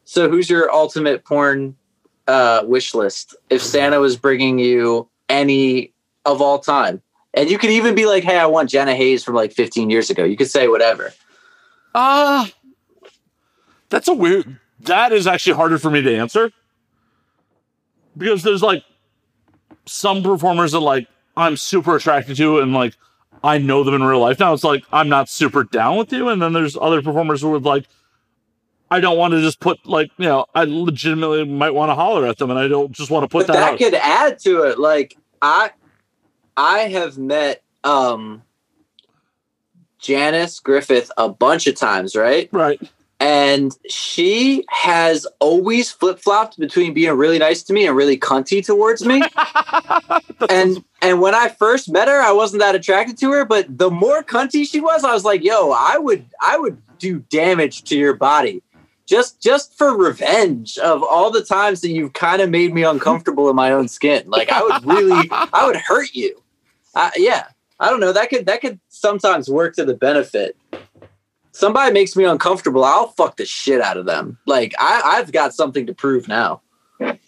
so who's your ultimate porn uh, wish list? If Santa was bringing you any of all time, and you could even be like, "Hey, I want Jenna Haze from like 15 years ago." You could say whatever. Ah, that's a weird. That is actually harder for me to answer because there's like some performers that like I'm super attracted to and like I know them in real life. Now it's like I'm not super down with you, and then there's other performers who would like I don't want to just put like you know I legitimately might want to holler at them, and I don't just want to put but that, that out. could add to it. Like I, I have met um, Janice Griffith a bunch of times, right? right. And she has always flip flopped between being really nice to me and really cunty towards me. and and when I first met her, I wasn't that attracted to her, but the more cunty she was, I was like, "Yo, I would I would do damage to your body." Just just for revenge of all the times that you've kind of made me uncomfortable in my own skin. Like I would really I would hurt you. Uh, yeah. I don't know. That could that could sometimes work to the benefit somebody makes me uncomfortable, I'll fuck the shit out of them. Like I, I've got something to prove now. I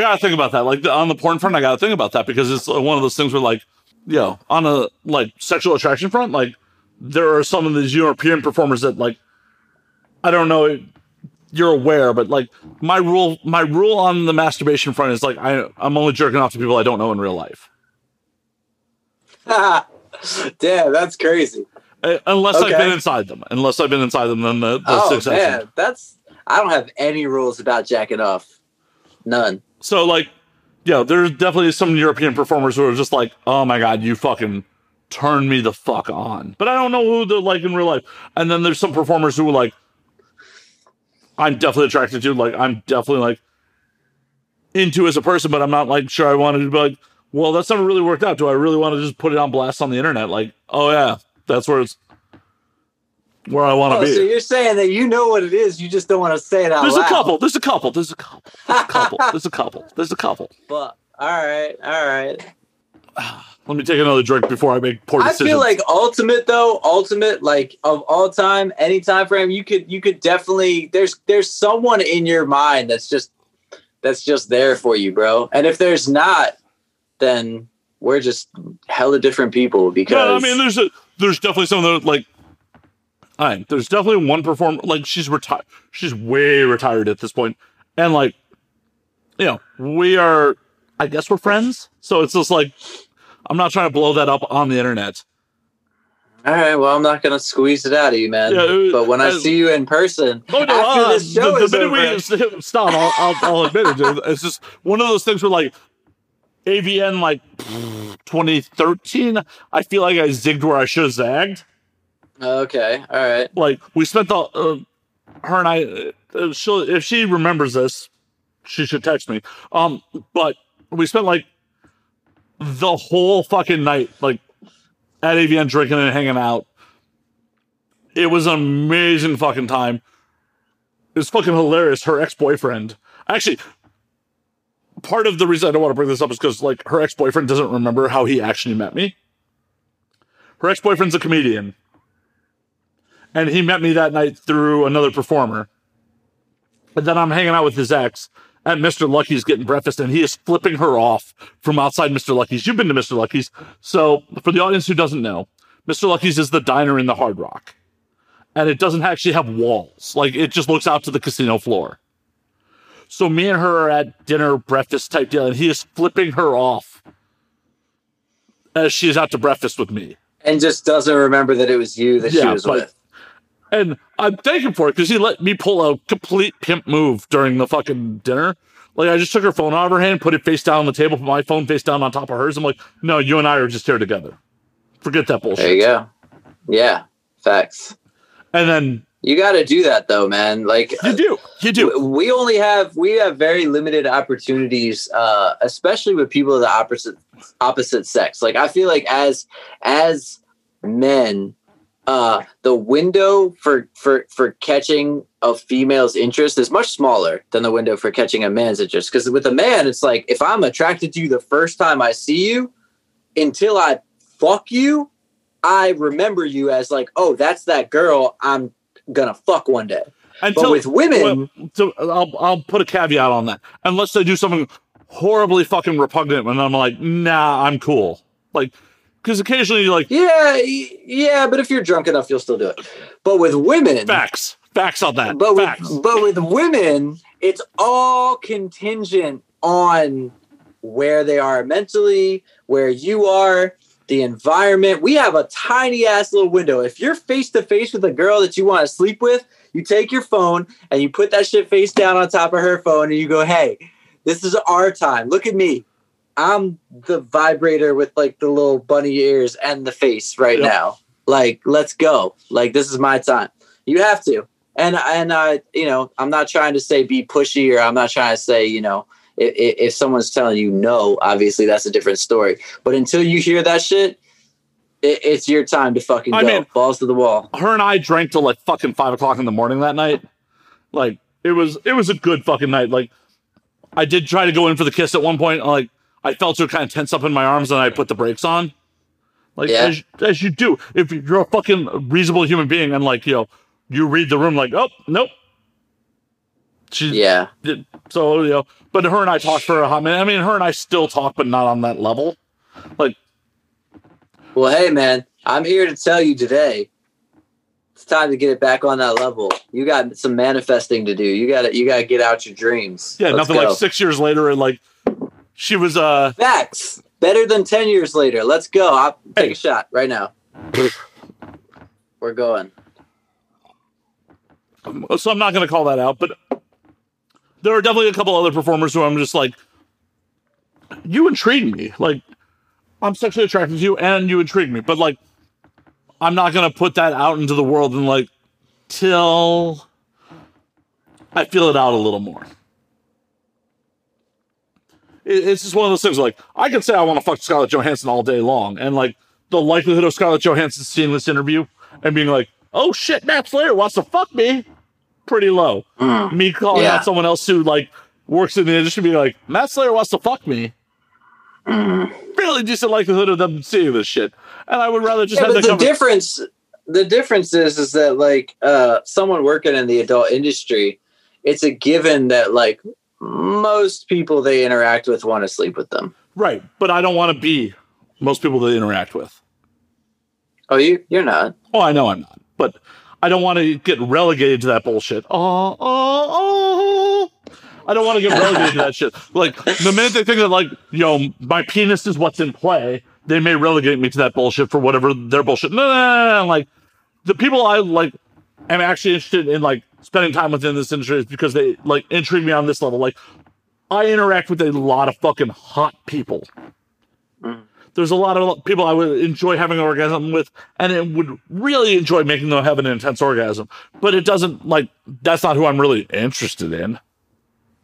gotta think about that. Like on the porn front, I gotta think about that because it's one of those things where, like, you know, on a like sexual attraction front, like there are some of these European performers that, like, I don't know, you're aware, but like my rule, my rule on the masturbation front is like I I'm only jerking off to people I don't know in real life, Damn, that's crazy. Uh, unless I've been inside them. Unless I've been inside them, then the, the Oh six man, that's I don't have any rules about jacking off. None. So like, yeah, there's definitely some European performers who are just like, oh my god, you fucking turn me the fuck on. But I don't know who they're like in real life. And then there's some performers who are like, I'm definitely attracted to. Like, I'm definitely like into as a person, but I'm not like sure I wanted to be like, well, that's never really worked out. Do I really want to just put it on blast on the internet? Like, oh yeah, that's where it's where I want to Oh, be. so you're saying that you know what it is, you just don't want to say it out there's loud. a couple. There's a couple. There's a couple. There's a couple. There's a couple. There's a couple. But all right, all right. Let me take another drink before I make poor decisions. I feel like ultimate though, ultimate like of all time, any time frame, you could you could definitely there's there's someone in your mind that's just that's just there for you, bro. And if there's not, then we're just hella different people because Yeah, I mean, there's a there's definitely some of that like, I there's definitely one performer like she's retired. She's way retired at this point, and like, you know, we are. I guess we're friends, so it's just like, I'm not trying to blow that up on the internet. all right, well, I'm not gonna squeeze it out of you, man. Yeah, uh, but when I uh, see you in person Oh no! after uh, this show the, is minute over, we stop, I'll, I'll, I'll admit it. Dude. It's just one of those things where like AVN like 2013. I feel like I zigged where I should have zagged. okay, all right. like we spent the uh, her and I. Uh, she'll, if she remembers this, she should text me. Um, but we spent like the whole fucking night like at AVN drinking and hanging out. It was an amazing fucking time. It was fucking hilarious. Her ex boyfriend, actually, part of the reason I don't want to bring this up is because like her ex boyfriend doesn't remember how he actually met me. Her ex boyfriend's a comedian and he met me that night through another performer. And then I'm hanging out with his ex at Mr. Lucky's getting breakfast, and he is flipping her off from outside Mr. Lucky's. You've been to Mr. Lucky's. So, for the audience who doesn't know, Mr. Lucky's is the diner in the Hard Rock. And it doesn't actually have walls. Like, it just looks out to the casino floor. So, me and her are at dinner, breakfast type deal, and he is flipping her off as she is out to breakfast with me. And just doesn't remember that it was you that she was but- with. And I'm thanking for it because he let me pull a complete pimp move during the fucking dinner. Like I just took her phone out of her hand, put it face down on the table, put my phone face down on top of hers. I'm like, no, you and I are just here together. Forget that bullshit. There you go. Yeah, facts. And then You got to do that though, man. Like you do, you do. we only have we have very limited opportunities, uh, especially with people of the opposite opposite sex. Like I feel like as as men, uh, the window for for for catching a female's interest is much smaller than the window for catching a man's interest. Because with a man, it's like if I'm attracted to you the first time I see you, until I fuck you, I remember you as like, oh, that's that girl I'm gonna fuck one day. Until But with women, well, so I'll I'll put a caveat on that. Unless they do something horribly fucking repugnant, and I'm like, nah, I'm cool. Like, because occasionally, you're like, yeah, yeah, but if you're drunk enough, you'll still do it. But with women, facts, facts on that. but facts. with, but with women, it's all contingent on where they are mentally, where you are, the environment. We have a tiny ass little window. If you're face to face with a girl that you want to sleep with, you take your phone and you put that shit face down on top of her phone and you go, "Hey, this is our time. Look at me. I'm the vibrator with like the little bunny ears and the face right Yep. now. Like, let's go. Like, this is my time. You have to. And and I, you know, I'm not trying to say be pushy, or I'm not trying to say, you know, if, if someone's telling you no, obviously that's a different story. But until you hear that shit, it, it's your time to fucking I go. mean- Balls to the wall. her and I drank till like fucking five o'clock in the morning that night. Like it was it was a good fucking night. Like I did try to go in for the kiss at one point. Like I felt her kind of tense up in my arms, and I put the brakes on. Like Yeah. as, as you do, if you're a fucking reasonable human being, and like you know, you read the room like, oh nope. She Yeah. so you know, but her and I talked for a hot minute. I mean, her and I still talk, but not on that level. Like Well, hey, man, I'm here to tell you today It's time to get it back on that level. You got some manifesting to do. You got to you got to get out your dreams. Yeah, Let's nothing go. like six years later and like she was uh Facts. Better than 10 years later. Let's go. I'll take Hey. a shot right now. We're going. so I'm not gonna call that out, but there are definitely a couple other performers who I'm just like you intrigue me. Like I'm sexually attracted to you and you intrigue me, but like I'm not gonna put that out into the world and like till I feel it out a little more. It- It's just one of those things. Like I can say I want to fuck Scarlett Johansson all day long, and like the likelihood of Scarlett Johansson seeing this interview and being like, "Oh shit, Matt Slayer wants to fuck me," pretty low. Me calling Yeah. out someone else who like works in the industry, being like, "Matt Slayer wants to fuck me." Fairly decent likelihood of them seeing this shit, and I would rather just Yeah, have the cover- difference the difference is is that like uh someone working in the adult industry, it's a given that like most people they interact with want to sleep with them. right. But I don't want to be most people they interact with. Oh, you you're not. Oh, I know I'm not, but I don't want to get relegated to that bullshit. Oh, oh, oh. I don't want to get relegated to that shit. Like the minute they think that, like, yo, my penis is what's in play, they may relegate me to that bullshit for whatever their bullshit. No, no, no, no. Like the people I like am actually interested in like spending time within this industry is because they like intrigue me on this level. Like I interact with a lot of fucking hot people. Mm-hmm. There's a lot of people I would enjoy having an orgasm with, and it would really enjoy making them have an intense orgasm. But it doesn't like that's not who I'm really interested in.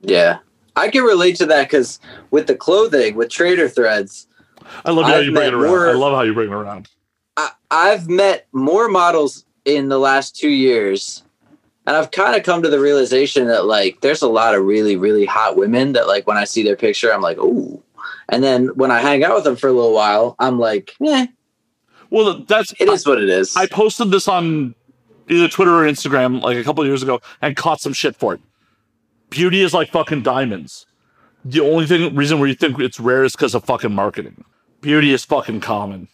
Yeah. I can relate to that because with the clothing, with Trader Threads, I love how I've you bring it around. more- I love how you bring it around. I, I've met more models in the last two years, and I've kind of come to the realization that like there's a lot of really really hot women that like when I see their picture, I'm like, ooh, and then when I hang out with them for a little while, I'm like, eh, Well, that's it is what it is. I posted this on either Twitter or Instagram like a couple of years ago and caught some shit for it. Beauty is like fucking diamonds. The only thing reason where you think it's rare is because of fucking marketing. Beauty is fucking common.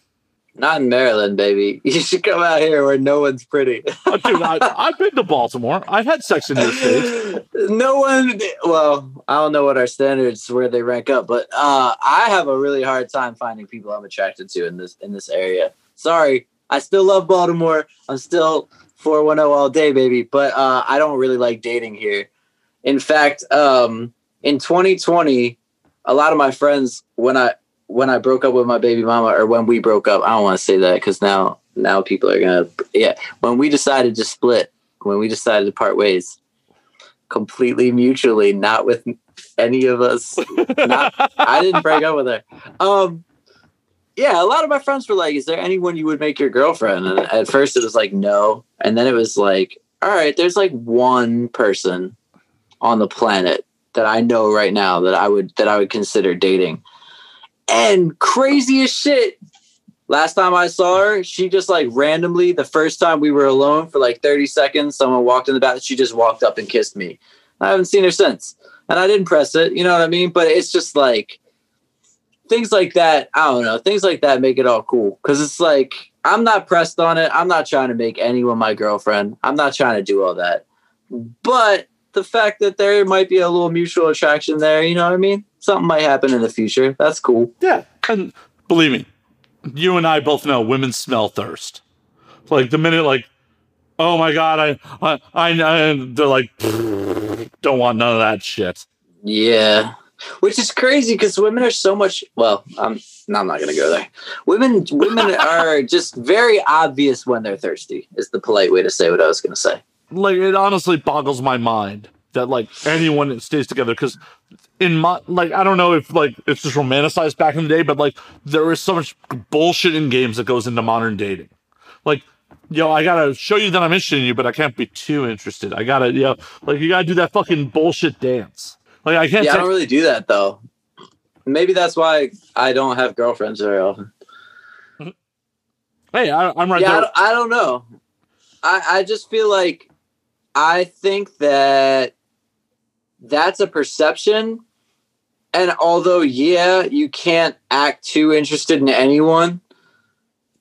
Not in Maryland, baby. You should come out here where no one's pretty. Uh, Dude, I, I've been to Baltimore. I've had sex in your state. no one well i don't know what our standards where they rank up but uh i have a really hard time finding people i'm attracted to in this in this area sorry i still love baltimore i'm still 410 all day baby but uh i don't really like dating here in fact um in 2020 a lot of my friends when i when i broke up with my baby mama or when we broke up i don't want to say that because now now people are gonna yeah when we decided to split when we decided to part ways completely mutually, not with any of us. Not, I didn't break up with her. Um, yeah, a lot of my friends were like, "Is there anyone you would make your girlfriend?" And at first, it was like, "No," and then it was like, "All right, there's like one person on the planet that I know right now that I would that I would consider dating." And crazy as shit, last time I saw her, she just like randomly, the first time we were alone for like 30 seconds, someone walked in the bathroom, she just walked up and kissed me. I haven't seen her since. And I didn't press it, you know what I mean? But it's just like things like that. I don't know. Things like that make it all cool. Cause it's like, I'm not pressed on it. I'm not trying to make anyone my girlfriend. I'm not trying to do all that. But the fact that there might be a little mutual attraction there, you know what I mean? Something might happen in the future. That's cool. Yeah, and believe me, you and I both know women smell thirst. Like the minute, like, oh my god, I, I, I, I they're like, don't want none of that shit. Yeah. Which is crazy because women are so much well, I'm no, I'm not gonna go there. Women women are just very obvious when they're thirsty, is the polite way to say what I was gonna say. Like it honestly boggles my mind that like anyone stays together because in my like I don't know if like it's just romanticized back in the day, but like there is so much bullshit in games that goes into modern dating. Like, yo, I gotta show you that I'm interested in you, but I can't be too interested. I gotta, you know, like you gotta do that fucking bullshit dance. Like I can't. Yeah, I don't really do that though. Maybe that's why I don't have girlfriends very often. hey, I, I'm right yeah, I don't, I don't know. I, I just feel like I think that that's a perception. And although, yeah, you can't act too interested in anyone,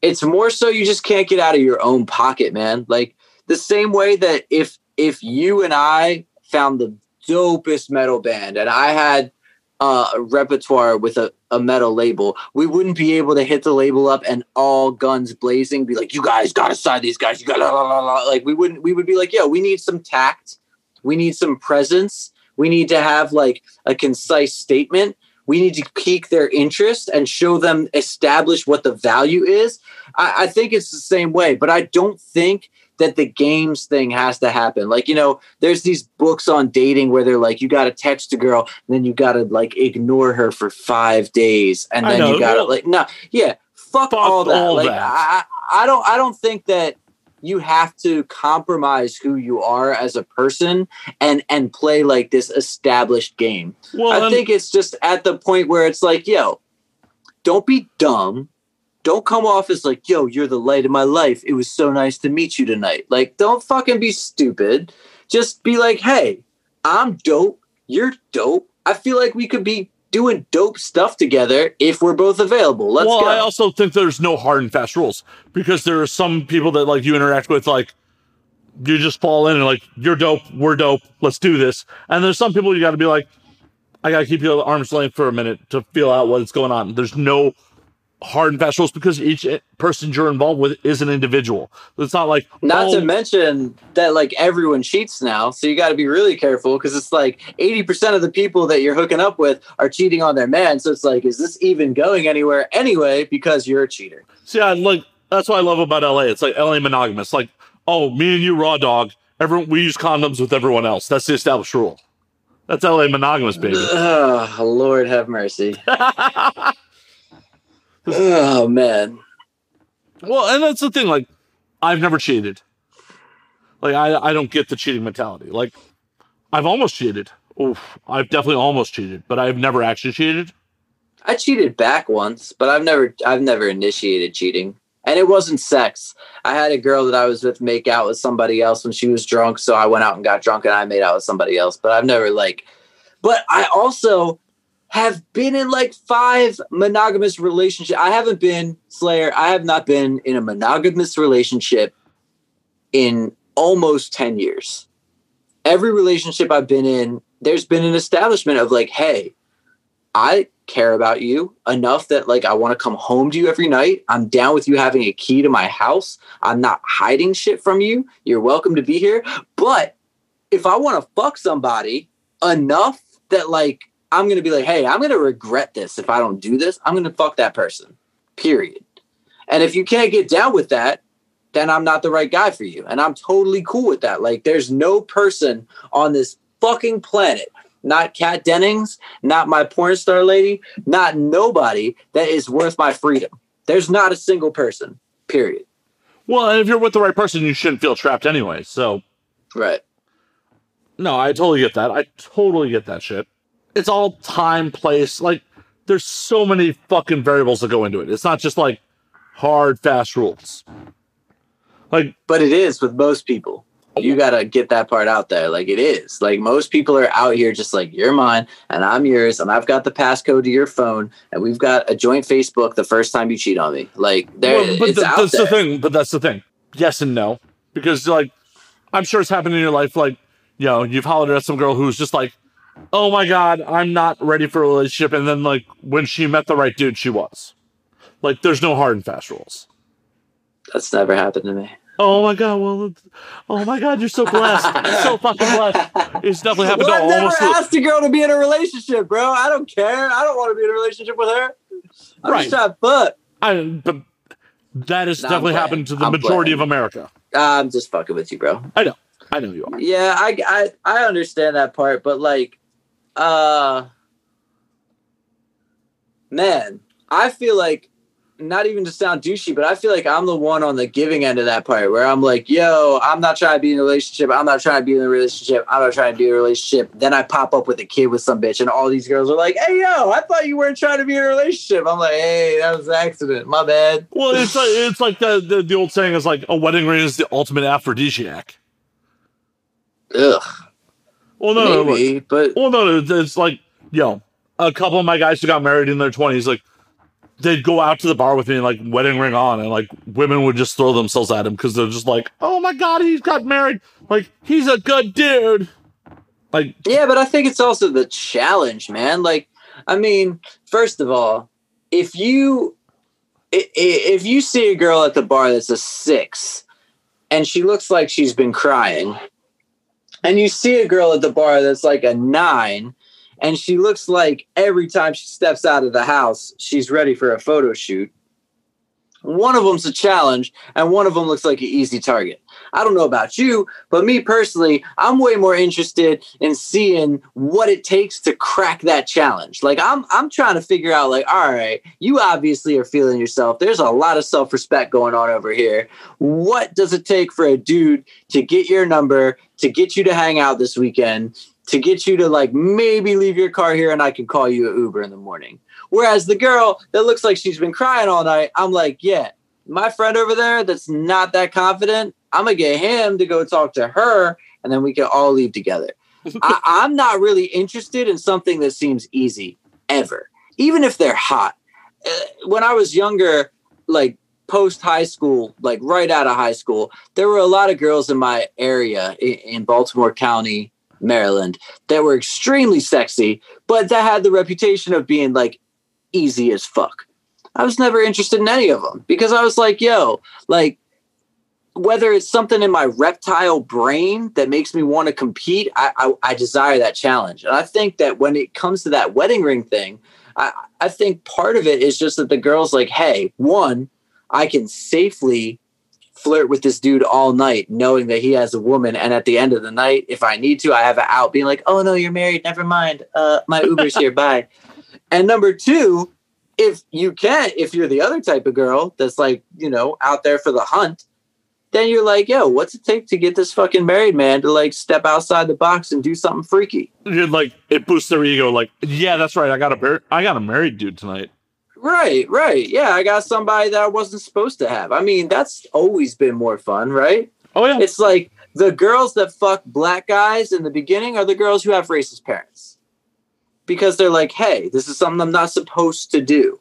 it's more so you just can't get out of your own pocket, man. Like, the same way that if if you and I found the dopest metal band and I had uh, a repertoire with a, a metal label, we wouldn't be able to hit the label up and all guns blazing, be like, "You guys got to sign these guys." You got to like we wouldn't. We would be like, "Yo, we need some tact, we need some presence, we need to have like a concise statement." We need to pique their interest and show them establish what the value is. I, I think it's the same way, but I don't think that the games thing has to happen. Like, you know, there's these books on dating where they're like, you got to text a girl, and then you got to like ignore her for five days, and then you got to like, no, yeah, fuck, Fuck all that. all like, that. I, I don't, I don't think that you have to compromise who you are as a person and and play like this established game. Well, I think it's just at the point where it's like, yo, don't be dumb. Don't come off as like, yo, you're the light of my life. It was so nice to meet you tonight. Like, don't fucking be stupid. Just be like, hey, I'm dope. You're dope. I feel like we could be doing dope stuff together if we're both available. Let's well, go. I also think there's no hard and fast rules because there are some people that like you interact with, like you just fall in and like you're dope, we're dope, let's do this. And there's some people you got to be like, I got to keep you at arm's length for a minute to feel out what's going on. There's no hard and fast rules because each person you're involved with is an individual. It's not like Not oh, to mention that like everyone cheats now, so you got to be really careful because it's like eighty percent of the people that you're hooking up with are cheating on their man. So it's like, is this even going anywhere anyway? Because you're a cheater. See, I like that's what I love about LA. It's like LA monogamous. Like, oh, me and you, raw dog. Everyone, we use condoms with everyone else. That's the established rule. That's LA monogamous, baby. Oh Lord, have mercy. oh man, well, and that's the thing. Like, I've never cheated. Like, I I don't get the cheating mentality. Like, I've almost cheated. Oof, I've definitely almost cheated, but I've never actually cheated. I cheated back once, but I've never, I've never initiated cheating, and it wasn't sex. I had a girl that I was with make out with somebody else when she was drunk, so I went out and got drunk and I made out with somebody else. But I've never like, but I also have been in like five monogamous relationships. I haven't been Slayer. I have not been in a monogamous relationship in almost 10 years. Every relationship I've been in, there's been an establishment of like, hey, I care about you enough that like I want to come home to you every night. I'm down with you having a key to my house. I'm not hiding shit from you. You're welcome to be here. But if I want to fuck somebody enough that like I'm gonna be like, hey, I'm gonna regret this if I don't do this. I'm gonna fuck that person. Period. And if you can't get down with that, then I'm not the right guy for you. And I'm totally cool with that. Like, there's no person on this fucking planet, not Kat Dennings, not my porn star lady, not nobody that is worth my freedom. There's not a single person. Period. Well, and if you're with the right person, you shouldn't feel trapped anyway. So, Right. no, I totally get that. I totally get that shit. It's all time, place. Like, there's so many fucking variables that go into it. It's not just like hard, fast rules. Like, But it is with most people. You got to get that part out there. Like, it is. Like, most people are out here just like, you're mine and I'm yours. And I've got the passcode to your phone. And we've got a joint Facebook the first time you cheat on me. Like, there, well, but it's th- out that's there. the thing. But that's the thing. Yes and no, because like, I'm sure it's happened in your life. Like, you know, you've hollered at some girl who's just like, "Oh my god, I'm not ready for a relationship," and then like when she met the right dude, she was. Like, there's no hard and fast rules. That's never happened to me. Oh my god! Well, oh my god, you're so blessed, so fucking blessed. It's definitely happened Well, to I've never asked a girl to be in a relationship, bro. I don't care. I don't want to be in a relationship with her. I'm Right. just trying fuck. I, but that has I'm definitely happened to the I'm majority playing. of America. I'm just fucking with you, bro. I know. I know you are. Yeah, I, I I understand that part, but like, uh, man, I feel like not even to sound douchey, but I feel like I'm the one on the giving end of that part where I'm like, yo, I'm not trying to be in a relationship. I'm not trying to be in a relationship. I'm not trying to be in a relationship. Then I pop up with a kid with some bitch, and all these girls are like, hey, yo, I thought you weren't trying to be in a relationship. I'm like, hey, that was an accident. My bad. Well, it's like it's like the, the the old saying is like a wedding ring is the ultimate aphrodisiac. Ugh, Well, no, no, no, maybe, but well, no, it's like yo, a couple of my guys who got married in their twenties, like they'd go out to the bar with me and like wedding ring on, and like women would just throw themselves at him because they're just like, "Oh my god, he's got married! Like he's a good dude." Like Yeah, but I think it's also the challenge, man. Like, I mean, first of all, if you if you see a girl at the bar that's a six, and she looks like she's been crying, and you see a girl at the bar that's like a nine, and she looks like every time she steps out of the house, she's ready for a photo shoot. One of them's a challenge, and one of them looks like an easy target. I don't know about you, but me personally, I'm way more interested in seeing what it takes to crack that challenge. Like I'm I'm trying to figure out like all right, you obviously are feeling yourself. There's a lot of self-respect going on over here. What does it take for a dude to get your number, to get you to hang out this weekend, to get you to like maybe leave your car here and I can call you an Uber in the morning. Whereas the girl that looks like she's been crying all night, I'm like, yeah, my friend over there that's not that confident, I'm gonna get him to go talk to her, and then we can all leave together. I, I'm not really interested in something that seems easy ever, even if they're hot. Uh, when I was younger, like post high school, like right out of high school, there were a lot of girls in my area in, in Baltimore County, Maryland, that were extremely sexy, but that had the reputation of being like easy as fuck. I was never interested in any of them because I was like, yo, like whether it's something in my reptile brain that makes me want to compete, I, I, I desire that challenge. And I think that when it comes to that wedding ring thing, I, I think part of it is just that the girl's like, hey, one, I can safely flirt with this dude all night, knowing that he has a woman. And at the end of the night, if I need to, I have it out being like, oh no, you're married. Never mind. Uh, my Uber's here. Bye. And number two, if you can, if you're the other type of girl that's like, you know, out there for the hunt, then you're like, yo, what's it take to get this fucking married man to like step outside the box and do something freaky? you're like it boosts their ego. Like yeah, that's right. I got a mar- I got a married dude tonight. Right, right. Yeah, I got somebody that I wasn't supposed to have. I mean, that's always been more fun, right? Oh yeah, It's like the girls that fuck black guys in the beginning are the girls who have racist parents. Because they're like, hey, this is something I'm not supposed to do.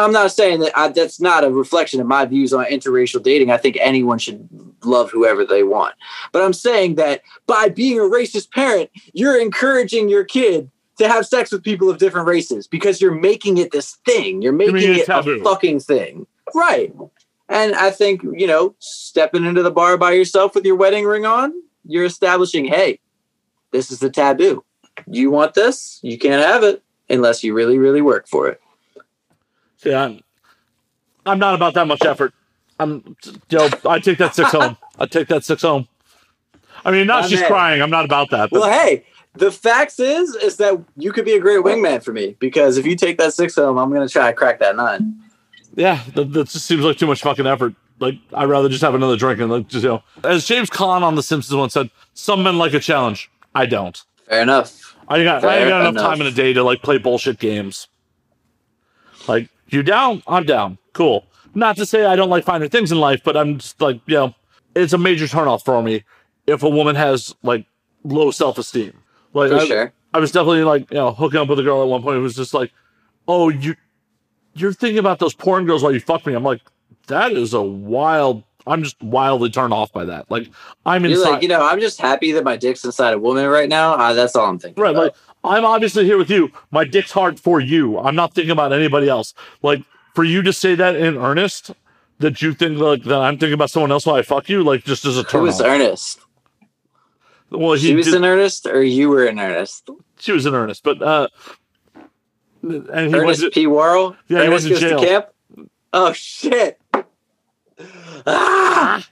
I'm not saying that I, that's not a reflection of my views on interracial dating. I think anyone should love whoever they want. But I'm saying that by being a racist parent, you're encouraging your kid to have sex with people of different races because you're making it this thing. You're making it it a fucking thing. Right. And I think, you know, stepping into the bar by yourself with your wedding ring on, you're establishing, hey, this is the taboo. You want this? You can't have it unless you really, really work for it. See, I'm, not about that much effort. I'm, you know, I take that six home. I take that six home. I mean, not she's crying. I'm not about that. But Well, hey, the facts is is that you could be a great wingman for me because if you take that six home, I'm gonna try to crack that nine. yeah, that, that just seems like too much fucking effort. Like, I'd rather just have another drink and like just you know, as James Caan on The Simpsons once said, "Some men like a challenge. I don't. Fair enough. I got I ain't got enough, enough. time in a day to like play bullshit games. Like, you down? I'm down. Cool. Not to say I don't like finer things in life, but I'm just like, you know, it's a major turnoff for me if a woman has like low self esteem. Like, For I, sure. I was definitely like, you know, hooking up with a girl at one point. It was just like, oh, you, you're thinking about those porn girls while you fuck me. I'm like, that is a wild. I'm just wildly turned off by that. Like, I'm You're like, you know, I'm just happy that my dick's inside a woman right now. Uh, that's all I'm thinking. Right, about. like I'm obviously here with you. My dick's hard for you. I'm not thinking about anybody else. Like for you to say that in earnest, that you think like that I'm thinking about someone else while I fuck you, like just as a Who turn was off. Ernest? Well, he She was did- in earnest, or you were in earnest? she was in earnest, but uh, and he Ernest went. P. Worrell. Yeah, he Ernest went to goes jail. camp. Oh shit! Ah!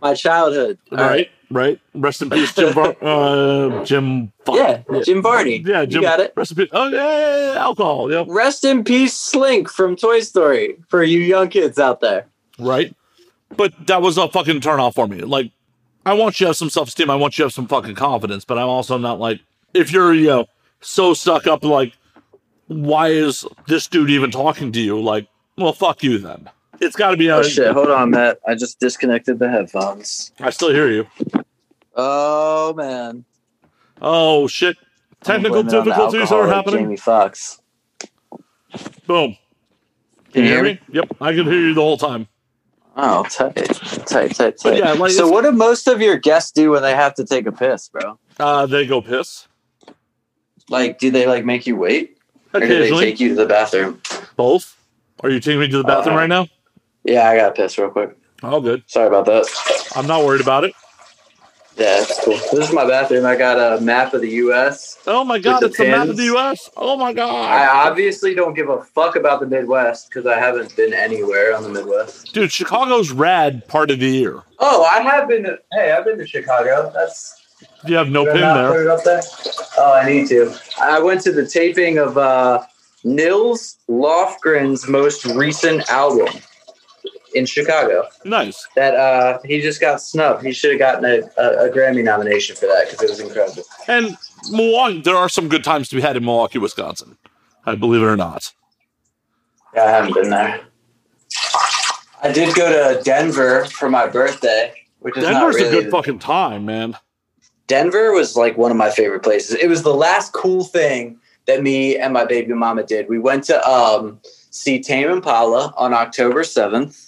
My childhood. All right, right. Rest in peace, Jim. Var- uh, Jim. fuck. Yeah, Jim Varney. yeah, you Jim. got it. Rest in peace. Oh yeah, yeah, yeah, alcohol. Yeah, Rest in peace, Slink from Toy Story for you young kids out there. right. But that was a fucking turn off for me. Like, I want you to have some self esteem. I want you to have some fucking confidence. But I'm also not like, if you're, you know, so stuck up, like, why is this dude even talking to you? Like, well, fuck you then. It's got to be. Oh shit! Hold on, Matt. I just disconnected the headphones. I still hear you. Oh man! Oh shit! Technical I'm blaming it on the difficulties are happening. Jamie Foxx. Boom. Can you hear me? Yep, I can hear you the whole time. Oh, tight, tight, tight, tight. yeah, like, so, what do most of your guests do when they have to take a piss, bro? Uh, they go piss Like, do they like make you wait, or do they occasionally. take you to the bathroom? Both. Are you taking me to the bathroom Uh, right now? Yeah, I got to piss real quick. All good. Sorry about that. I'm not worried about it. Yeah, cool. This is my bathroom. I got a map of the U.S. Oh my god, it's the map of the U.S. Oh my god, I obviously don't give a fuck about the Midwest because I haven't been anywhere on the Midwest. dude, Chicago's rad part of the year. Oh, I have been. To, hey, I've been to Chicago. That's You have no pin there. there. Oh, I need to. I went to the taping of uh, Nils Lofgren's most recent album in Chicago. Nice. That uh, he just got snubbed. He should have gotten a, a, a Grammy nomination for that because it was incredible. And Milwaukee, there are some good times to be had in Milwaukee, Wisconsin. I believe it or not. Yeah, I haven't been there. I did go to Denver for my birthday, which is not Denver's really a good fucking time, man. Denver was like one of my favorite places. It was the last cool thing that me and my baby mama did. We went to um, see Tame Impala on October 7th.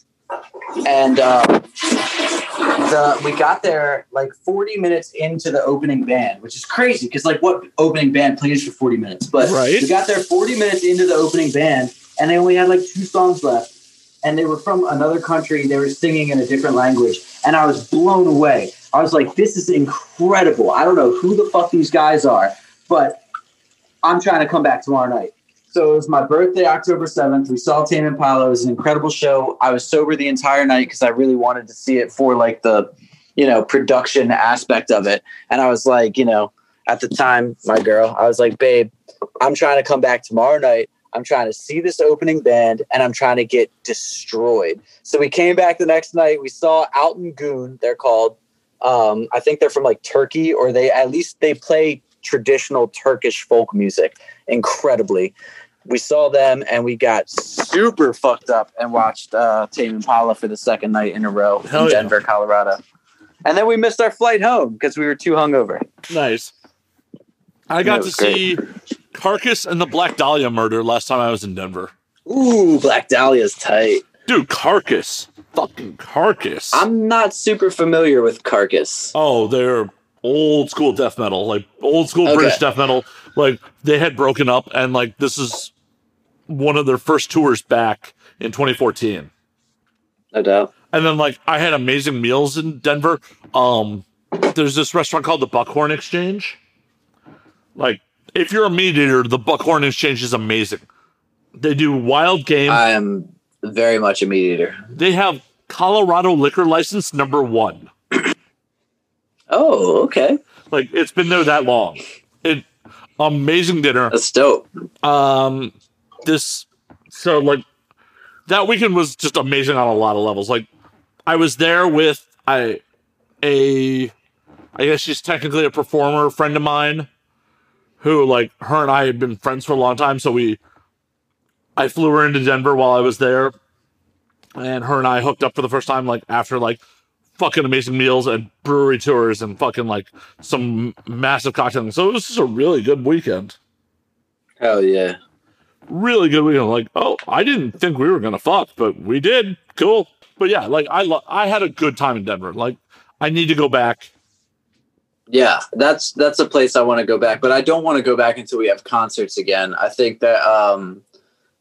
And um, the, we got there like 40 minutes into the opening band, which is crazy because, like, what opening band plays for 40 minutes? But Right. we got there 40 minutes into the opening band, and they only had like two songs left. And they were from another country. They were singing in a different language. And I was blown away. I was like, this is incredible. I don't know who the fuck these guys are, but I'm trying to come back tomorrow night. So it was my birthday, October 7th. We saw Tame Impala. It was an incredible show. I was sober the entire night because I really wanted to see it for like the, you know, production aspect of it. And I was like, you know, at the time, my girl, I was like, babe, I'm trying to come back tomorrow night. I'm trying to see this opening band and I'm trying to get destroyed. So we came back the next night. We saw Altın Gün, they're called. Um, I think they're from like Turkey, or they at least they play traditional Turkish folk music incredibly. We saw them and we got super fucked up and watched uh, Tame Impala for the second night in a row Hell in yeah. Denver, Colorado. And then we missed our flight home because we were too hungover. Nice. I got to great. see Carcass and the Black Dahlia murder last time I was in Denver. Ooh, Black Dahlia's tight. Dude, Carcass. Fucking Carcass. I'm not super familiar with Carcass. oh, they're old school death metal, like old school Okay. British death metal. Like they had broken up, and like this is one of their first tours back in 2014. No doubt. And then like I had amazing meals in Denver. Um, there's this restaurant called the Buckhorn Exchange. Like if you're a meat eater, the Buckhorn Exchange is amazing. They do wild game. I am very much a meat eater. they have Colorado liquor license number one. Oh, okay. Like it's been there that long. It amazing dinner. That's dope. Um, this so like that weekend was just amazing on a lot of levels. Like I was there with I a I guess she's technically a performer friend of mine who like her and I had been friends for a long time. So we I flew her into Denver while I was there, and her and I hooked up for the first time like after like fucking amazing meals and brewery tours and fucking like some massive cocktails. So it was just a really good weekend Hell yeah. Really good weekend. Like, oh, I didn't think we were gonna fuck, but we did. Cool. But yeah, like I lo- I had a good time in Denver. Like, I need to go back. Yeah, that's that's a place I want to go back, but I don't want to go back until we have concerts again. I think that um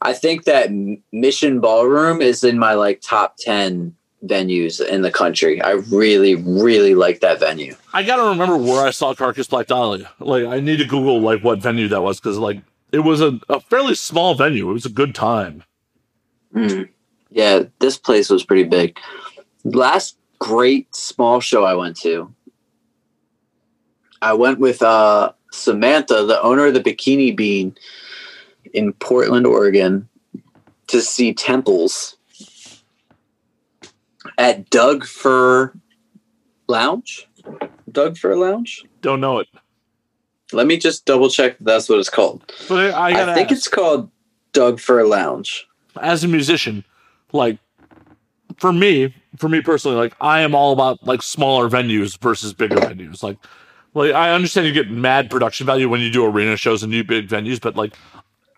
I think that Mission Ballroom is in my like top 10 venues in the country. I really really like that venue. I gotta remember where I saw Carcass Black Dahlia. Like, I need to Google like what venue that was because like it was a, a fairly small venue. It was a good time. Mm. Yeah, this place was pretty big. Last great small show I went to. I went with uh, Samantha, the owner of the Bikini Bean in Portland, Oregon, to see Temples at Doug Fir Lounge. Doug Fir Lounge. Don't know it, Let me just double check that that's what it's called. but I, I think ask, it's called Doug Fir Lounge. as a musician, like for me, for me personally, like I am all about like smaller venues versus bigger venues. Like, like I understand you get mad production value when you do arena shows and do big venues, but like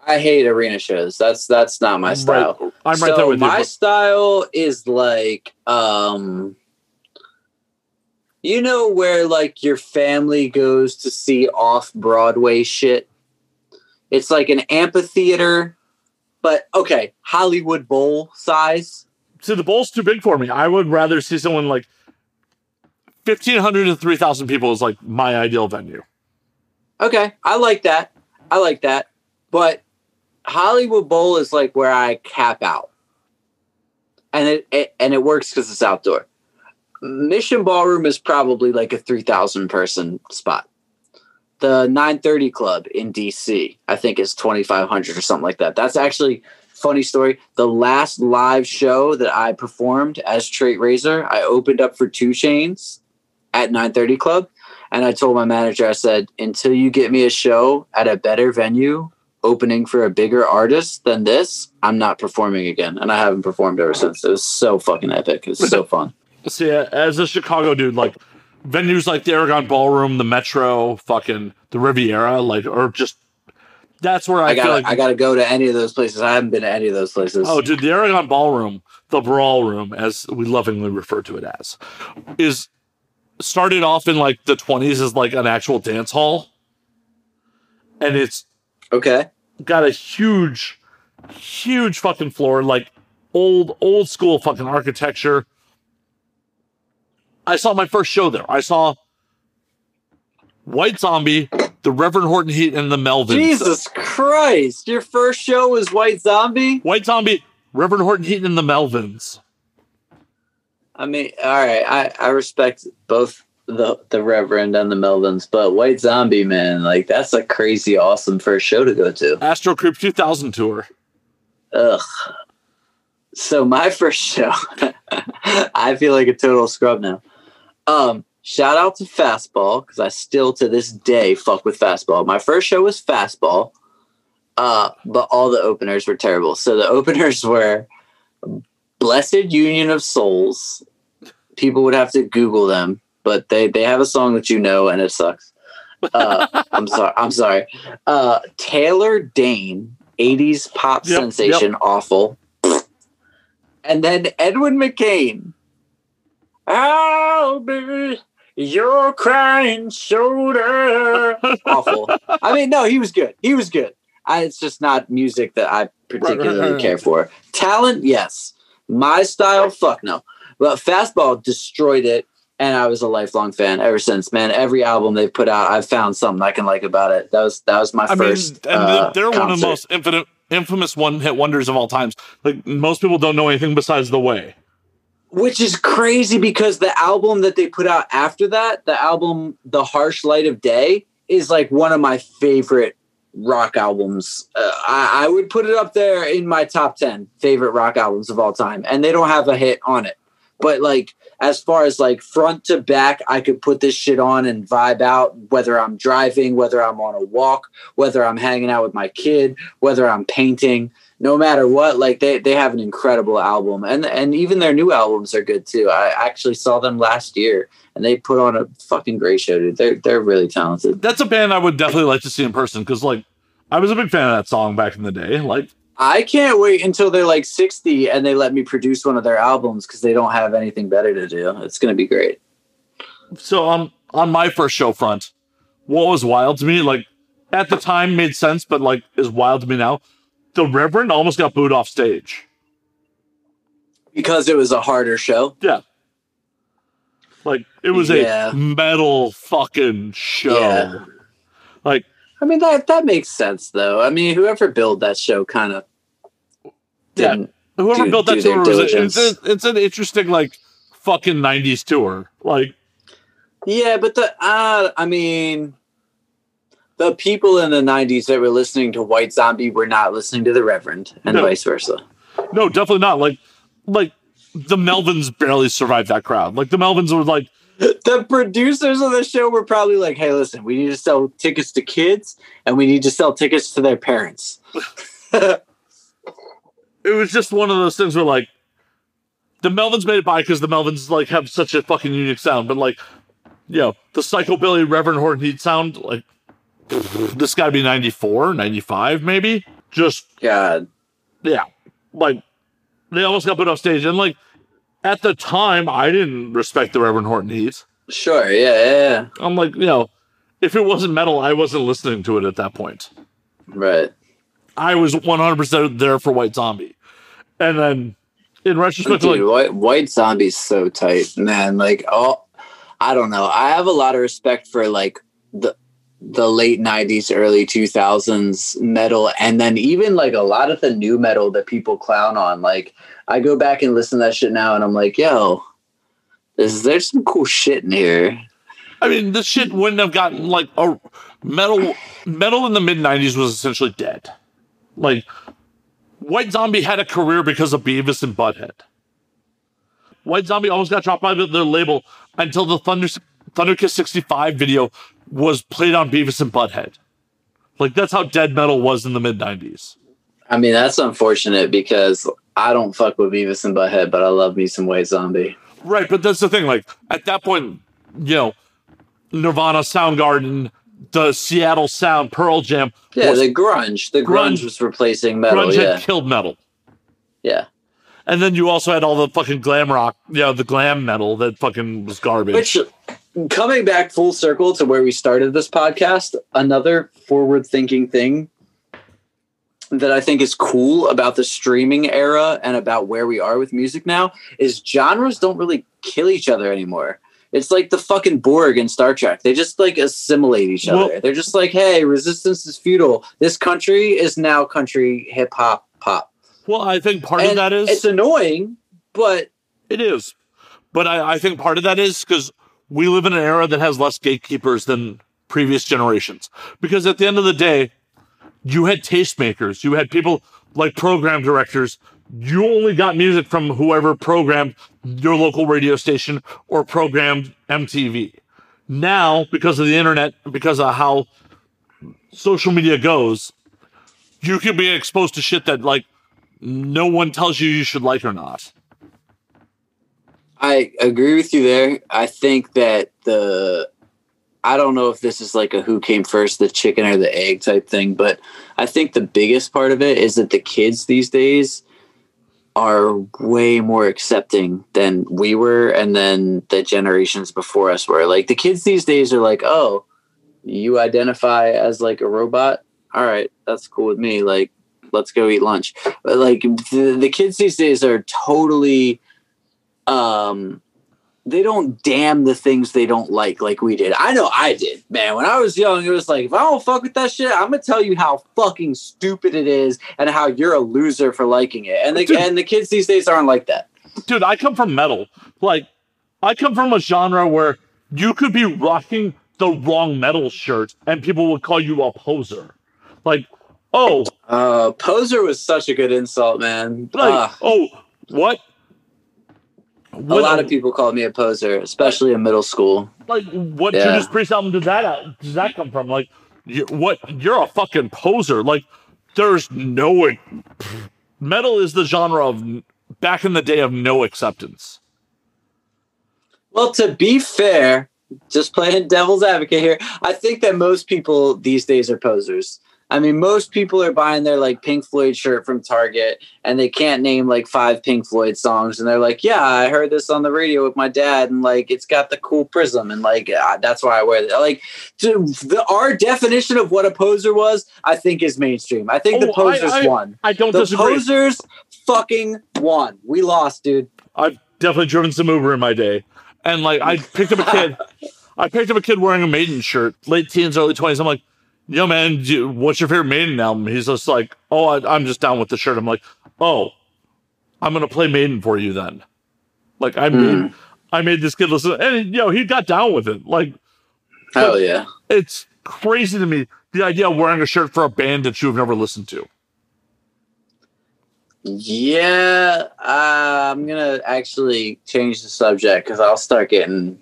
I hate arena shows. That's that's not my style. right, I'm right so there with you. my style is like um you know where like your family goes to see off Broadway shit. It's like an amphitheater, but okay, Hollywood Bowl size. So the bowl's too big for me. I would rather see someone like 1,500 to 3,000 people is like my ideal venue. Okay, I like that. I like that. But Hollywood Bowl is like where I cap out. And it, it and it works because it's outdoor. Mission Ballroom is probably like a 3,000 person spot. The 930 Club in DC, I think, is 2,500 or something like that. That's actually funny story. The last live show that I performed as Trait Razor, I opened up for 2 Chainz at 930 Club. And I told my manager, I said, until you get me a show at a better venue, opening for a bigger artist than this, I'm not performing again. And I haven't performed ever since. It was so fucking epic. It was so fun. See, as a Chicago dude, like venues like the Aragon Ballroom, the Metro, fucking the Riviera, like, or just that's where I, I feel got like. I got to go to any of those places. I haven't been to any of those places. oh, dude, the Aragon Ballroom, the Brawl Room, as we lovingly refer to it as, is started off in like the 20s as like an actual dance hall. And it's okay. got a huge, huge fucking floor, like old, old school fucking architecture. I saw my first show there. I saw White Zombie, the Reverend Horton Heat, and the Melvins. Jesus Christ! Your first show was White Zombie. White Zombie, Reverend Horton Heat, and the Melvins. I mean, all right. I I respect both the the Reverend and the Melvins, but White Zombie, man, like that's a crazy, awesome first show to go to. Astro Creep 2000 tour. Ugh. So my first show, I feel like a total scrub now. Um, shout out to Fastball because I still to this day fuck with Fastball. My first show was Fastball, uh, but all the openers were terrible. So the openers were Blessed Union of Souls. People would have to Google them, but they they have a song that you know and it sucks. Uh, I'm sorry. I'm sorry. Uh, Taylor Dayne, 80s pop Yep, sensation, awful. And then Edwin McCain. I'll be your crying shoulder. awful. I mean, no, he was good. He was good. I, it's just not music that I particularly right, right. care for. Talent, yes. My style, fuck no. But Fastball destroyed it, and I was a lifelong fan ever since. Man, every album they've put out, I've found something I can like about it. That was that was my I first. mean, and uh, they're one of the most infinite, infamous one hit wonders of all times. Like, most people don't know anything besides The Way. which is crazy because the album that they put out after that, the album "The Harsh Light of Day," is like one of my favorite rock albums. Uh, I, I would put it up there in my top ten favorite rock albums of all time, and they don't have a hit on it. But like as far as like front to back, I could put this shit on and vibe out. Whether I'm driving, whether I'm on a walk, whether I'm hanging out with my kid, whether I'm painting no matter what like they, they have an incredible album and and even their new albums are good too i actually saw them last year and they put on a fucking great show dude they're they're really talented That's a band I would definitely like to see in person because, like, I was a big fan of that song back in the day. Like, i can't wait until they're like 60 and they let me produce one of their albums because they don't have anything better to do it's gonna be great so on on my first show front, what was wild to me, like at the time made sense, but like is wild to me now. The Reverend almost got booed off stage. because it was a harder show Yeah. Like it was Yeah. a metal fucking show. Yeah. Like i mean that that makes sense though i mean whoever built that show kind of Yeah. didn't whoever Do- built that tour was a, it's, a, it's an interesting like fucking 90s tour. Like Yeah, but the uh, I mean, the people in the '90s that were listening to White Zombie were not listening to the Reverend, and No. vice versa. no, definitely not. Like like the Melvins barely survived that crowd. Like the Melvins were like The producers of the show were probably like, "Hey, listen, we need to sell tickets to kids, and we need to sell tickets to their parents." it was just one of those things where like the Melvins made it by because the Melvins like have such a fucking unique sound, but like you know, the psychobilly Reverend Horton Heat sound, like this gotta be 94, 95, maybe. just God. yeah, like they almost got put off stage. And like at the time, I didn't respect the Reverend Horton Heat. Sure. Yeah. Yeah. yeah. I'm like, you know, if it wasn't metal, I wasn't listening to it at that point. Right. I was 100% there for White Zombie. And then in retrospect, Dude, like, White, White Zombie's so tight, man. Like, oh, I don't know. I have a lot of respect for like the the late '90s, early 2000s metal, and then even like a lot of the new metal that people clown on. Like, I go back and listen to that shit now, and I'm like, yo, there's there's some cool shit in here. I mean, this shit wouldn't have gotten like a metal. Metal in the mid '90s was essentially dead. Like, White Zombie had a career because of Beavis and Butthead. White Zombie almost got dropped by their label until the Thunder Thunderkiss 65 video was played on Beavis and Butthead. Like that's how dead metal was in the mid '90s. I mean, that's unfortunate because I don't fuck with Beavis and Butthead, but I love me some White Zombie. Right, but that's the thing. Like at that point, you know, Nirvana, Soundgarden, the Seattle Sound, Pearl Jam, Yeah, was- the grunge. The grunge, Grunge- was replacing metal. grunge yeah, had killed metal. yeah. And then you also had all the fucking glam rock, you know, the glam metal that fucking was garbage. Which, coming back full circle to where we started this podcast, another forward thinking thing that I think is cool about the streaming era and about where we are with music now is genres don't really kill each other anymore. It's like the fucking Borg in Star Trek. They just like assimilate each Well- other. They're just like, hey, resistance is futile. This country is now country hip hop pop. well, I think part of that is it's annoying, but it is, but I, I think part of that is because we live in an era that has less gatekeepers than previous generations. Because at the end of the day, you had tastemakers, you had people like program directors. You only got music from whoever programmed your local radio station or programmed MTV. Now, because of the internet, because of how social media goes, you can be exposed to shit that like no one tells you you should like or not. I agree with you there. I think that the I don't know if this is like a who came first, the chicken or the egg type thing, but I think the biggest part of it is that the kids these days are way more accepting than we were and then the generations before us were. Like the kids these days are like, "Oh, you identify as like a robot? All right, that's cool with me. Like let's go eat lunch." But like the, the kids these days are totally um they don't damn the things they don't like like we did. I know I did, man. When I was young, it was like, if I don't fuck with that shit, I'm gonna tell you how fucking stupid it is and how you're a loser for liking it. And the Dude. and the kids these days aren't like that. dude, I come from metal. Like, I come from a genre where you could be rocking the wrong metal shirt and people would call you a poser. Like, oh, Uh poser was such a good insult, man. like, Ah, oh, what? A lot of people called me a poser, especially in middle school. like what Yeah. Judas Priest album did that uh, does that come from? Like, you, what? You're a fucking poser. Like, there's no metal is the genre of back in the day of no acceptance. Well, to be fair, just playing devil's advocate here, I think that most people these days are posers. I mean, most people are buying their like Pink Floyd shirt from Target and they can't name like five Pink Floyd songs. And they're like, yeah, I heard this on the radio with my dad and like it's got the cool prism. And like, ah, that's why I wear it. Like, to, the, our definition of what a poser was, I think is mainstream. I think the Oh, I- posers I- won. I don't disagree. The disagree. posers fucking won. We lost, dude. I've definitely driven some Uber in my day, and like I picked up a kid. I picked up a kid wearing a Maiden shirt, late teens, early twenties. I'm like, "Yo, man, you- what's your favorite Maiden album?" He's just like, "Oh, I, I'm just down with the shirt." I'm like, "Oh, I'm gonna play Maiden for you then." Like I made, I made this kid listen, and you know he got down with it. Like Hell yeah. it's crazy to me the idea of wearing a shirt for a band that you've never listened to. Yeah, uh, I'm gonna actually change the subject because I'll start getting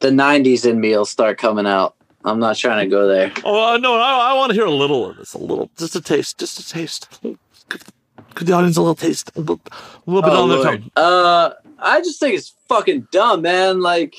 the '90s in me will start coming out. I'm not trying to go there. Oh uh, no, I, I want to hear a little of this, a little, just a taste, just a taste. Give, give the audience a little taste, a little, a little bit Oh, on their Lord. tongue. Uh, I just think it's fucking dumb, man. Like,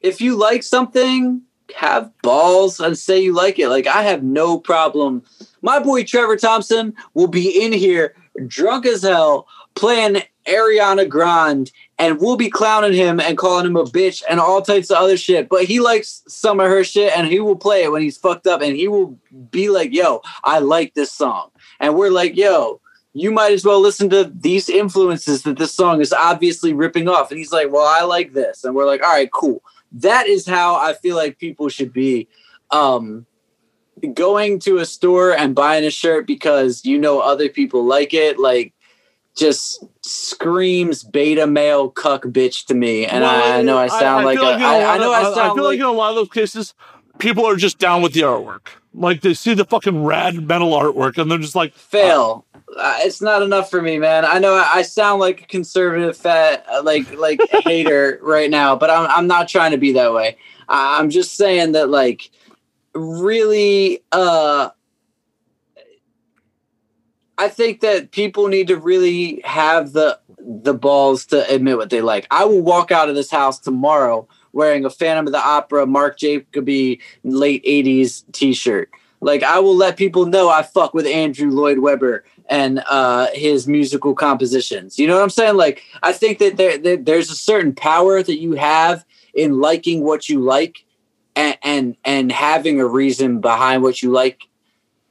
if you like something, have balls and say you like it. Like I have no problem. My boy Trevor Thompson will be in here drunk as hell playing Ariana Grande and we'll be clowning him and calling him a bitch and all types of other shit. But he likes some of her shit and he will play it when he's fucked up and he will be like, yo, I like this song. And we're like, yo, you might as well listen to these influences that this song is obviously ripping off. And he's like, well, I like this. And we're like, all right, cool. That is how I feel like people should be. Um, going to a store and buying a shirt because you know other people like it, like just screams beta male cuck bitch to me. And I, I know I sound like, feel a, in a I, lot I know of- I sound I feel like like in a lot of those cases, people are just down with the artwork. Like they see the fucking rad metal artwork and they're just like, fail. Uh, it's not enough for me, man. I know I, I sound like a conservative fat, uh, like like hater right now, but I'm I'm not trying to be that way. I, I'm just saying that like really, uh, I think that people need to really have the the balls to admit what they like. I will walk out of this house tomorrow wearing a Phantom of the Opera Mark Jacoby late 80s t-shirt. Like I will let people know I fuck with Andrew Lloyd Webber and uh, his musical compositions. You know what I'm saying? Like I think that there, there there's a certain power that you have in liking what you like and and, and having a reason behind what you like.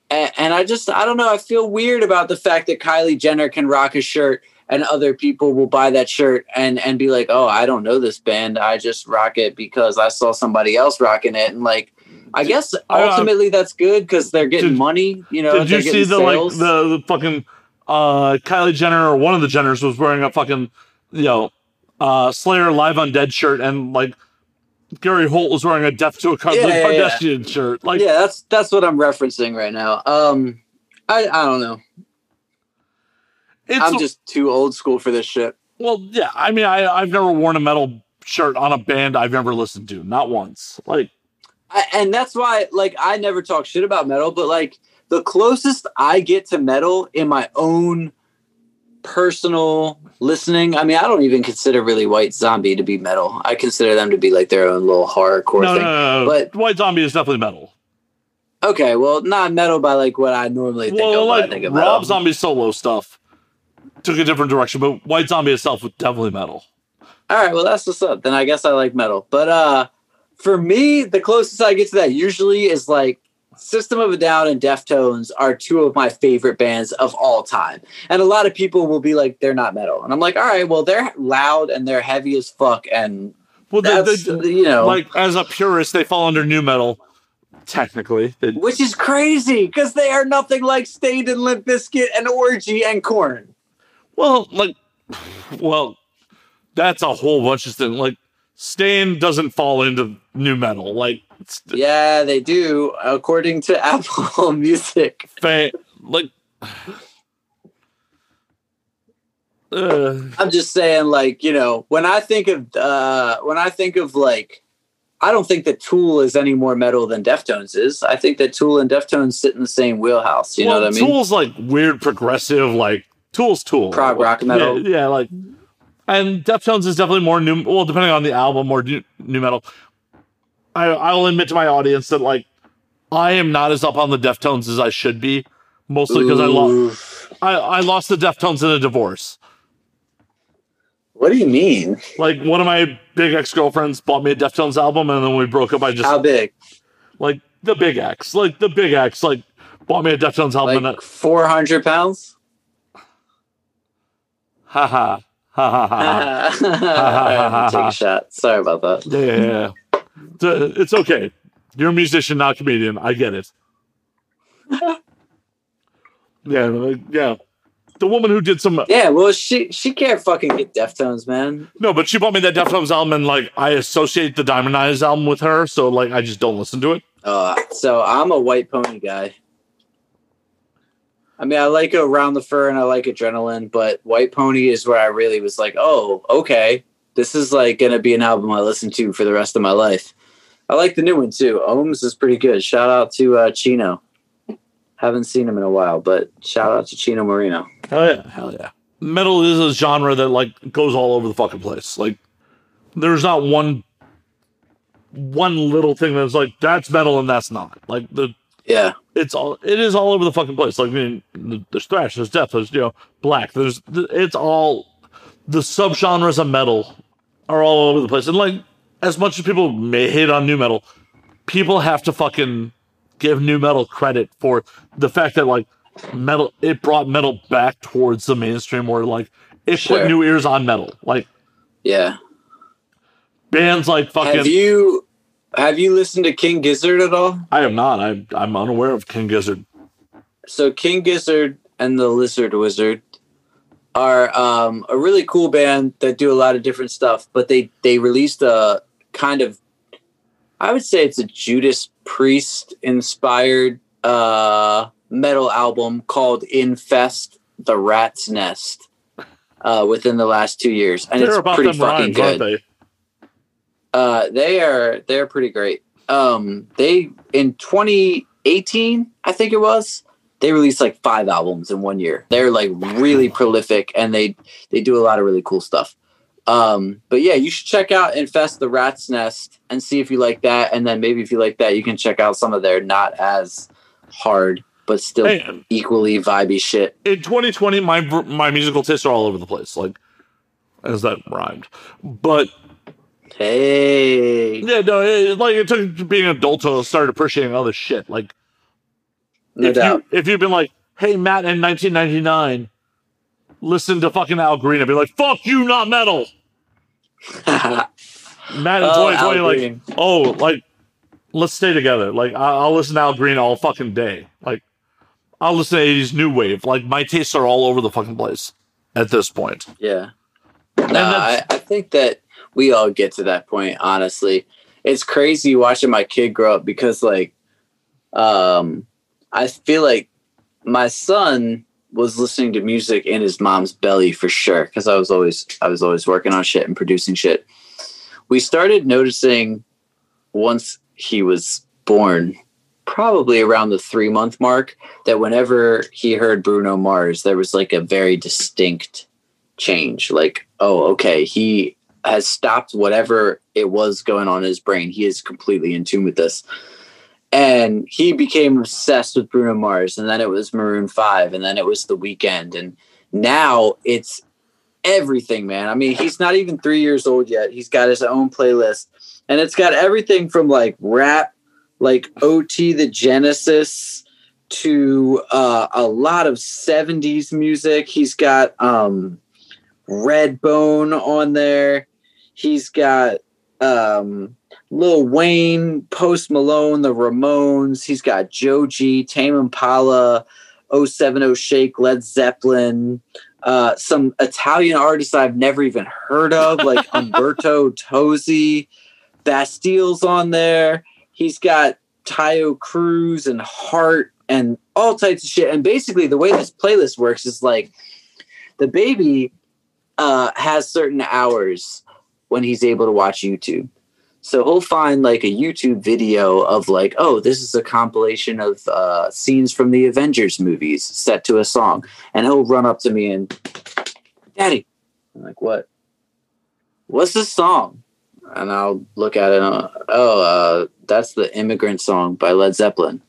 And, and I just I don't know. I feel weird about the fact that Kylie Jenner can rock a shirt and other people will buy that shirt and and be like, "Oh, I don't know this band. I just rock it because I saw somebody else rocking it." And like, I guess uh, ultimately that's good because they're getting did- money. You know, did you see the sales. like the, the fucking uh Kylie Jenner or one of the Jenners was wearing a fucking you know uh Slayer Live Undead shirt and like Gary Holt was wearing a Death to a Car- Yeah, yeah, yeah. Shirt. Like yeah, that's that's what I'm referencing right now. Um, I I don't know. it's I'm just too old school for this shit. well, yeah. I mean, I I've never worn a metal shirt on a band I've never listened to, not once. Like I, and that's why like I never talk shit about metal, but like the closest I get to metal in my own personal listening. I mean, I don't even consider really White Zombie to be metal. I consider them to be like their own little horrorcore no, thing. no, no, But- White Zombie is definitely metal. Okay, well, not metal by like what I normally think Well, of. like think of Rob metal. Zombie's solo stuff took a different direction, but White Zombie itself was definitely metal. All right, well that's what's up. Then I guess I like metal. But uh for me, the closest I get to that usually is like System of a Down and Deftones are two of my favorite bands of all time. And a lot of people will be like, they're not metal. And I'm like, all right, well, they're loud and they're heavy as fuck. And Well, they, that's, they, you know, like as a purist, they fall under nu metal. Technically, They- which is crazy because they are nothing like Staind and Limp Bizkit and Orgy and Korn. well, like, well, that's a whole bunch of things. Like, Staind doesn't fall into nu metal. Like, Yeah, they do, according to Apple Music. fa- like. Uh, I'm just saying, like, you know, when I think of uh when I think of like I don't think that Tool is any more metal than Deftones is. I think that Tool and Deftones sit in the same wheelhouse. You well, know what I mean? Tool's like weird progressive, like Tool's Tool. Prog rock metal. Yeah, yeah, like, and Deftones is definitely more new. Well, depending on the album, more new, nu metal. I I will admit to my audience that like I am not as up on the Deftones as I should be, mostly because I lost I, I lost the Deftones in a divorce. What do you mean? Like one of my big ex girlfriends bought me a Deftones album, and then we broke up. I just How big? like the big X, like the big X, like bought me a Deftones album, Like 400 pounds? ha ha ha ha ha. Take a shot. Sorry about that. Yeah, yeah, yeah. It's, it's okay. You're a musician, not a comedian. I get it. yeah, yeah. The woman who did some Yeah, well, she she can't fucking get Deftones, man. no, but she bought me that Deftones album, and like I associate the Diamond Eyes album with her, so like I just don't listen to it. Uh, so I'm a White Pony guy. I mean, I like Around the Fur and I like Adrenaline, but White Pony is where I really was like, oh, okay, this is like gonna be an album I listen to for the rest of my life. I like the new one too. Ohms is pretty good. Shout out to uh, Chino. Haven't seen him in a while, but shout out to Chino Moreno. Hell yeah, hell yeah. Metal is a genre that like goes all over the fucking place. Like, there's not one one little thing that's like that's metal and that's not. Like the Yeah. it's all it is all over the fucking place. Like I mean, there's thrash, there's death, there's you know black. There's it's all the subgenres of metal are all over the place. And like as much as people may hate on nu metal, people have to fucking give nu metal credit for the fact that like metal it brought metal back towards the mainstream where like it Sure. put new ears on metal. Like Yeah. bands like fucking Have you have you listened to King Gizzard at all? I am not. I'm I'm unaware of King Gizzard. So King Gizzard and the Lizard Wizard are um, a really cool band that do a lot of different stuff. But they they released a kind of, I would say it's a Judas Priest inspired uh, metal album called Infest: The Rat's Nest uh, within the last two years, and They're it's pretty fucking rhymes, good. they? Uh, they are they're pretty great. Um, they in 2018, I think it was, they released like five albums in one year. They're like really prolific, and they they do a lot of really cool stuff. Um, but yeah, you should check out Infest the Rat's Nest and see if you like that, and then maybe if you like that, you can check out some of their not as hard but still Hey, equally vibey shit. in 2020 my my musical tastes are all over the place like as that rhymed but Hey, yeah no it, like it took being an adult to start appreciating other shit like no if doubt. you if you've been like hey matt in 1999 listen to fucking al green i'd be like fuck you not metal matt in Oh, Al 2020 like Green. oh like let's stay together like I, i'll listen to al green all fucking day like i'll listen to 80s new wave like my tastes are all over the fucking place at this point Yeah. No, I, I think that we all get to that point, honestly. It's crazy watching my kid grow up because like um I feel like my son was listening to music in his mom's belly for sure because I was always I was always working on shit and producing shit. We started noticing once he was born, probably around the 3 month mark, that whenever he heard Bruno Mars, there was like a very distinct change. Like, oh, okay, he has stopped whatever it was going on in his brain. He is completely in tune with this. And he became obsessed with Bruno Mars. And then it was Maroon 5. And then it was The Weeknd. And now it's everything, man. I mean, he's not even three years old yet. He's got his own playlist. And it's got everything from like rap, like OT the Genasis to uh, a lot of 70s music. He's got um, Redbone on there. He's got um, Lil Wayne, Post Malone, the Ramones. He's got Joji, Tame Impala, 070 Shake, Led Zeppelin. Uh, some Italian artists I've never even heard of, like Umberto Tozzi. Bastille's on there. He's got Taio Cruz and Hart and all types of shit. And basically, the way this playlist works is like the baby uh, has certain hours when he's able to watch YouTube. So he'll find like a YouTube video of like, oh, this is a compilation of uh, scenes from the Avengers movies set to a song, and he'll run up to me and, Daddy, I'm like, what? What's this song? And I'll look at it. And oh, uh, that's the Immigrant Song by Led Zeppelin.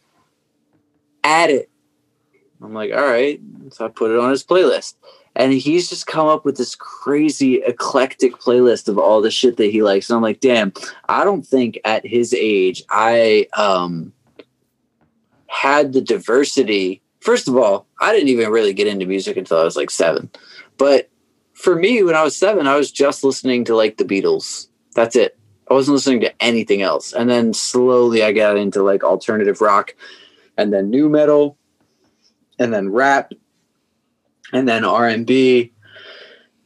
Add it. I'm like, all right. So I put it on his playlist and he's just come up with this crazy eclectic playlist of all the shit that he likes. And i'm like damn i don't think at his age i um had the diversity. First of all i didn't even really get into music until i was like seven. But for me when i was seven i was just listening to like the beatles. That's it. I wasn't listening to anything else. And then slowly i got into like alternative rock and then nu metal and then rap and then R&B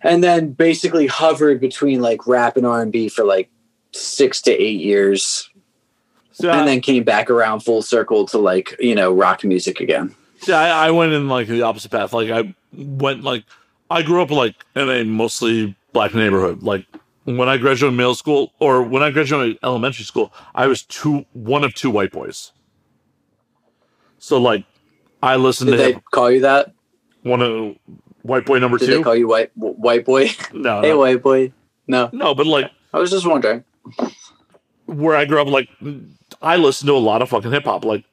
and then basically hovered between like rap and R&B for like 6 to 8 years So and I, then came back around full circle to like, you know, rock music again. yeah, I, I went in like the opposite path. Like I went like I grew up like in a mostly black neighborhood. Like when I graduated middle school or when I graduated elementary school, I was two one of two white boys. So like I listened Did to they hip, call you that? One of white boy number Did two. they call you white white boy? no, hey no, white boy. No. no, but like I was just wondering. where I grew up, like I listened to a lot of fucking hip hop, like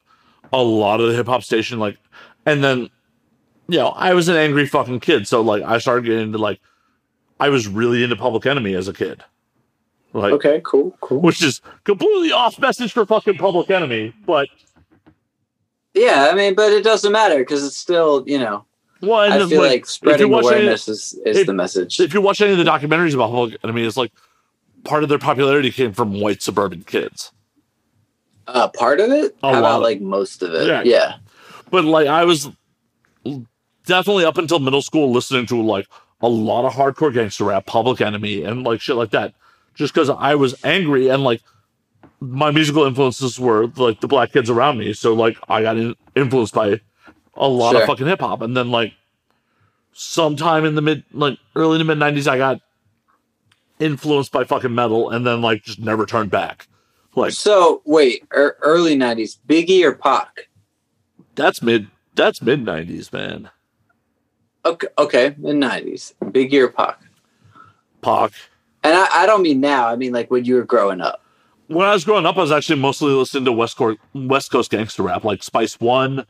a lot of the hip hop station, like, and then, you know, I was an angry fucking kid, so like I started getting into like, I was really into Public Enemy as a kid, like, Okay, cool, cool. which is completely off message for fucking Public Enemy, but Yeah, I mean, but it doesn't matter because it's still, you know, one, I feel like, spreading watch any- awareness is, is if- the message. if you watch any of the documentaries about Public Enemy, it's like part of their popularity came from white suburban kids. Uh, part of it? A How about like most of it? Yeah. Yeah. but like I was definitely up until middle school listening to like a lot of hardcore gangster rap, Public Enemy, and like shit like that, just because I was angry and like my musical influences were like the black kids around me, so like I got in- influenced by a lot of fucking hip hop, and then like sometime in the mid like early to mid '90s, I got influenced by fucking metal, and then like just never turned back. Like So wait, er, early '90s, Biggie or Pac? that's mid that's mid '90s, man. Okay, okay, in '90s, Biggie or Pac? Pac. And I, I don't mean now. I mean like when you were growing up. when I was growing up, I was actually mostly listening to West Coast West Coast gangster rap, like Spice One,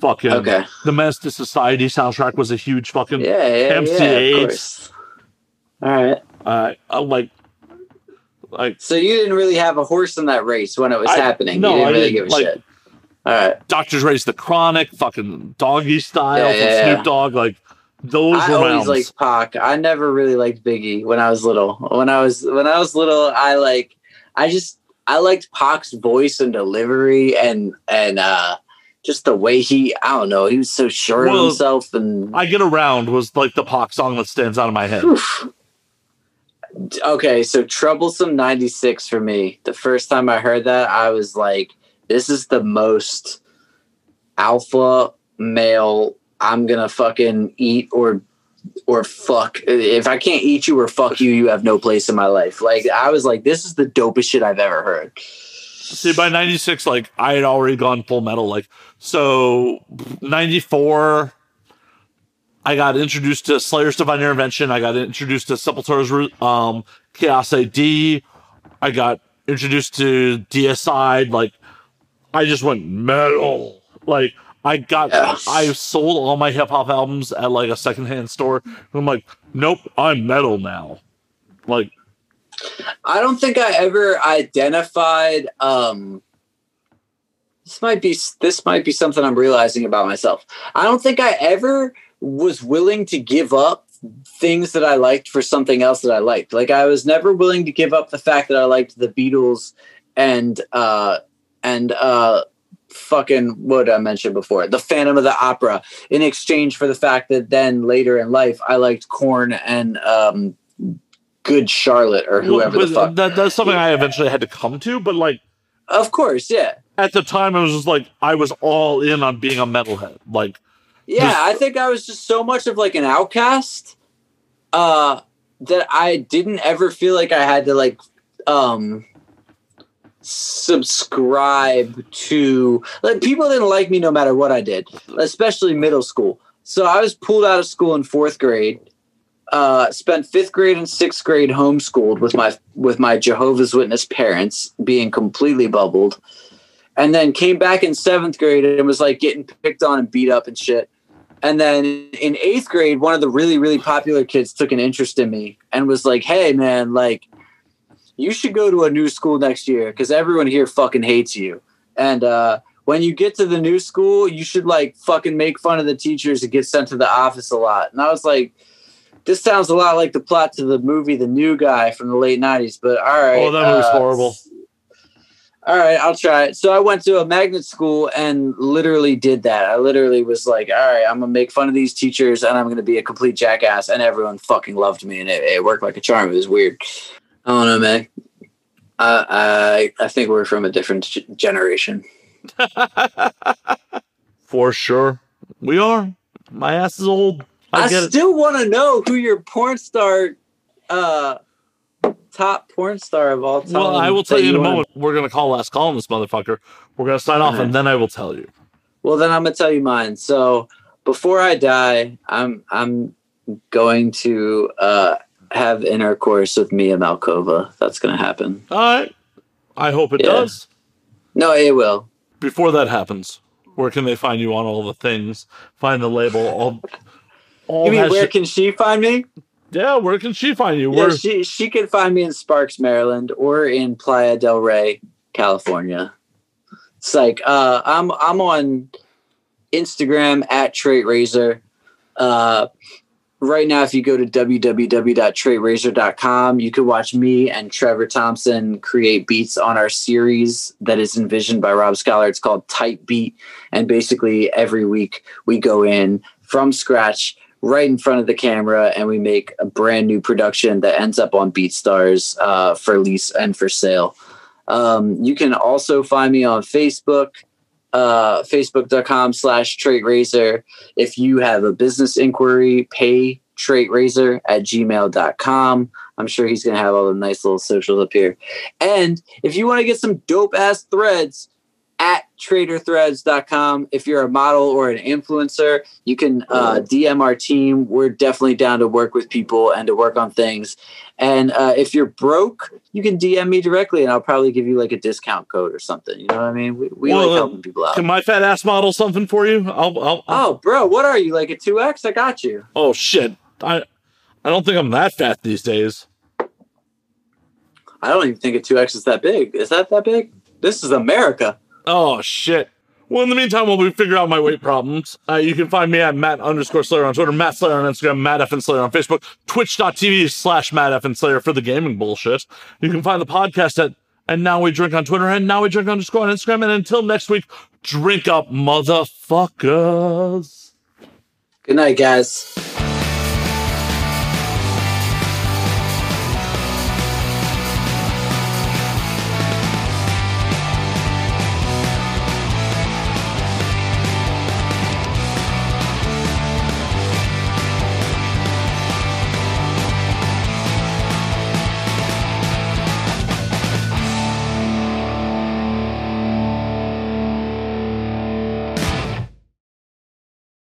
fucking Okay. the Menace to Society soundtrack was a huge fucking. Yeah, yeah, yeah. MC Eiht. Of course. All right. Uh, I like, like So you didn't really have a horse in that race when it was I- happening. no, you didn't I really didn't, give a like- shit. All right. Dr. Dre's the Chronic, fucking Doggy Style Yeah, yeah, Snoop yeah. Dogg, like those I were always rounds. liked Pac. I never really liked Biggie when I was little. When I was when I was little, I like I just I liked Pac's voice and delivery and and uh just the way he I don't know, he was so sure Well, of himself and I Get Around was like the pop song that stands out in my head. Oof. Okay, so troublesome 96 for me. The first time I heard that, I was like, this is the most alpha male I'm gonna fucking eat or or fuck. If I can't eat you or fuck you, you have no place in my life. Like I was like, this is the dopest shit I've ever heard. See, by '96, like I had already gone full metal. Like so, '94, I got introduced to Slayer's Divine Intervention. I got introduced to Sepultura's um, Chaos AD. I got introduced to DSI. Like I just went metal. Like I got, Yes. I sold all my hip hop albums at like a secondhand store. I'm like, nope, I'm metal now. Like I don't think I ever identified um this might be this might be something I'm realizing about myself. I don't think I ever was willing to give up things that I liked for something else that I liked. Like I was never willing to give up the fact that I liked the Beatles and uh and uh fucking what I mentioned before, the Phantom of the Opera, in exchange for the fact that then later in life I liked Korn and um Good Charlotte or whoever well, the fuck. that, that's something I eventually had to come to, but like Of course, yeah. at the time I was just like I was all in on being a metalhead. Like Yeah, I think I was just so much of like an outcast uh that I didn't ever feel like I had to like um subscribe to like people didn't like me no matter what I did, especially middle school. So I was pulled out of school in 4th grade. Uh spent 5th grade and 6th grade homeschooled with my with my Jehovah's Witness parents being completely bubbled. And then came back in 7th grade and was like getting picked on and beat up and shit. And then in eighth grade, one of the really, really popular kids took an interest in me and was like, hey, man, like, you should go to a new school next year because everyone here fucking hates you. And uh, when you get to the new school, you should like fucking make fun of the teachers and get sent to the office a lot. And I was like, this sounds a lot like the plot to the movie The New Guy from the late 90s, but all right. Oh, that movie's uh, horrible. all right, I'll try it. So I went to a magnet school and literally did that. I literally was like, all right, I'm gonna make fun of these teachers and I'm gonna be a complete jackass, and everyone fucking loved me, and it, it worked like a charm. It was weird. I don't know, man. I I, I think we're from a different g- generation. for sure. We are. My ass is old. I, I, still want to know who your porn star, uh, top porn star of all time. Well, I will tell you in a wanna- moment. We're gonna call last call on this motherfucker. We're gonna sign off, and then I will tell you. Well, then I'm gonna tell you mine. So before I die, I'm I'm going to uh, have intercourse with Mia Malkova. That's gonna happen. All right. I hope it Yeah. does. No, it will. Before that happens, where can they find you on all the things? Find the label. All, all You mean where shit- can she find me? yeah, where can she find you? Yeah, Where? she she can find me in Sparks, Maryland, or in Playa del Rey, California. It's like uh, I'm I'm on Instagram at Trait Razor. Uh, right now, if you go to www.traitrazor.com, you can watch me and Trevor Thompson create beats on our series that is envisioned by Rob Scholar. It's called Tight Beat, and basically every week we go in from scratch right in front of the camera and we make a brand new production that ends up on BeatStars uh, for lease and for sale. Um, you can also find me on Facebook, uh, facebook.com slash trait. If you have a business inquiry, pay trait at gmail.com. I'm sure he's going to have all the nice little socials up here. And if you want to get some dope ass threads, traderthreads.com. If you're a model or an influencer, you can uh, DM our team. We're definitely down to work with people and to work on things. And uh, if you're broke, you can DM me directly and I'll probably give you like a discount code or something. You know what I mean? We, we Well, like uh, helping people out. Can my fat ass model something for you? I'll. I'll, I'll Oh, bro, what are you? Like a 2X? I got you. oh shit! I I don't think I'm that fat these days. I don't even think a 2X is that big. Is that that big? This is America. Oh shit. Well, in the meantime, while we figure out my weight problems, uh, you can find me at Matt underscore Slayer on Twitter, Matt Slayer on Instagram, Matt F and Slayer on Facebook, twitch.tv slash Matt F and Slayer for the gaming bullshit. You can find the podcast at and now we drink on Twitter and now we drink underscore on Instagram. And until next week, drink up, motherfuckers. Good night, guys.